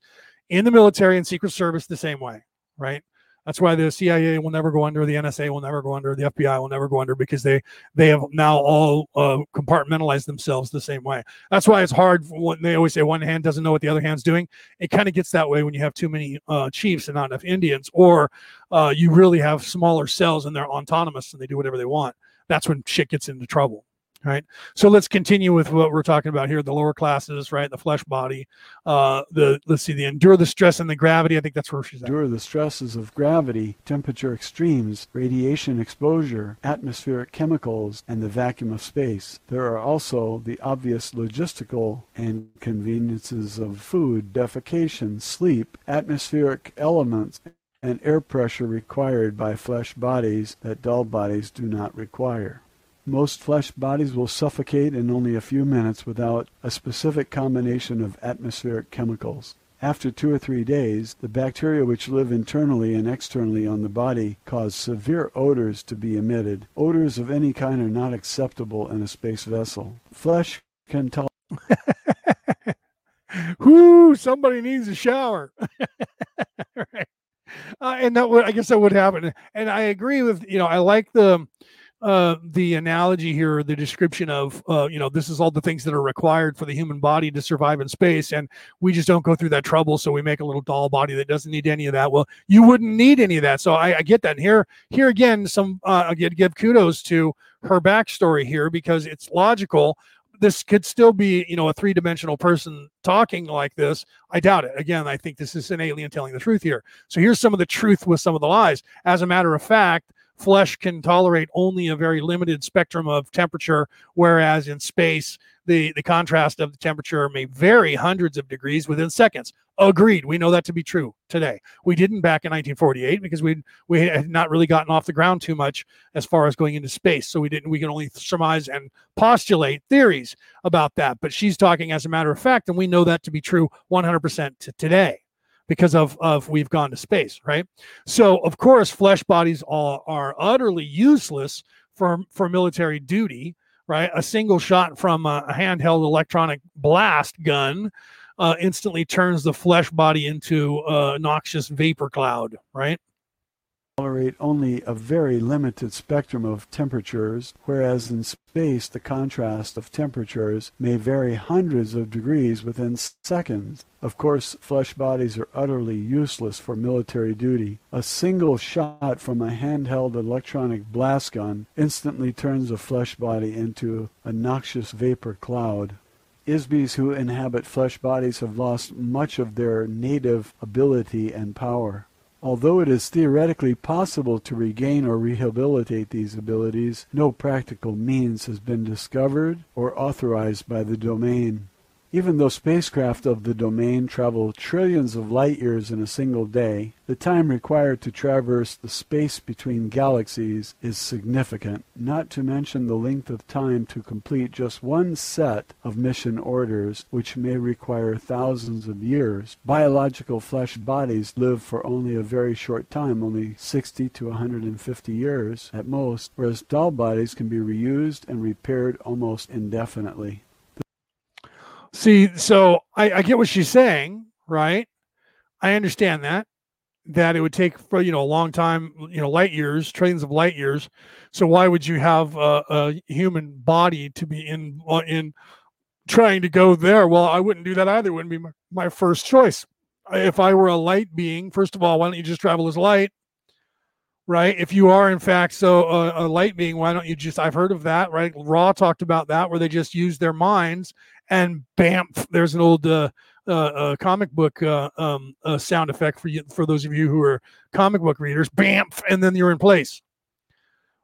in the military and secret service the same way, right? That's why the CIA will never go under, the NSA will never go under, the FBI will never go under because they they have now all uh, compartmentalized themselves the same way. That's why it's hard when they always say one hand doesn't know what the other hand's doing. It kind of gets that way when you have too many uh, chiefs and not enough Indians, or uh, you really have smaller cells and they're autonomous and they do whatever they want. That's when shit gets into trouble right? So let's continue with what we're talking about here the lower classes right the flesh body uh the let's see the endure the stress and the gravity. I think that's where she's at. endure the stresses of gravity temperature extremes radiation exposure atmospheric chemicals and the vacuum of space. There are also the obvious logistical inconveniences of food defecation sleep atmospheric elements and air pressure required by flesh bodies that doll bodies do not require most flesh bodies will suffocate in only a few minutes without a specific combination of atmospheric chemicals. After two or three days, the bacteria which live internally and externally on the body cause severe odors to be emitted. Odors of any kind are not acceptable in a space vessel. Flesh can tolerate. Whoo! Somebody needs a shower. right. uh, and that would, I guess, that would happen. And I agree with you know, I like the uh, the analogy here, the description of, uh, you know, this is all the things that are required for the human body to survive in space, and we just don't go through that trouble, so we make a little doll body that doesn't need any of that. Well, you wouldn't need any of that, so I, I get that. And here, here again, some uh, get give kudos to her backstory here because it's logical. This could still be, you know, a three-dimensional person talking like this. I doubt it. Again, I think this is an alien telling the truth here. So here's some of the truth with some of the lies. As a matter of fact, flesh can tolerate only a very limited spectrum of temperature, whereas in space, the, the contrast of the temperature may vary hundreds of degrees within seconds. Agreed. We know that to be true today. We didn't back in 1948 because we we had not really gotten off the ground too much as far as going into space. So we didn't. We can only surmise and postulate theories about that. But she's talking as a matter of fact, and we know that to be true 100% to today because of of we've gone to space, right? So of course, flesh bodies are, are utterly useless for for military duty, right? A single shot from a, handheld electronic blast gun uh, instantly turns the flesh body into a noxious vapor cloud, right? tolerate only a very limited spectrum of temperatures, whereas in space the contrast of temperatures may vary hundreds of degrees within seconds. Of course, flesh bodies are utterly useless for military duty. A single shot from a handheld electronic blast gun instantly turns a flesh body into a noxious vapor cloud. IS-BEs who inhabit flesh bodies have lost much of their native ability and power. Although it is theoretically possible to regain or rehabilitate these abilities, no practical means has been discovered or authorized by the domain. Even though spacecraft of the domain travel trillions of light years in a single day, the time required to traverse the space between galaxies is significant, not to mention the length of time to complete just one set of mission orders, which may require thousands of years. Biological flesh bodies live for only a very short time, only 60 to 150 years at most, whereas doll bodies can be reused and repaired almost indefinitely. See, so I, I get what she's saying, right? I understand that that it would take for you know a long time, you know, light years, trillions of light years. So why would you have a, a human body to be in uh, in trying to go there? Well, I wouldn't do that either. It wouldn't be my, my first choice. If I were a light being, first of all, why don't you just travel as light? right? If you are in fact so uh, a light being, why don't you just? I've heard of that, right? Ra talked about that, where they just use their minds and bam, there's an old uh, uh, uh, comic book uh, um, uh, sound effect for you for those of you who are comic book readers. Bam, and then you're in place,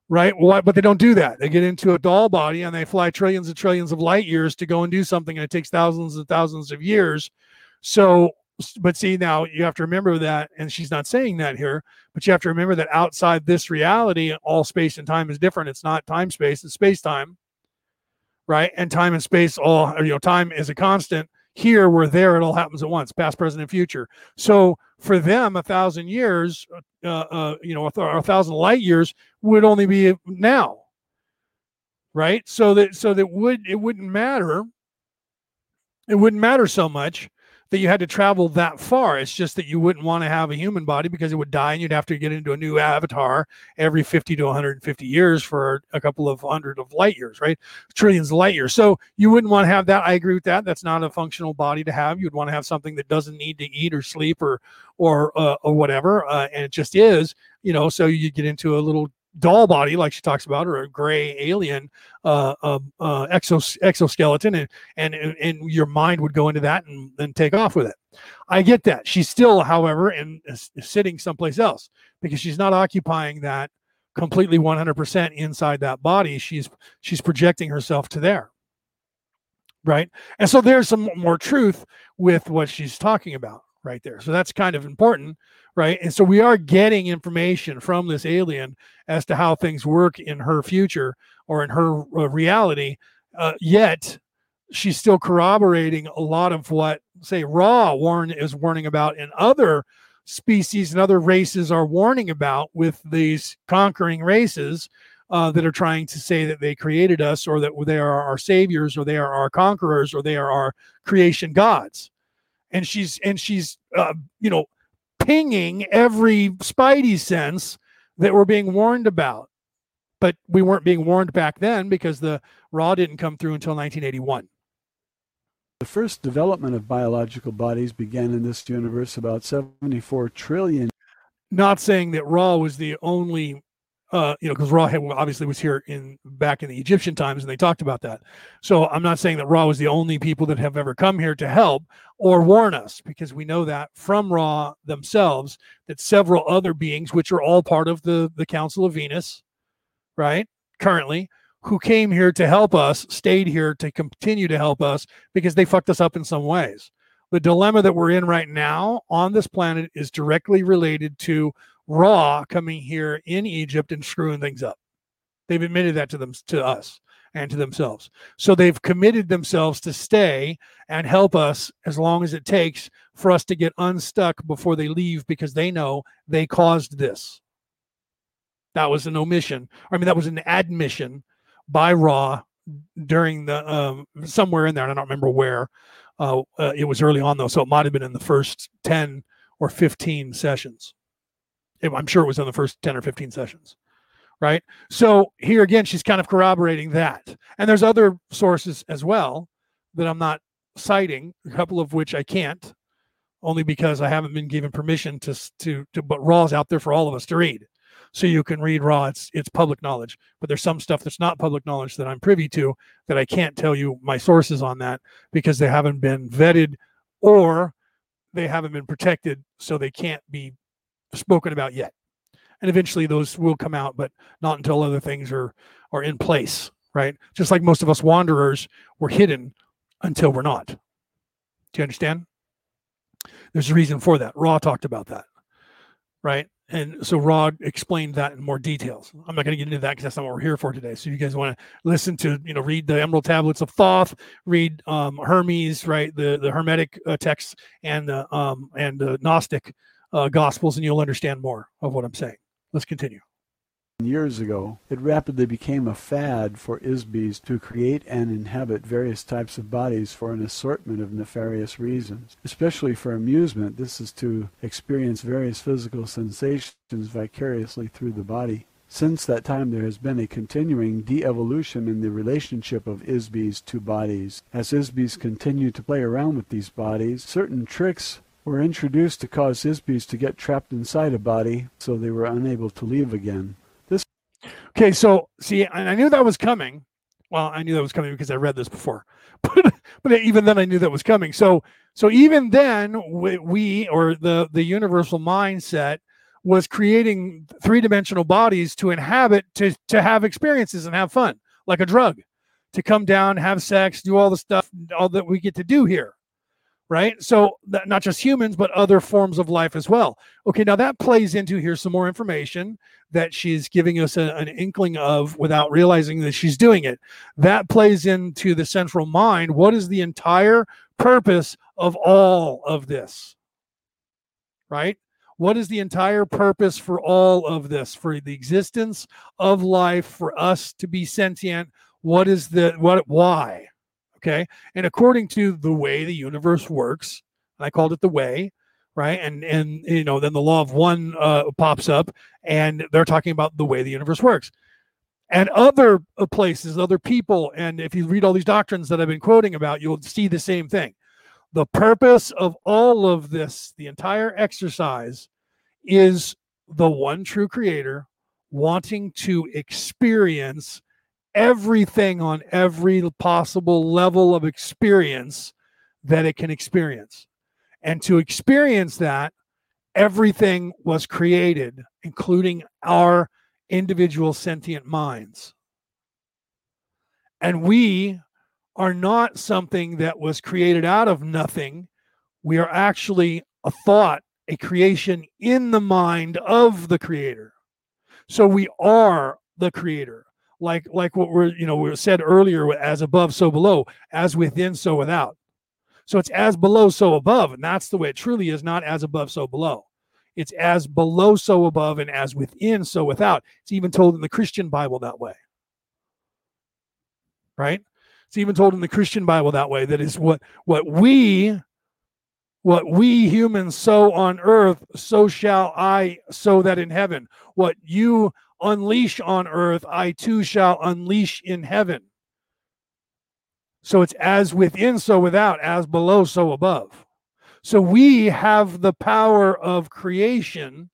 right? But they don't do that. They get into a doll body and they fly trillions and trillions of light years to go and do something, and it takes thousands and thousands of years. So, but see, now you have to remember that, and she's not saying that here, but you have to remember that outside this reality, all space and time is different. It's not time space; it's space time right? And time and space all you know, time is a constant. Here we're there; it all happens at once, past, present, and future. So for them, a thousand years, uh, uh, you know, a, th- a thousand light years would only be now, right? So that so that would it wouldn't matter. It wouldn't matter so much that you had to travel that far. It's just that you wouldn't want to have a human body because it would die and you'd have to get into a new avatar every 50 to 150 years for a couple of hundred of light years, right? Trillions of light years. So you wouldn't want to have that. I agree with that. That's not a functional body to have. You'd want to have something that doesn't need to eat or sleep or or uh, or whatever, uh, and it just is, you know. So you get into a little doll body, like she talks about, or a gray alien uh, um, uh, exos- exoskeleton, and, and and your mind would go into that and then take off with it. I get that. She's still, however, in is sitting someplace else because she's not occupying that completely 100% inside that body. She's she's projecting herself to there. Right. And so there's some more truth with what she's talking about right there. So that's kind of important right? And so we are getting information from this alien as to how things work in her future or in her uh, reality. Uh, yet she's still corroborating a lot of what, say, Ra Warren is warning about and other species and other races are warning about with these conquering races. Uh, that are trying to say that they created us or that they are our saviors or they are our conquerors or they are our creation gods and she's and she's uh, you know pinging every spidey sense that we're being warned about. But we weren't being warned back then because the Ra didn't come through until 1981. The first development of biological bodies began in this universe about 74 trillion. Not saying that Ra was the only uh, you know, because Ra obviously was here in back in the Egyptian times, and they talked about that. So I'm not saying that Ra was the only people that have ever come here to help or warn us, because we know that from Ra themselves that several other beings, which are all part of the the Council of Venus, right, currently, who came here to help us, stayed here to continue to help us because they fucked us up in some ways. The dilemma that we're in right now on this planet is directly related to Ra coming here in Egypt and screwing things up. They've admitted that to them to us and to themselves. So they've committed themselves to stay and help us as long as it takes for us to get unstuck before they leave because they know they caused this. That was an omission. I mean, that was an admission by Ra during the um, somewhere in there. I don't remember where. Uh, uh, it was early on though, so it might have been in the first ten or fifteen sessions I'm sure it was in the first 10 or 15 sessions. Right. So here again, she's kind of corroborating that. And there's other sources as well that I'm not citing, a couple of which I can't, only because I haven't been given permission to to to but Ra's out there for all of us to read. So you can read Ra. It's it's public knowledge. But there's some stuff that's not public knowledge that I'm privy to that I can't tell you my sources on that because they haven't been vetted or they haven't been protected, so they can't be spoken about yet. And eventually those will come out, but not until other things are are in place, right? Just like most of us wanderers were hidden until we're not. Do you understand? There's a reason for that. Ra talked about that, right? And so Ra explained that in more details. I'm not going to get into that because that's not what we're here for today. So you guys want to listen to, you know, read the Emerald Tablets of Thoth, read um, Hermes, right, the the Hermetic uh, texts, and the um, and the Gnostic uh, Gospels, and you'll understand more of what I'm saying. Let's continue. Years ago, it rapidly became a fad for IS-BEs to create and inhabit various types of bodies for an assortment of nefarious reasons. Especially for amusement, this is to experience various physical sensations vicariously through the body. Since that time, there has been a continuing de-evolution in the relationship of IS-BEs to bodies. As IS-BEs continue to play around with these bodies, certain tricks were introduced to cause IS-BEs to get trapped inside a body so they were unable to leave again. This Okay, so see, I knew that was coming. Well, I knew that was coming because I read this before, but but even then I knew that was coming. So so even then we, we or the the universal mindset was creating three dimensional bodies to inhabit to to have experiences and have fun like a drug, to come down, have sex, do all the stuff all that we get to do here right? So not just humans, but other forms of life as well. Okay, now that plays into here's some more information that she's giving us a, an inkling of without realizing that she's doing it. That plays into the central mind. What is the entire purpose of all of this? Right? What is the entire purpose for all of this? For the existence of life, for us to be sentient? What is the what why? Okay. And according to the way the universe works, and I called it the way, right? And and you know, then the law of one uh, pops up, and they're talking about the way the universe works. And other uh, places, other people, and if you read all these doctrines that I've been quoting about, you'll see the same thing. The purpose of all of this, the entire exercise, is the one true creator wanting to experience everything on every possible level of experience that it can experience. And to experience that, everything was created, including our individual sentient minds. And we are not something that was created out of nothing. We are actually a thought, a creation in the mind of the creator. So we are the creator like like what we're you know we said earlier as above so below as within so without. So it's as below so above and that's the way it truly is not as above so below. It's as below so above and as within so without. It's even told in the christian bible that way. Right? It's even told in the christian bible that way that is what what we what we humans sow on earth so shall i sow that in heaven. What you unleash on earth, I too shall unleash in heaven. So it's as within, so without, as below, so above. So we have the power of creation,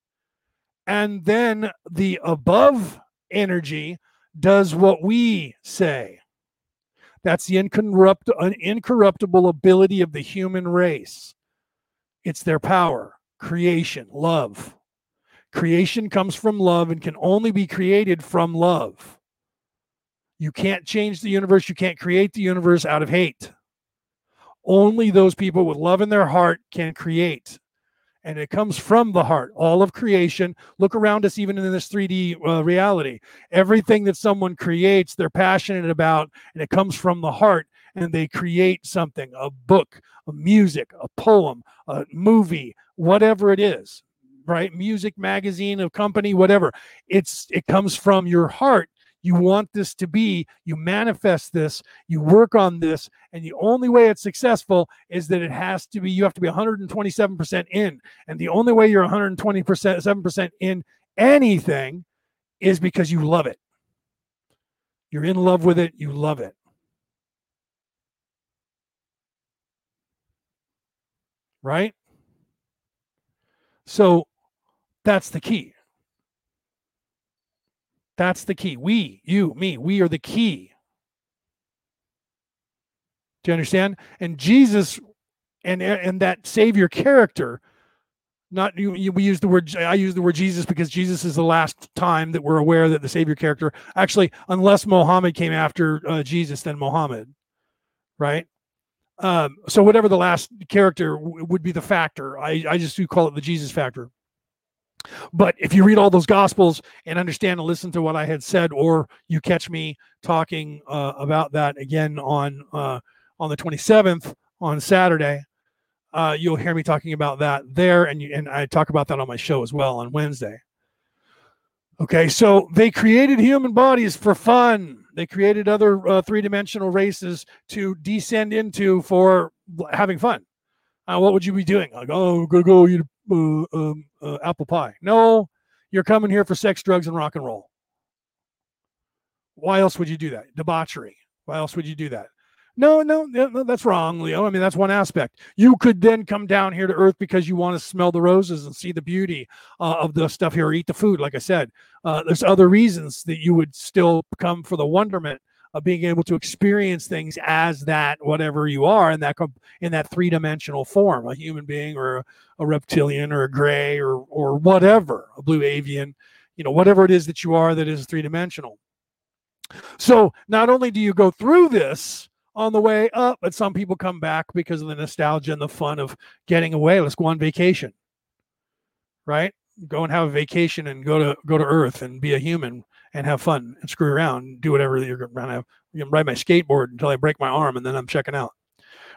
and then the above energy does what we say. That's the incorrupt, incorruptible ability of the human race. It's their power, creation, love. Creation comes from love and can only be created from love. You can't change the universe. You can't create the universe out of hate. Only those people with love in their heart can create. And it comes from the heart. All of creation. Look around us, even in this 3D uh, reality. Everything that someone creates, they're passionate about, and it comes from the heart. And they create something a book, a music, a poem, a movie, whatever it is right? Music, magazine, a company, whatever. It's it comes from your heart. you want this to be, you manifest this, you work on this, and the only way it's successful is that it has to be, you have to be 127% in. And the only way you're 127% 7% in anything is because you love it. You're in love with it, you love it. Right? So that's the key. That's the key. We, you, me, we are the key. Do you understand? And Jesus and and that savior character not you, you, we use the word i use the word jesus because jesus is the last time that we're aware that the savior character actually unless muhammad came after uh, jesus then muhammad right um, so whatever the last character w- would be the factor i i just do call it the jesus factor but if you read all those gospels and understand and listen to what i had said or you catch me talking uh, about that again on uh, on the 27th on saturday uh, you'll hear me talking about that there, and you, and I talk about that on my show as well on Wednesday. Okay, so they created human bodies for fun. They created other uh, three-dimensional races to descend into for having fun. Uh, what would you be doing? Like, oh, go go eat uh, um, uh, apple pie. No, you're coming here for sex, drugs, and rock and roll. Why else would you do that? Debauchery. Why else would you do that? No, no, no, that's wrong, Leo. I mean, that's one aspect. You could then come down here to Earth because you want to smell the roses and see the beauty uh, of the stuff here, eat the food. Like I said, uh, there's other reasons that you would still come for the wonderment of being able to experience things as that whatever you are in that in that three dimensional form, a human being or a, reptilian or a gray or or whatever, a blue avian, you know, whatever it is that you are that is three dimensional. So not only do you go through this on the way up, but some people come back because of the nostalgia and the fun of getting away. Let's go on vacation, right? Go and have a vacation and go to go to Earth and be a human and have fun and screw around and do whatever you're going to. You ride my skateboard until I break my arm and then I'm checking out,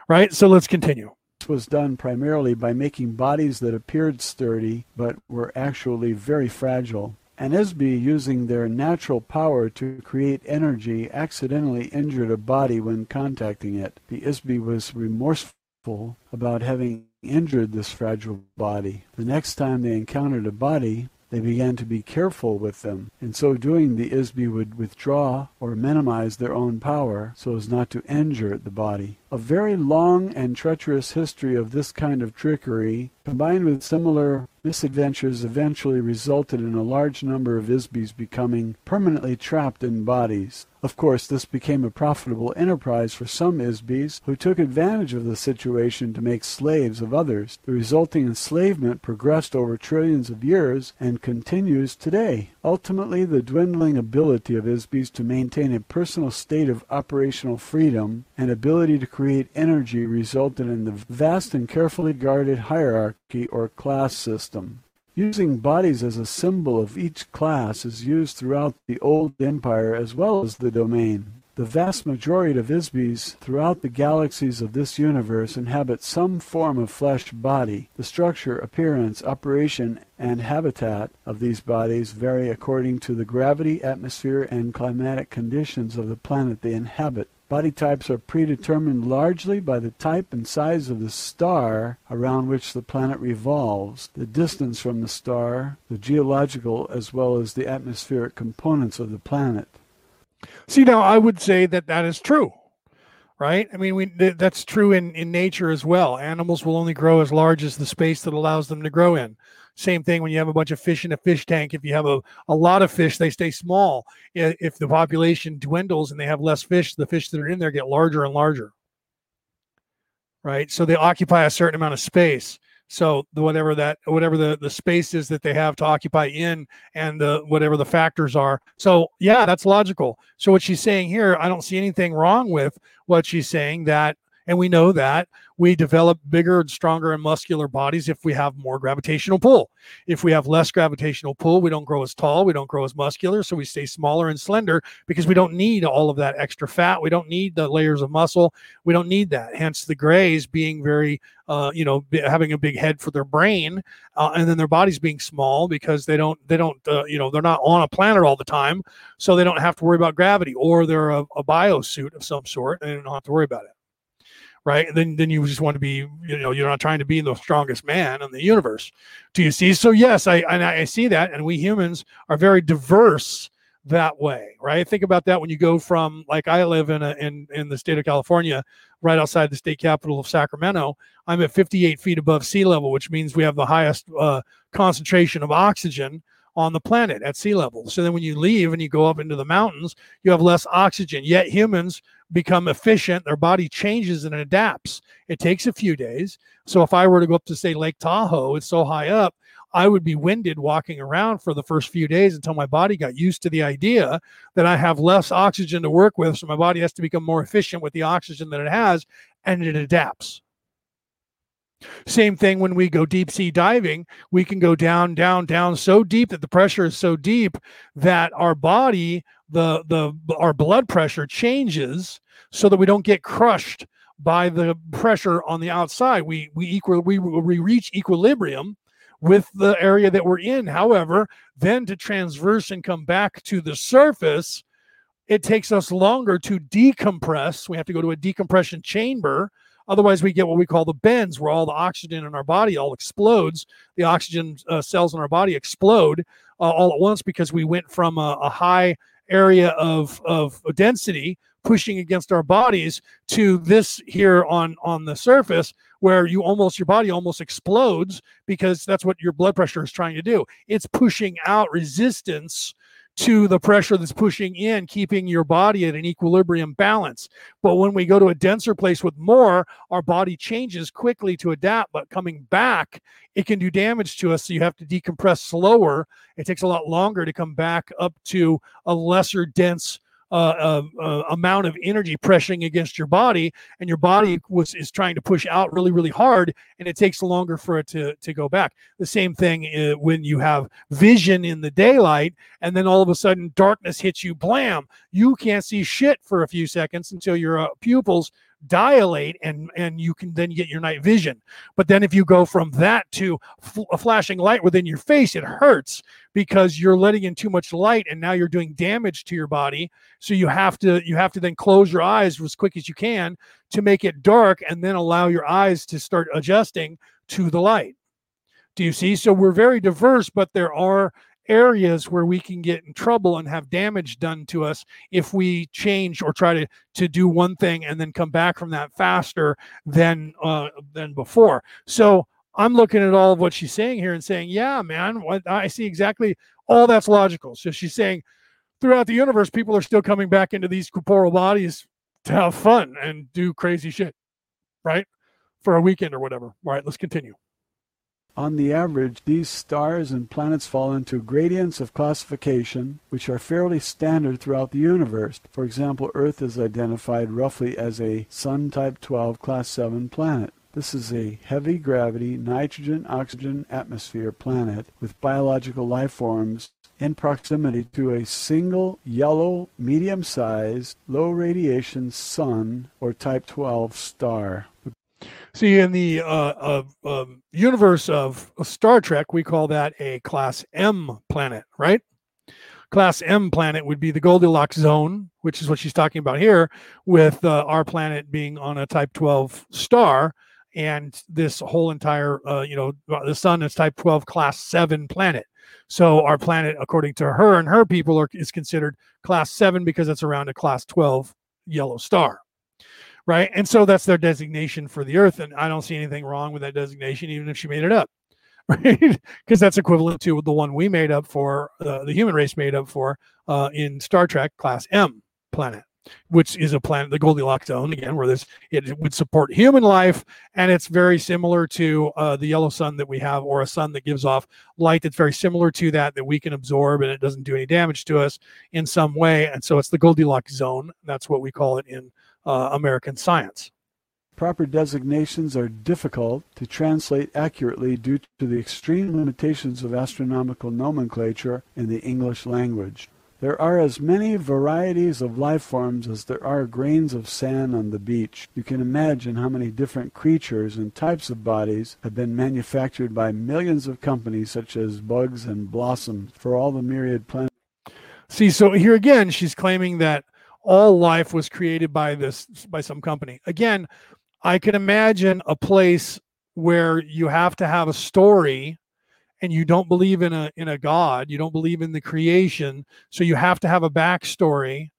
right? So let's continue. This was done primarily by making bodies that appeared sturdy but were actually very fragile. And IS-BE, using their natural power to create energy, accidentally injured a body when contacting it. The IS-BE was remorseful about having injured this fragile body. The next time they encountered a body, they began to be careful with them. In so doing, the IS-BE would withdraw or minimize their own power so as not to injure the body. A very long and treacherous history of this kind of trickery, combined with similar misadventures, eventually resulted in a large number of IS-BEs becoming permanently trapped in bodies. Of course, this became a profitable enterprise for some IS-BEs, who took advantage of the situation to make slaves of others. The resulting enslavement progressed over trillions of years and continues today. Ultimately, the dwindling ability of IS-BEs to maintain a personal state of operational freedom and ability to create energy resulted in the vast and carefully guarded hierarchy or class system. Using bodies as a symbol of each class is used throughout the old empire as well as the domain. The vast majority of IS-BEs throughout the galaxies of this universe inhabit some form of flesh body. The structure, appearance, operation, and habitat of these bodies vary according to the gravity, atmosphere, and climatic conditions of the planet they inhabit. Body types are predetermined largely by the type and size of the star around which the planet revolves, the distance from the star, the geological as well as the atmospheric components of the planet. See, now I would say that that is true, right? I mean, we that's true in in nature as well. Animals will only grow as large as the space that allows them to grow in. Same thing when you have a bunch of fish in a fish tank. If you have a, a lot of fish, they stay small. If the population dwindles and they have less fish, the fish that are in there get larger and larger. Right. So they occupy a certain amount of space. So the whatever that whatever the the space is that they have to occupy in and the whatever the factors are. So yeah, that's logical. So what she's saying here, I don't see anything wrong with what she's saying that and we know that we develop bigger and stronger and muscular bodies if we have more gravitational pull. If we have less gravitational pull, we don't grow as tall, we don't grow as muscular, so we stay smaller and slender because we don't need all of that extra fat. We don't need the layers of muscle. We don't need that. Hence the grays being very uh, you know, having a big head for their brain, uh, and then their bodies being small because they don't, they don't, uh, you know, they're not on a planet all the time, so they don't have to worry about gravity, or they're a, a biosuit of some sort, and they don't have to worry about it right? Then then you just want to be, you know, you're not trying to be the strongest man in the universe. Do you see? So yes, I and I see that, and we humans are very diverse that way, right? Think about that when you go from like I live in a, in in the state of California, right outside the state capital of Sacramento. I'm at 58 feet above sea level, which means we have the highest uh, concentration of oxygen on the planet at sea level. So then when you leave and you go up into the mountains, you have less oxygen. Yet humans become efficient, their body changes and adapts. It takes a few days. So if I were to go up to say Lake Tahoe, it's so high up, I would be winded walking around for the first few days until my body got used to the idea that I have less oxygen to work with. So my body has to become more efficient with the oxygen that it has and it adapts. Same thing when we go deep sea diving, we can go down, down, down so deep that the pressure is so deep that our body, the the our blood pressure changes so that we don't get crushed by the pressure on the outside. We we equal we, we reach equilibrium with the area that we're in. However, then to transverse and come back to the surface, it takes us longer to decompress. We have to go to a decompression chamber Otherwise, we get what we call the bends, where all the oxygen in our body all explodes. The oxygen uh, cells in our body explode uh, all at once because we went from a, a high area of, of density pushing against our bodies to this here on on the surface where you almost your body almost explodes because that's what your blood pressure is trying to do it's pushing out resistance to the pressure that's pushing in, keeping your body at an equilibrium balance. But when we go to a denser place with more, our body changes quickly to adapt, but coming back, it can do damage to us. So you have to decompress slower. It takes a lot longer to come back up to a lesser dense uh, uh, amount of energy pressing against your body, and your body was is trying to push out really, really hard, and it takes longer for it to to go back. The same thing uh, when you have vision in the daylight, and then all of a sudden darkness hits you, blam! You can't see shit for a few seconds until your uh, pupils dilate and and you can then get your night vision. But then if you go from that to a flashing light within your face it hurts because you're letting in too much light and now you're doing damage to your body. So you have to you have to then close your eyes as quick as you can to make it dark and then allow your eyes to start adjusting to the light. Do you see? So we're very diverse but there are areas where we can get in trouble and have damage done to us if we change or try to to do one thing and then come back from that faster than uh, than before. So I'm looking at all of what she's saying here and saying, yeah, man, what, I see exactly all that's logical. So she's saying throughout the universe, people are still coming back into these corporeal bodies to have fun and do crazy shit, right? For a weekend or whatever. All right, let's continue. On the average, these stars and planets fall into gradients of classification which are fairly standard throughout the universe. For example, Earth is identified roughly as a Sun Type 12 Class 7 planet. This is a heavy gravity, nitrogen oxygen atmosphere planet with biological life forms in proximity to a single yellow, medium sized, low radiation sun or Type 12 star. See, in the uh, uh, um, universe of Star Trek, we call that a Class M planet, right? Class M planet would be the Goldilocks zone, which is what she's talking about here, with uh, our planet being on a Type 12 star, and this whole entire, uh, you know, the sun is Type 12 Class 7 planet. So our planet, according to her and her people, are, is considered Class 7 because it's around a Class 12 yellow star right? And so that's their designation for the Earth, and I don't see anything wrong with that designation, even if she made it up, right? Because that's equivalent to the one we made up for, uh, the human race made up for uh, in Star Trek Class M planet, which is a planet, the Goldilocks zone again, where this it would support human life, and it's very similar to uh, the yellow sun that we have, or a sun that gives off light that's very similar to that that we can absorb, and it doesn't do any damage to us in some way, and so it's the Goldilocks zone. That's what we call it in uh, American science. Proper designations are difficult to translate accurately due to the extreme limitations of astronomical nomenclature in the English language. There are as many varieties of life forms as there are grains of sand on the beach. You can imagine how many different creatures and types of bodies have been manufactured by millions of companies such as Bugs and Blossoms for all the myriad planets. See, so here again, she's claiming that all life was created by this by some company. Again, I can imagine a place where you have to have a story and you don't believe in a in a god you don't believe in the creation so you have to have a backstory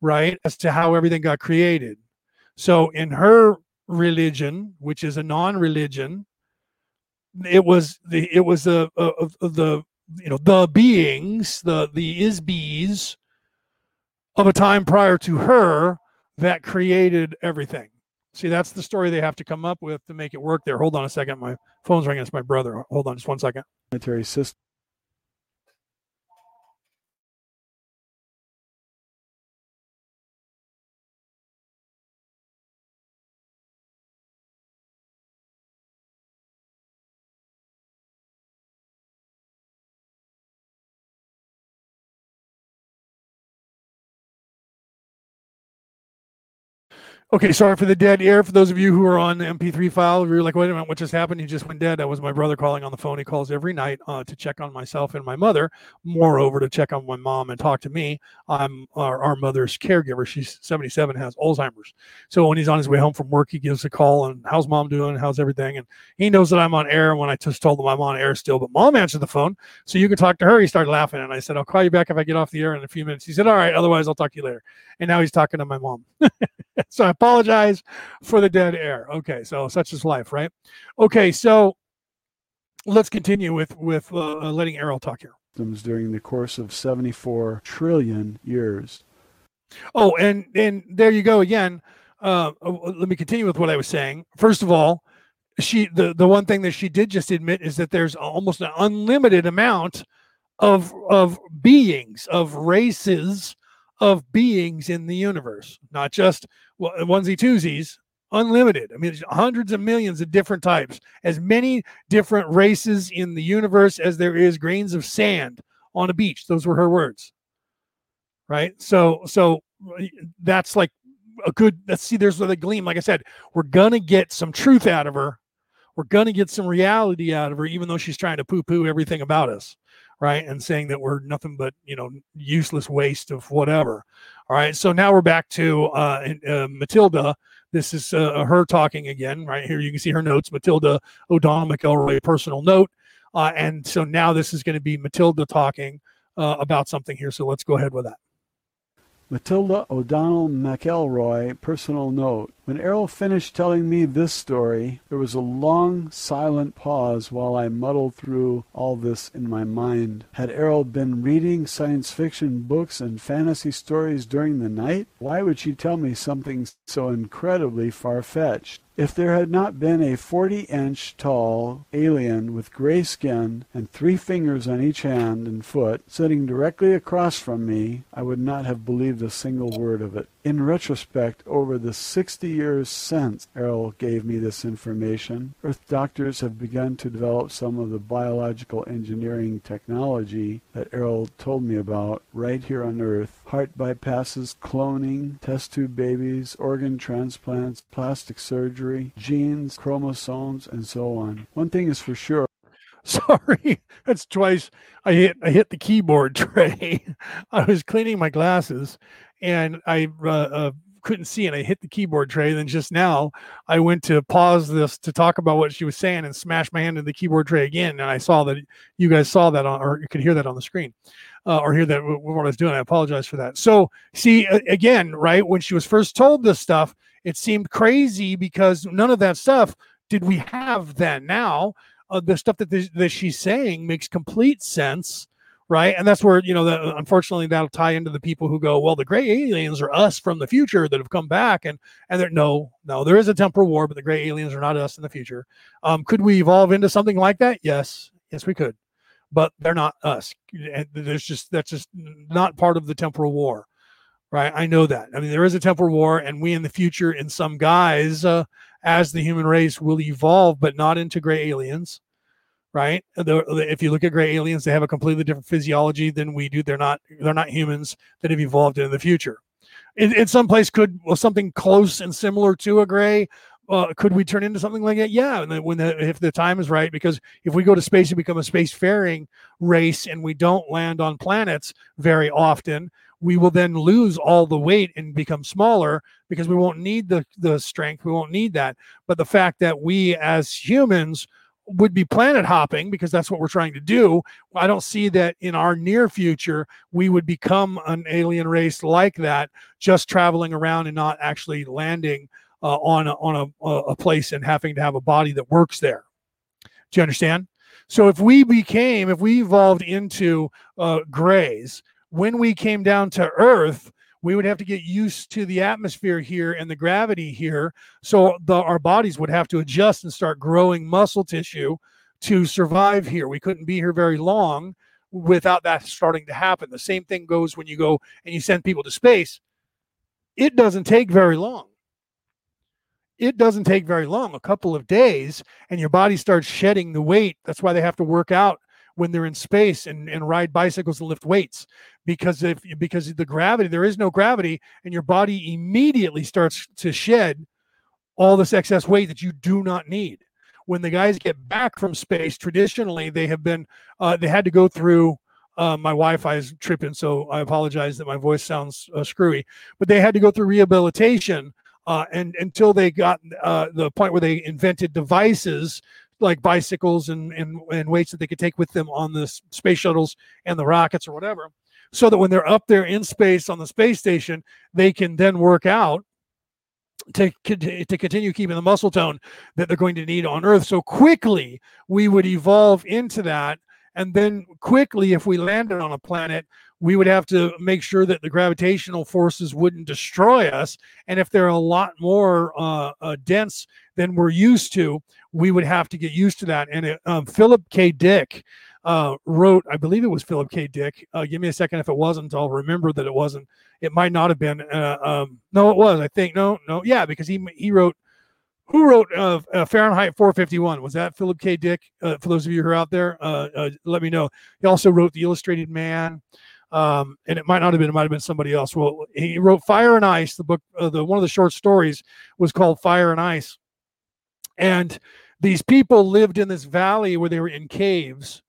right as to how everything got created so in her religion which is a non-religion it was the it was the uh, the you know the beings the the IS-BEs of a time prior to her that created everything See, that's the story they have to come up with to make it work there. Hold on a second. My phone's ringing. It's my brother. Hold on just one second. Military system. Okay, sorry for the dead air. For those of you who are on the MP3 file, you're like, wait a minute, what just happened? He just went dead. That was my brother calling on the phone. He calls every night uh, to check on myself and my mother, moreover, to check on my mom and talk to me. I'm our, our mother's caregiver. She's 77, has Alzheimer's. So when he's on his way home from work, he gives a call and how's mom doing? How's everything? And he knows that I'm on air when I just told him I'm on air still, but mom answered the phone. So you can talk to her. He started laughing. And I said, I'll call you back if I get off the air in a few minutes. He said, All right, otherwise I'll talk to you later. And now he's talking to my mom. so I apologize for the dead air. Okay, so such is life, right? Okay, so let's continue with with uh, uh letting Airl talk here. During the course of 74 trillion years. Oh, and and there you go again. Uh, uh, let me continue with what I was saying. First of all, she the the one thing that she did just admit is that there's almost an unlimited amount of of beings of races of beings in the universe, not just onesie twosies, unlimited. I mean, hundreds of millions of different types, as many different races in the universe as there is grains of sand on a beach. Those were her words. Right. So, so that's like a good, let's see, there's the gleam. Like I said, we're going to get some truth out of her. We're going to get some reality out of her, even though she's trying to poo poo everything about us right? And saying that we're nothing but you know useless waste of whatever. All right. So now we're back to uh, uh, Matilda. This is uh, her talking again, right here. You can see her notes, Matilda O'Donnell McElroy, personal note. Uh, and so now this is going to be Matilda talking uh, about something here. So let's go ahead with that. Matilda O'Donnell McElroy, personal note. When Airl finished telling me this story, there was a long, silent pause while I muddled through all this in my mind. Had Airl been reading science fiction books and fantasy stories during the night? Why would she tell me something so incredibly far fetched? If there had not been a 40 inch tall alien with gray skin and three fingers on each hand and foot sitting directly across from me, I would not have believed a single word of it. In retrospect, over the 60 years since Airl gave me this information, Earth doctors have begun to develop some of the biological engineering technology that Airl told me about right here on Earth. Heart bypasses, cloning, test tube babies, organ transplants, plastic surgery, genes, chromosomes, and so on. One thing is for sure. Sorry, that's twice I hit I hit the keyboard tray. I was cleaning my glasses and I uh, uh, couldn't see and I hit the keyboard tray. And then just now I went to pause this to talk about what she was saying and smash my hand in the keyboard tray again. And I saw that you guys saw that on, or you could hear that on the screen uh, or hear that what I was doing. I apologize for that. So see again, right when she was first told this stuff, it seemed crazy because none of that stuff did we have then. Now uh, the stuff that, that she's saying makes complete sense right? And that's where you know, the, unfortunately, that'll tie into the people who go, well, the gray aliens are us from the future that have come back, and and they're no, no, there is a temporal war, but the gray aliens are not us in the future. Um, could we evolve into something like that? Yes, yes, we could, but they're not us. And there's just that's just not part of the temporal war. Right, I know that. I mean, there is a temporal war, and we in the future, in some guise, uh, as the human race will evolve, but not into gray aliens, right? If you look at gray aliens, they have a completely different physiology than we do. They're not they're not humans that have evolved in the future. In, in some place, could well, something close and similar to a gray uh, could we turn into something like that? Yeah, and when the, if the time is right, because if we go to space and become a spacefaring race and we don't land on planets very often, we will then lose all the weight and become smaller because we won't need the the strength. We won't need that. But the fact that we as humans would be planet hopping because that's what we're trying to do. I don't see that in our near future we would become an alien race like that, just traveling around and not actually landing uh, on a, on a, a place and having to have a body that works there. Do you understand? So if we became, if we evolved into uh, grays, when we came down to Earth, we would have to get used to the atmosphere here and the gravity here. So the, our bodies would have to adjust and start growing muscle tissue to survive here. We couldn't be here very long without that starting to happen. The same thing goes when you go and you send people to space. It doesn't take very long it doesn't take very long, a couple of days, and your body starts shedding the weight. That's why they have to work out when they're in space and, and ride bicycles and lift weights. Because if because the gravity there is no gravity and your body immediately starts to shed all this excess weight that you do not need. When the guys get back from space traditionally they have been uh, they had to go through uh, my wi-fi is tripping so i apologize that my voice sounds uh, screwy but they had to go through rehabilitation uh, and until they got uh, the point where they invented devices like bicycles and, and, and weights that they could take with them on the space shuttles and the rockets or whatever, so that when they're up there in space on the space station, they can then work out to, to continue keeping the muscle tone that they're going to need on Earth. So quickly, we would evolve into that. And then quickly, if we landed on a planet, we would have to make sure that the gravitational forces wouldn't destroy us. And if they're a lot more uh, uh, dense than we're used to, we would have to get used to that. And it, um, Philip K. Dick uh, wrote, I believe it was Philip K. Dick. Uh, give me a second if it wasn't. I'll remember that it wasn't. It might not have been. Uh, um, no, it was. I think no, no, yeah, because he he wrote. Who wrote uh, Fahrenheit 451? Was that Philip K. Dick? for those of you who are out there, let me know. He also wrote The Illustrated Man um, and it might not have been, it might have been somebody else. Well, he wrote Fire and Ice. The book, uh, the one of the short stories was called Fire and Ice, and these people lived in this valley where they were in caves,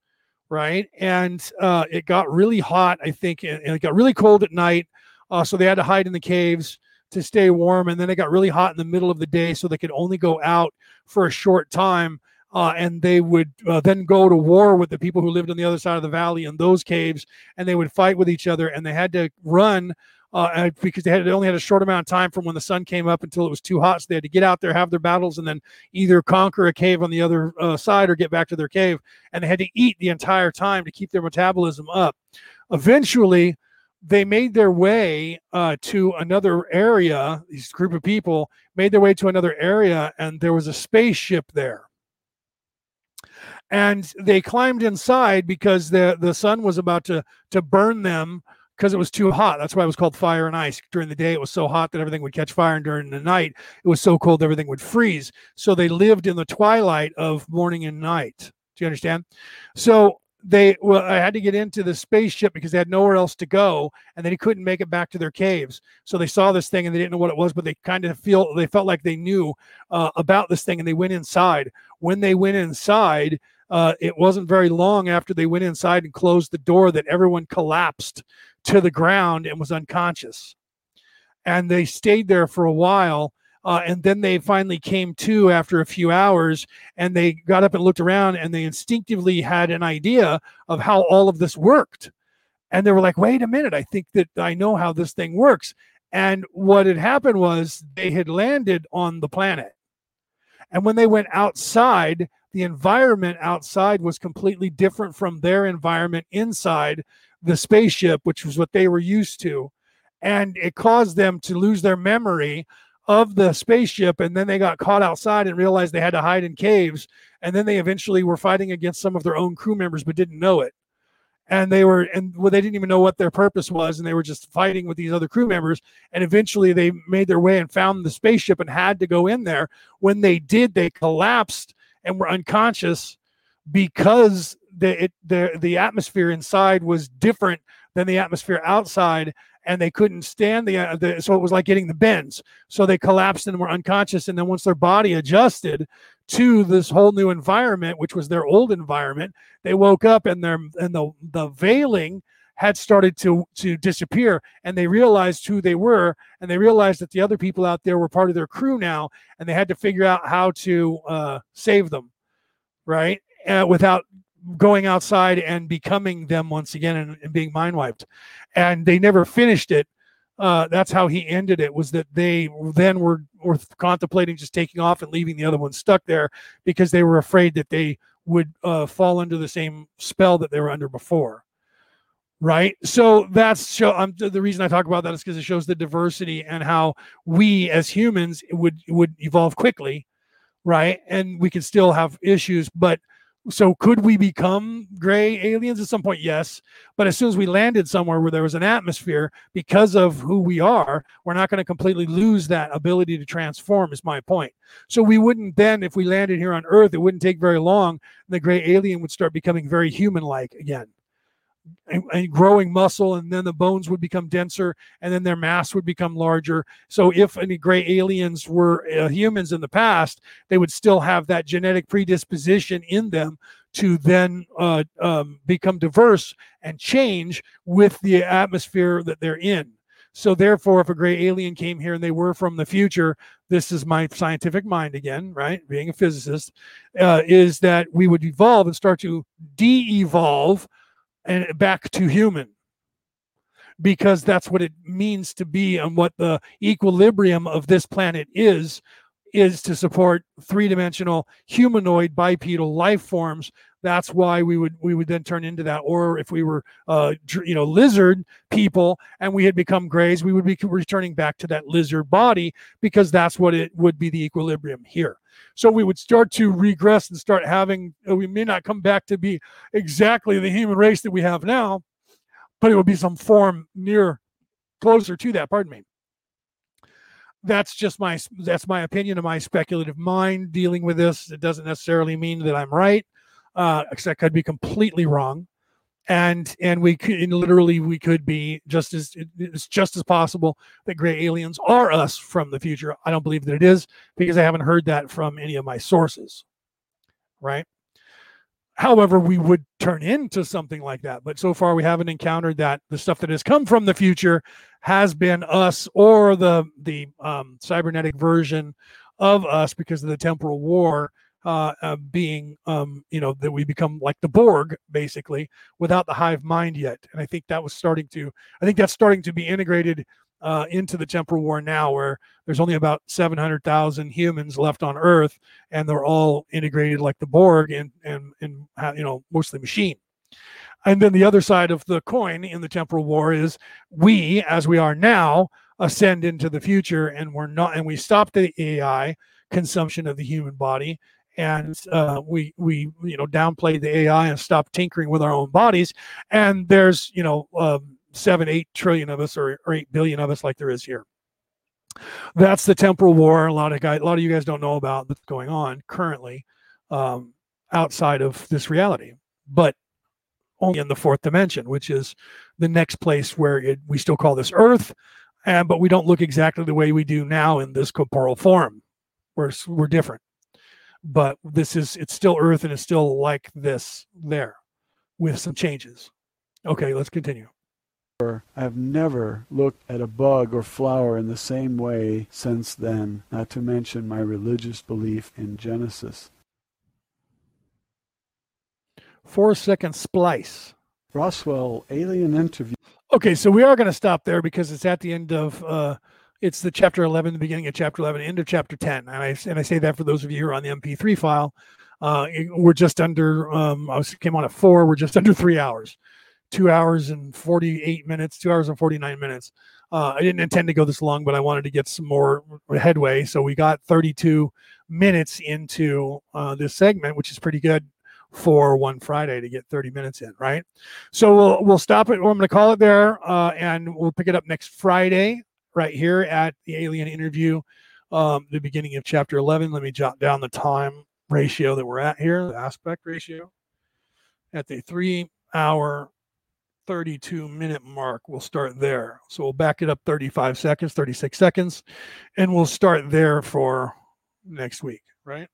right? And uh, it got really hot, I think, and, it got really cold at night, uh, so they had to hide in the caves to stay warm. And then it got really hot in the middle of the day, so they could only go out for a short time uh, and they would uh, then go to war with the people who lived on the other side of the valley in those caves, and they would fight with each other, and they had to run uh, because they had they only had a short amount of time from when the sun came up until it was too hot. So they had to get out there, have their battles, and then either conquer a cave on the other uh, side or get back to their cave. And they had to eat the entire time to keep their metabolism up. Eventually, they made their way uh, to another area. These group of people made their way to another area, and there was a spaceship there and they climbed inside because the the sun was about to to burn them because it was too hot. That's why it was called fire and ice. During the day, it was so hot that everything would catch fire, and during the night, it was so cold everything would freeze. So they lived in the twilight of morning and night. Do you understand? So they well, I had to get into the spaceship because they had nowhere else to go, and then he couldn't make it back to their caves. So they saw this thing and they didn't know what it was, but they kind of feel they felt like they knew uh, about this thing, and they went inside. When they went inside, uh, it wasn't very long after they went inside and closed the door that everyone collapsed to the ground and was unconscious. And they stayed there for a while. Uh, and then they finally came to after a few hours and they got up and looked around and they instinctively had an idea of how all of this worked. And they were like, wait a minute, I think that I know how this thing works. And what had happened was they had landed on the planet. And when they went outside, the environment outside was completely different from their environment inside the spaceship, which was what they were used to. And it caused them to lose their memory of the spaceship. And then they got caught outside and realized they had to hide in caves. And then they eventually were fighting against some of their own crew members, but didn't know it. and they were and well they didn't even know what their purpose was and they were just fighting with these other crew members and eventually they made their way and found the spaceship and had to go in there when they did they collapsed and were unconscious because the it, the the atmosphere inside was different than the atmosphere outside and they couldn't stand the, uh, the, so it was like getting the bends. So they collapsed and were unconscious and then once their body adjusted to this whole new environment which was their old environment they woke up and their and the the veiling had started to to disappear and they realized who they were and they realized that the other people out there were part of their crew now and they had to figure out how to uh, save them right uh, without going outside and becoming them once again and, and being mind wiped. And they never finished it. Uh, that's how he ended it was that they then were, were contemplating just taking off and leaving the other one stuck there because they were afraid that they would uh, fall under the same spell that they were under before right? So that's show um, the reason i talk about that is because it shows the diversity and how we as humans would would evolve quickly right? And we can still have issues but so could we become gray aliens at some point? Yes. But as soon as we landed somewhere where there was an atmosphere because of who we are we're not going to completely lose that ability to transform is my point. So we wouldn't then if we landed here on earth it wouldn't take very long the gray alien would start becoming very human like again and, growing muscle, and then the bones would become denser, and then their mass would become larger. So, if any gray aliens were uh, humans in the past, they would still have that genetic predisposition in them to then uh, um, become diverse and change with the atmosphere that they're in. So, therefore, if a gray alien came here and they were from the future, this is my scientific mind again, right? Being a physicist, uh, is that we would evolve and start to de evolve and back to human. Because that's what it means to be and what the equilibrium of this planet is is to support three-dimensional humanoid bipedal life forms that's why we would we would then turn into that or if we were uh you know lizard people and we had become grays we would be returning back to that lizard body because that's what it would be the equilibrium here so we would start to regress and start having, uh, we may not come back to be exactly the human race that we have now, but it would be some form near closer to that. Pardon me. That's just my that's my opinion of my speculative mind dealing with this. It doesn't necessarily mean that I'm right. Uh, I could be completely wrong. And and we could literally we could be just as it's just as possible that gray aliens are us from the future. I don't believe that it is because i haven't heard that from any of my sources right? However we would turn into something like that but so far we haven't encountered that. The stuff that has come from the future has been us or the the um, cybernetic version of us because of the temporal war uh, uh, being, um, you know, that we become like the Borg, basically, without the hive mind yet. And I think that was starting to, I think that's starting to be integrated uh, into the temporal war now, where there's only about 700,000 humans left on Earth, and they're all integrated like the Borg and and and you know mostly machine. And then the other side of the coin in the temporal war is we, as we are now, ascend into the future, and we're not, and we stop the AI consumption of the human body and uh, we we you know downplay the AI and stop tinkering with our own bodies. And there's you know um, seven eight trillion of us or, or eight billion of us like there is here. That's the temporal war. A lot of guys, a lot of you guys don't know about that's going on currently um, outside of this reality, but only in the fourth dimension, which is the next place where it, we still call this Earth, and but we don't look exactly the way we do now in this corporal form. We're we're different but this is it's still earth and it's still like this there with some changes okay let's continue I've never looked at a bug or flower in the same way since then, not to mention my religious belief in Genesis. Four second splice. Roswell, alien interview. Okay, so we are going to stop there because it's at the end of uh, it's the chapter 11, the beginning of chapter 11, end of chapter 10. And I, and I say that for those of you who are on the MP3 file. Uh, we're just under, um, I was, came on at four, we're just under three hours, two hours and 48 minutes, two hours and 49 minutes. Uh, I didn't intend to go this long, but I wanted to get some more headway. So we got 32 minutes into uh, this segment, which is pretty good for one Friday to get 30 minutes in, right? So we'll we'll stop it. I'm going to call it there, uh, and we'll pick it up next Friday right here at the alien interview, um, the beginning of chapter 11. Let me jot down the time ratio that we're at here, the aspect ratio. At the three hour 32 minute mark. We'll start there. So we'll back it up 35 seconds, 36 seconds, and we'll start there for next week, right?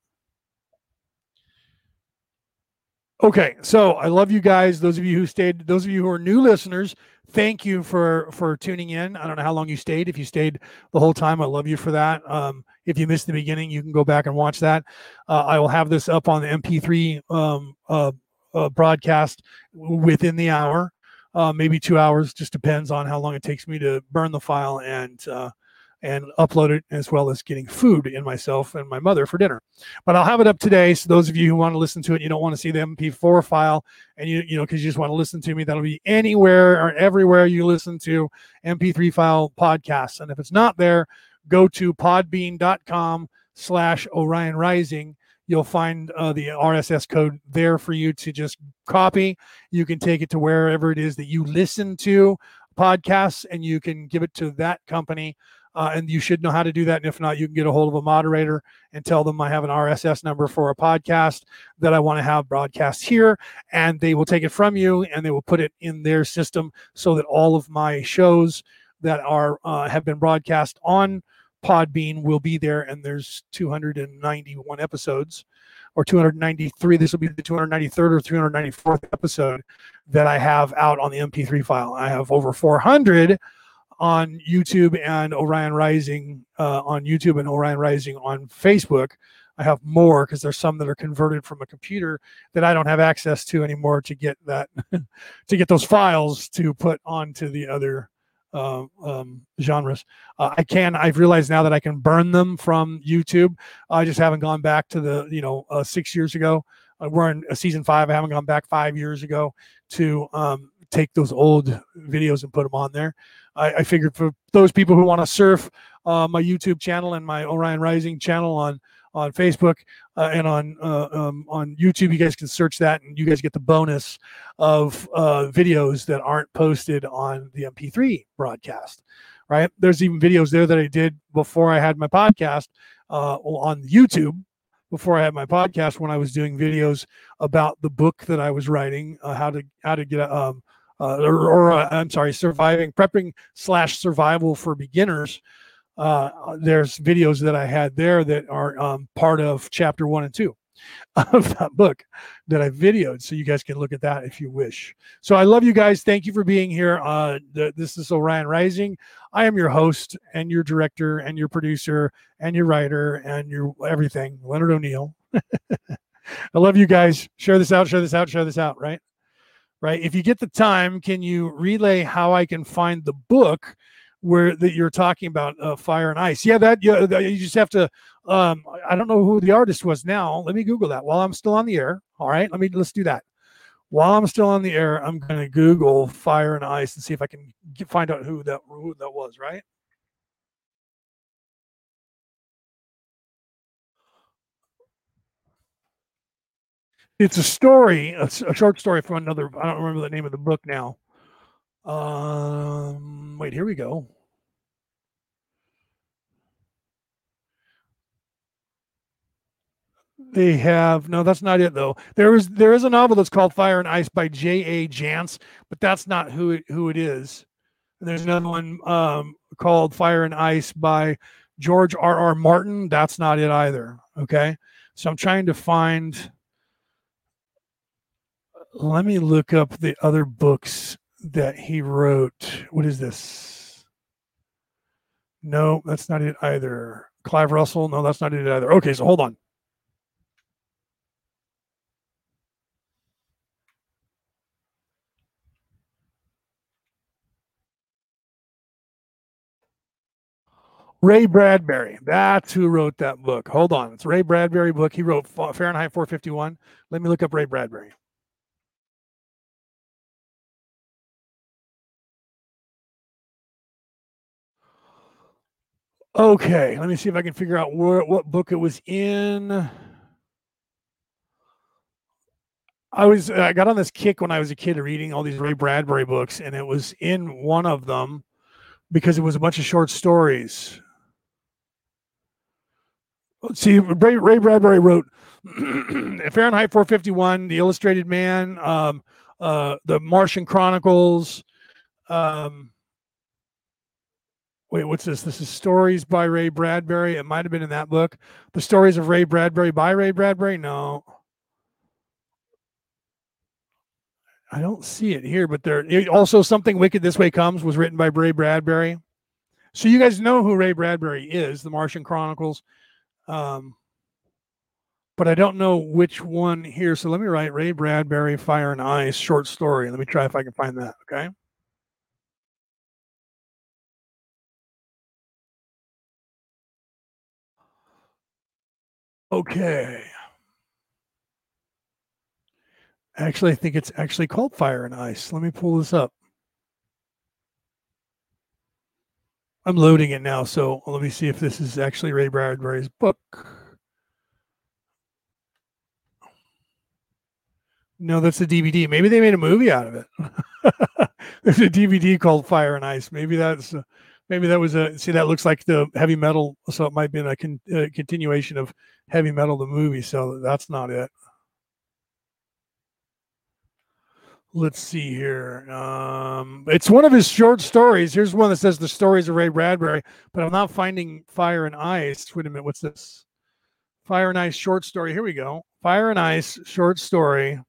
Okay, so I love you guys. Those of you who stayed, those of you who are new listeners, thank you for for tuning in. I don't know how long you stayed. If you stayed the whole time, I love you for that. Um, if you missed the beginning, you can go back and watch that. Uh, I will have this up on the MP3 um, uh, uh, broadcast within the hour uh, maybe two hours. Just depends on how long it takes me to burn the file and uh, and upload it, as well as getting food in myself and my mother for dinner. But I'll have it up today. So those of you who want to listen to it, you don't want to see the MP4 file, and you you know because you just want to listen to me, that'll be anywhere or everywhere you listen to MP3 file podcasts. And if it's not there, go to podbean.com slash Orion Rising You'll find uh, the RSS code there for you to just copy. You can take it to wherever it is that you listen to podcasts and you can give it to that company. Uh, and you should know how to do that. And if not, you can get a hold of a moderator and tell them I have an RSS number for a podcast that I want to have broadcast here. And they will take it from you and they will put it in their system so that all of my shows that are uh, have been broadcast on Podbean will be there, and there's 291 episodes or 293. This will be the 293rd or 394th episode that I have out on the MP3 file. I have over 400 on YouTube and Orion Rising uh, on YouTube and Orion Rising on Facebook. I have more because there's some that are converted from a computer that I don't have access to anymore to get that to get those files to put onto the other uh, um, genres. Uh, I can. I've realized now that I can burn them from YouTube. I just haven't gone back to the you know uh, six years ago. Uh, we're in a season five. I haven't gone back five years ago to um, take those old videos and put them on there. I, I figured for those people who want to surf uh, my YouTube channel and my Orion Rising channel on on Facebook uh, and on uh, um, on YouTube. You guys can search that, and you guys get the bonus of uh, videos that aren't posted on the MP3 broadcast. Right? There's even videos there that I did before I had my podcast uh, on YouTube. Before I had my podcast, when I was doing videos about the book that I was writing, uh, how to how to get um, uh, or, or I'm sorry, surviving prepping slash survival for beginners uh, there's videos that I had there that are um, part of chapter one and two of that book that I videoed. So you guys can look at that if you wish. So I love you guys. Thank you for being here. Uh, the, this is Orion Rising. I am your host and your director and your producer and your writer and your everything, Leonard O'Neill. I love you guys. Share this out, share this out, share this out, right? Right. If you get the time, can you relay how I can find the book where that you're talking about uh, fire and ice? Yeah that you, you just have to um i don't know who the artist was now. Let me google that while i'm still on the air all right? Let me let's do that. While i'm still on the air i'm going to google fire and ice and see if i can get, find out who that who that was right it's a story a, a short story from another i don't remember the name of the book now um, wait, here we go. They have no, that's not it though. There is there is a novel that's called Fire and Ice by J. A. Jance, but that's not who it who it is. And there's another one um, called Fire and Ice by George R. R. Martin. That's not it either. Okay, so I'm trying to find. Let me look up the other books that he wrote. What is this? No, that's not it either. Clive Russell. No, that's not it either. Okay, so hold on. Ray Bradbury. That's who wrote that book. Hold on. It's Ray Bradbury book. He wrote Fahrenheit 451. Let me look up Ray Bradbury. Okay, let me see if I can figure out where, what book it was in. I was I got on this kick when I was a kid reading all these Ray Bradbury books, and it was in one of them because it was a bunch of short stories. Let's see, Ray, Ray Bradbury wrote Fahrenheit 451, The Illustrated Man, um, uh, The Martian Chronicles. Um, wait, what's this? This is stories by Ray Bradbury. It might have been in that book. The stories of Ray Bradbury by Ray Bradbury. No. I don't see it here, but there also something wicked this way comes was written by Ray Bradbury. So you guys know who Ray Bradbury is, the Martian Chronicles. Um, but I don't know which one here. So let me write Ray Bradbury, Fire and Ice, short story. Let me try if I can find that. Okay. Okay. Actually, I think it's actually called Fire and Ice. Let me pull this up. I'm loading it now, so let me see if this is actually Ray Bradbury's book. No, that's a DVD. Maybe they made a movie out of it. There's a DVD called Fire and Ice. Maybe that's uh, maybe that was a see that looks like the heavy metal, so it might been a, con, a continuation of heavy metal the movie. So that's not it. let's see here. Um, it's one of his short stories. Here's one that says the stories of Ray Bradbury, but I'm not finding Fire and Ice. Wait a minute, what's this? Fire and Ice short story. Here we go. Fire and Ice short story.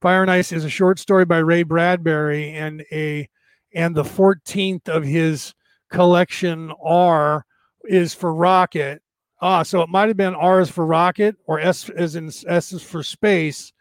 Fire and Ice is a short story by Ray Bradbury and a and the 14th of his collection R is for Rocket. Ah, so it might have been R is for Rocket or S as in S is for space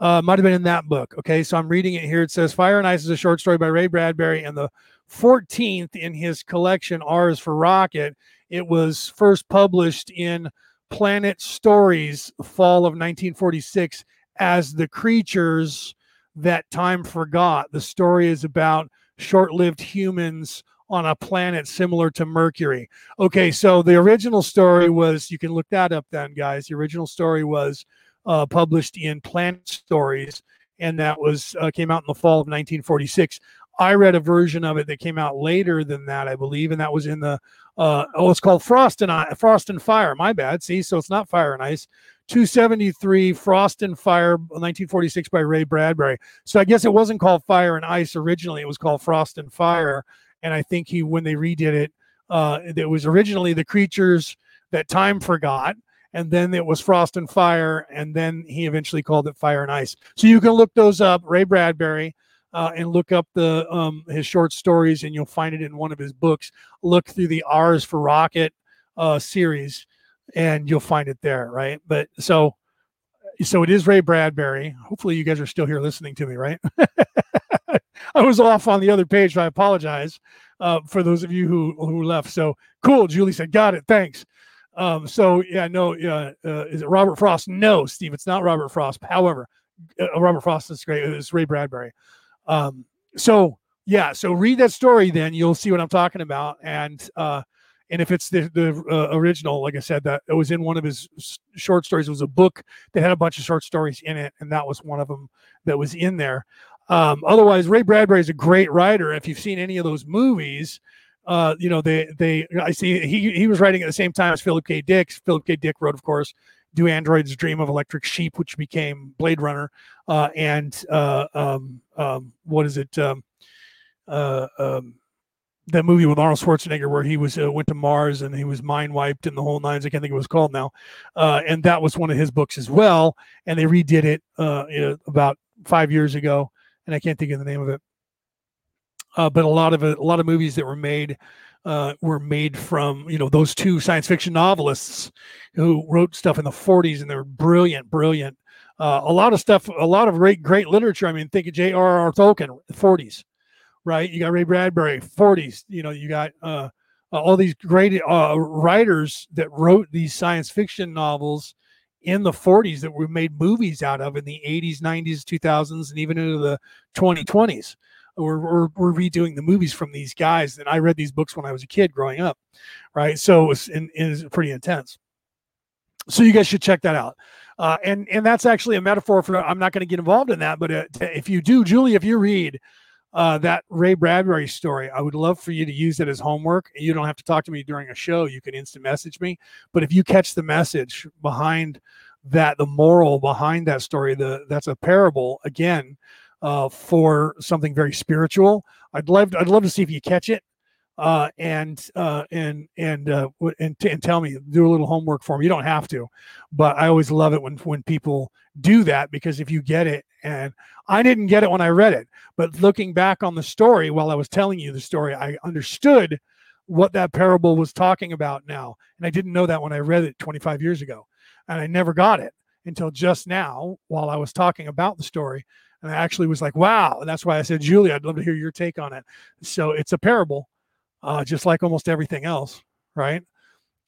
uh, might have been in that book. Okay, so I'm reading it here. It says Fire and Ice is a short story by Ray Bradbury, and the 14th in his collection, R is for Rocket. It was first published in Planet Stories, fall of 1946, as The Creatures That Time Forgot. The story is about short lived humans on a planet similar to Mercury. Okay, so the original story was, you can look that up then, guys. The original story was uh, published in Planet Stories, and that was uh, came out in the fall of 1946. I read a version of it that came out later than that, I believe, and that was in the uh, oh, it's called Frost and Frost and Fire. My bad. See, so it's not Fire and Ice. 273 Frost and Fire, 1946 by Ray Bradbury. So I guess it wasn't called Fire and Ice originally. It was called Frost and Fire, and I think he when they redid it, uh, it was originally the creatures that time forgot and then it was Frost and Fire, and then he eventually called it Fire and Ice. So you can look those up, Ray Bradbury, uh, and look up the um, his short stories, and you'll find it in one of his books. Look through the R's for Rocket uh, series, and you'll find it there, right? But so, so it is Ray Bradbury. Hopefully, you guys are still here listening to me, right? I was off on the other page, so I apologize uh, for those of you who who left. So cool, Julie said, "Got it, thanks." Um, so yeah, no, uh, uh, is it Robert Frost? No, Steve, it's not Robert Frost. However, uh, Robert Frost is great. It's Ray Bradbury. Um, so yeah, so read that story, then you'll see what I'm talking about. And uh, and if it's the the uh, original, like I said, that it was in one of his short stories. It was a book that had a bunch of short stories in it, and that was one of them that was in there. Um, otherwise, Ray Bradbury is a great writer. If you've seen any of those movies, uh, you know, they they I see he he was writing at the same time as Philip K. Dick. Philip K. Dick wrote, of course, "Do Androids Dream of Electric Sheep," which became Blade Runner, uh, and uh, um, um, what is it? Um, uh, um, that movie with Arnold Schwarzenegger where he was uh, went to Mars and he was mind wiped and the whole nines. I can't think it was called now, uh, and that was one of his books as well. And they redid it uh, about five years ago, and I can't think of the name of it uh, but a lot of a lot of movies that were made uh, were made from you know those two science fiction novelists who wrote stuff in the 40s and they're brilliant, brilliant. Uh, a lot of stuff, a lot of great, great literature. I mean, think of J.R.R. Tolkien, 40s, right? You got Ray Bradbury, 40s. You know, you got uh, all these great uh, writers that wrote these science fiction novels in the 40s that were made movies out of in the 80s, 90s, 2000s, and even into the 2020s we're, we're, we're, redoing the movies from these guys. And I read these books when I was a kid growing up, right? So it was, in, it was pretty intense. So you guys should check that out. Uh, and and that's actually a metaphor for. I'm not going to get involved in that, but uh, if you do, Julie, if you read uh, that Ray Bradbury story, I would love for you to use it as homework. You don't have to talk to me during a show. You can instant message me. But if you catch the message behind that, the moral behind that story, the that's a parable again uh, for something very spiritual. I'd love I'd love to see if you catch it uh, and uh, and and uh, and, t- and tell me do a little homework for me. You don't have to, but I always love it when when people do that because if you get it, and I didn't get it when I read it, but looking back on the story while I was telling you the story, I understood what that parable was talking about now, and I didn't know that when I read it 25 years ago, and I never got it until just now while I was talking about the story. And I actually was like, wow. And that's why I said, Julie, I'd love to hear your take on it. So it's a parable uh, just like almost everything else, right?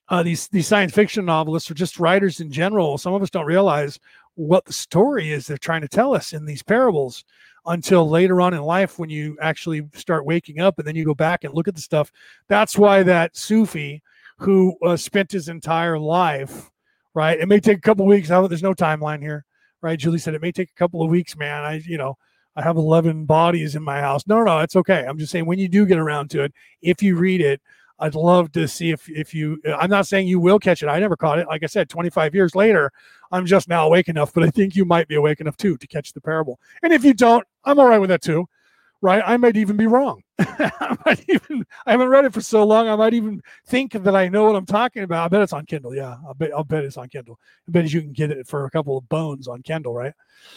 Uh, these these science fiction novelists are just writers in general. Some of us don't realize what the story is they're trying to tell us in these parables until later on in life when you actually start waking up and then you go back and look at the stuff. That's why that Sufi who uh, spent his entire life, right? It may take a couple weeks. I, There's no timeline here, right? Julie said it may take a couple of weeks, man. I, you know, I have 11 bodies in my house. No, no, it's okay. I'm just saying when you do get around to it, if you read it, I'd love to see if if you. I'm not saying you will catch it. I never caught it. Like I said, 25 years later, I'm just now awake enough. But I think you might be awake enough too to catch the parable. And if you don't, I'm all right with that too right? I might even be wrong. I might even I haven't read it for so long. I might even think that I know what I'm talking about. I bet it's on Kindle. Yeah, I'll bet I'll bet it's on Kindle. I bet you can get it for a couple of bones on Kindle, right?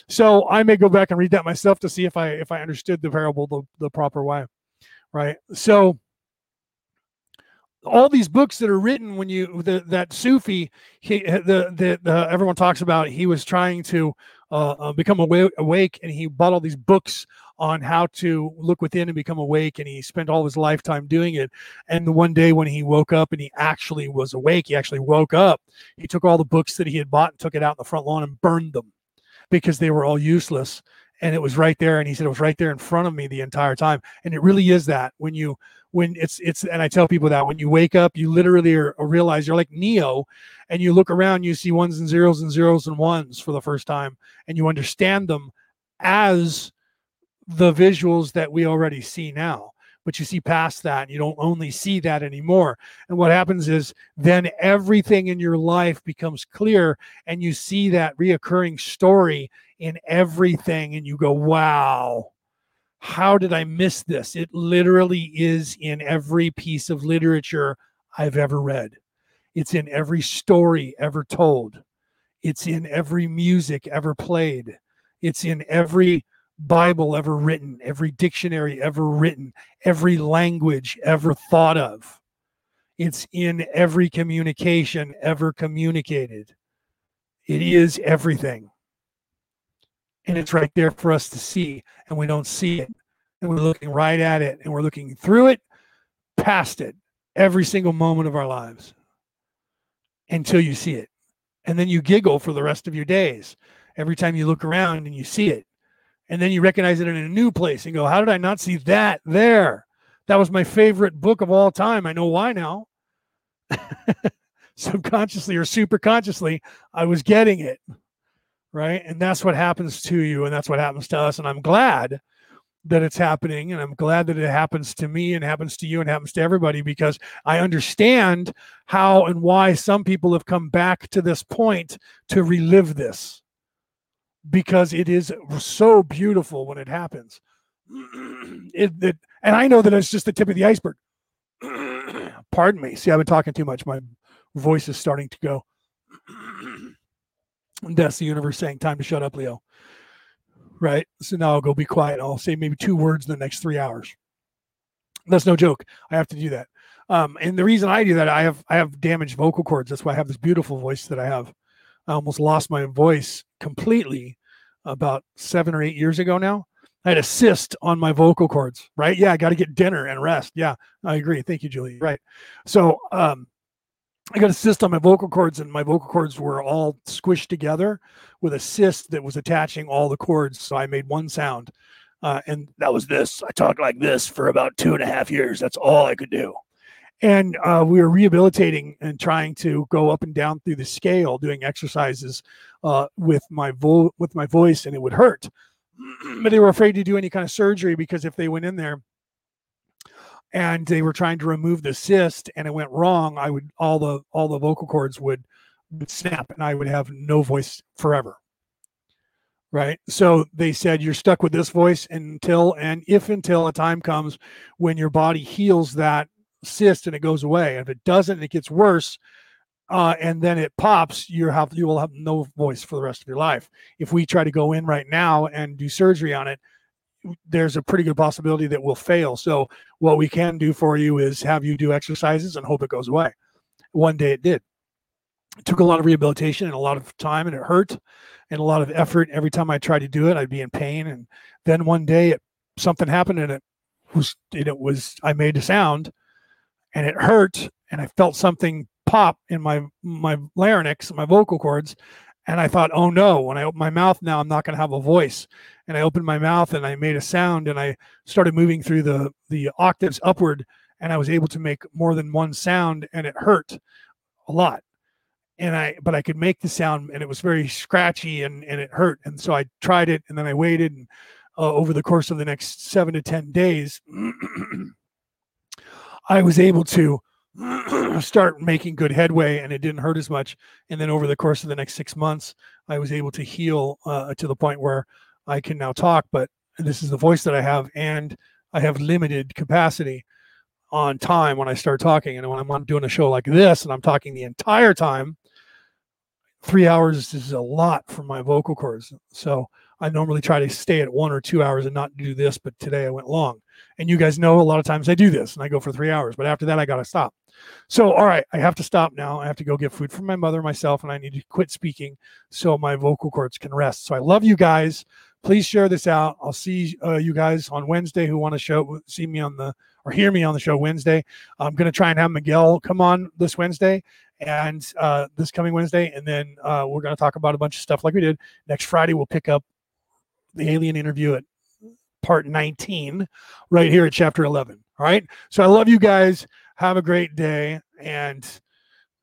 So I may go back and read that myself to see if I if I understood the parable the, the proper way, right? So all these books that are written when you the, that Sufi he the, the everyone talks about he was trying to uh, uh, become awake and he bought all these books on how to look within and become awake and he spent all his lifetime doing it. And the one day when he woke up and he actually was awake he actually woke up he took all the books that he had bought and took it out in the front lawn and burned them because they were all useless. And it was right there and he said it was right there in front of me the entire time. And it really is that when you when it's it's and i tell people that when you wake up you literally are, realize you're like neo and you look around you see ones and zeros and zeros and ones for the first time and you understand them as the visuals that we already see now but you see past that you don't only see that anymore. And what happens is then everything in your life becomes clear and you see that reoccurring story in everything and you go wow how did i miss this? It literally is in every piece of literature i've ever read. It's in every story ever told. It's in every music ever played. It's in every Bible ever written, every dictionary ever written, every language ever thought of. It's in every communication ever communicated. It is everything. And it's right there for us to see, and we don't see it. And we're looking right at it, and we're looking through it, past it, every single moment of our lives until you see it. And then you giggle for the rest of your days every time you look around and you see it and then you recognize it in a new place and go, How did I not see that there? That was my favorite book of all time. I know why now. Subconsciously or super consciously, I was getting it. Right. And that's what happens to you. And that's what happens to us. And I'm glad that it's happening. And I'm glad that it happens to me and happens to you and happens to everybody because I understand how and why some people have come back to this point to relive this because it is so beautiful when it happens. it, it, and I know that it's just the tip of the iceberg. Pardon me. See, I've been talking too much. My voice is starting to go. That's the universe saying, time to shut up, Leo. Right. So now I'll go be quiet. I'll say maybe two words in the next three hours. That's no joke. I have to do that. Um, and the reason I do that, I have I have damaged vocal cords. That's why I have this beautiful voice that I have. I almost lost my voice completely about seven or eight years ago now. I had a cyst on my vocal cords, right? Yeah, I got to get dinner and rest. Yeah, I agree. Thank you, Julie. Right. So, um, I got a cyst on my vocal cords, and my vocal cords were all squished together with a cyst that was attaching all the cords. So I made one sound, uh, and that was this. I talked like this for about two and a half years. That's all I could do. And uh, we were rehabilitating and trying to go up and down through the scale, doing exercises uh, with my vo- with my voice, and it would hurt. but they were afraid to do any kind of surgery because if they went in there and they were trying to remove the cyst and it went wrong, I would all the all the vocal cords would, would snap and I would have no voice forever. Right. So they said you're stuck with this voice until and if until a time comes when your body heals that cyst and it goes away. If it doesn't, it gets worse, uh, and then it pops, you have you will have no voice for the rest of your life. If we try to go in right now and do surgery on it, there's a pretty good possibility that we'll fail. So what we can do for you is have you do exercises and hope it goes away. One day it did. It took a lot of rehabilitation and a lot of time, and it hurt and a lot of effort. Every time I tried to do it, I'd be in pain. And then one day, it, something happened, and it was it was I made a sound, and it hurt and I felt something pop in my my larynx, my vocal cords, and I thought, "Oh no, when I open my mouth now I'm not going to have a voice." And I opened my mouth and I made a sound and I started moving through the the octaves upward and I was able to make more than one sound and it hurt a lot. And I but I could make the sound and it was very scratchy and and it hurt and so I tried it and then I waited and uh, over the course of the next 7 to 10 days I was able to start making good headway and it didn't hurt as much. And then over the course of the next six months, I was able to heal uh, to the point where I can now talk. But this is the voice that I have, and I have limited capacity on time when I start talking. And when I'm doing a show like this and I'm talking the entire time, three hours is a lot for my vocal cords. So I normally try to stay at one or two hours and not do this, but today I went long. And you guys know a lot of times I do this and I go for three hours, but after that I got to stop. So, all right, I have to stop now. I have to go get food for my mother, myself, and I need to quit speaking so my vocal cords can rest. So I love you guys. Please share this out. I'll see uh, you guys on Wednesday who want to show see me on the or hear me on the show Wednesday. I'm going to try and have Miguel come on this Wednesday and uh, this coming Wednesday, and then uh, we're going to talk about a bunch of stuff like we did next Friday. We'll pick up the alien interview at part 19 right here at chapter 11. All right. So I love you guys. Have a great day. And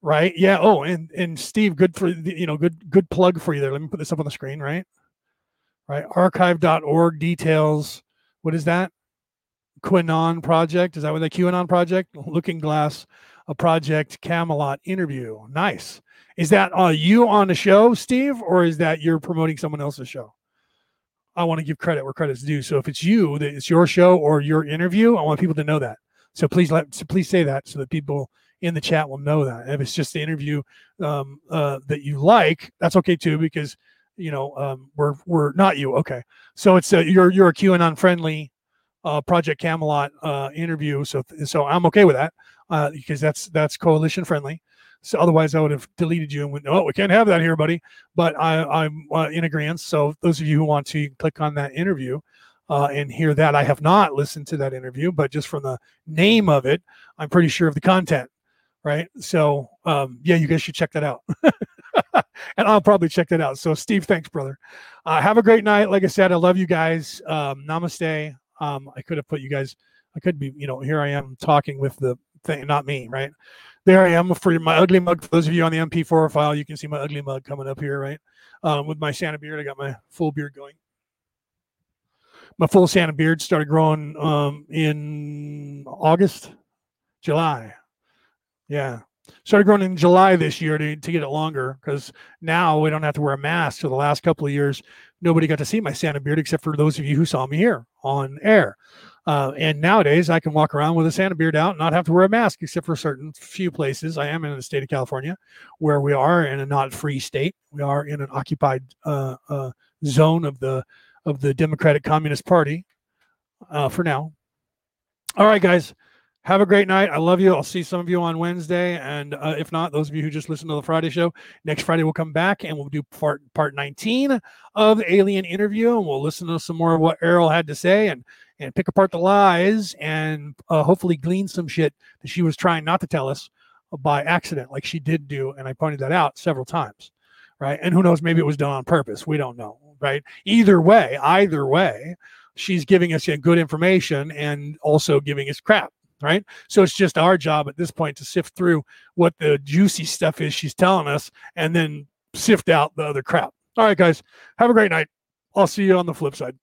right. Yeah. Oh, and, and Steve, good for, you know, good, good plug for you there. Let me put this up on the screen. Right. Right. Archive.org details. What is that? QAnon project. Is that what the QAnon project? Looking Glass, a project Camelot interview. Nice. Is that uh, you on the show, Steve, or is that you're promoting someone else's show? I want to give credit where credit's due. So if it's you, that it's your show or your interview, I want people to know that. So please let so please say that so that people in the chat will know that. If it's just the interview um, uh, that you like, that's okay too because you know um, we're we're not you. Okay, so it's a, you're you're a QAnon friendly uh, Project Camelot uh, interview. So so I'm okay with that uh, because that's that's coalition friendly. So otherwise, I would have deleted you and went, "Oh, we can't have that here, buddy." But I, I'm uh, in agreement. So those of you who want to you can click on that interview uh, and hear that, I have not listened to that interview, but just from the name of it, I'm pretty sure of the content. Right. So um, yeah, you guys should check that out. and I'll probably check that out. So Steve, thanks, brother. Uh, have a great night. Like I said, I love you guys. Um, namaste. Um, I could have put you guys. I could be, you know, here I am talking with the thing, not me, right? There I am for my ugly mug. For those of you on the MP4 file, you can see my ugly mug coming up here, right? Um, with my Santa beard, I got my full beard going. My full Santa beard started growing um, in August, July. Yeah. Started growing in July this year to, to get it longer because now we don't have to wear a mask. So the last couple of years, nobody got to see my Santa beard except for those of you who saw me here on air. Uh, and nowadays, I can walk around with a Santa beard out and not have to wear a mask, except for certain few places. I am in the state of California, where we are in a not free state. We are in an occupied uh, uh, zone of the of the Democratic Communist Party uh, for now. All right, guys. Have a great night. I love you. I'll see some of you on Wednesday, and uh, if not, those of you who just listened to the Friday show, next Friday we'll come back and we'll do part part 19 of the Alien interview, and we'll listen to some more of what Airl had to say and and pick apart the lies and uh, hopefully glean some shit that she was trying not to tell us by accident, like she did do. And I pointed that out several times, right? And who knows, maybe it was done on purpose. We don't know, right? Either way, either way, she's giving us good information and also giving us crap, right? So it's just our job at this point to sift through what the juicy stuff is she's telling us and then sift out the other crap. All right, guys, have a great night. I'll see you on the flip side.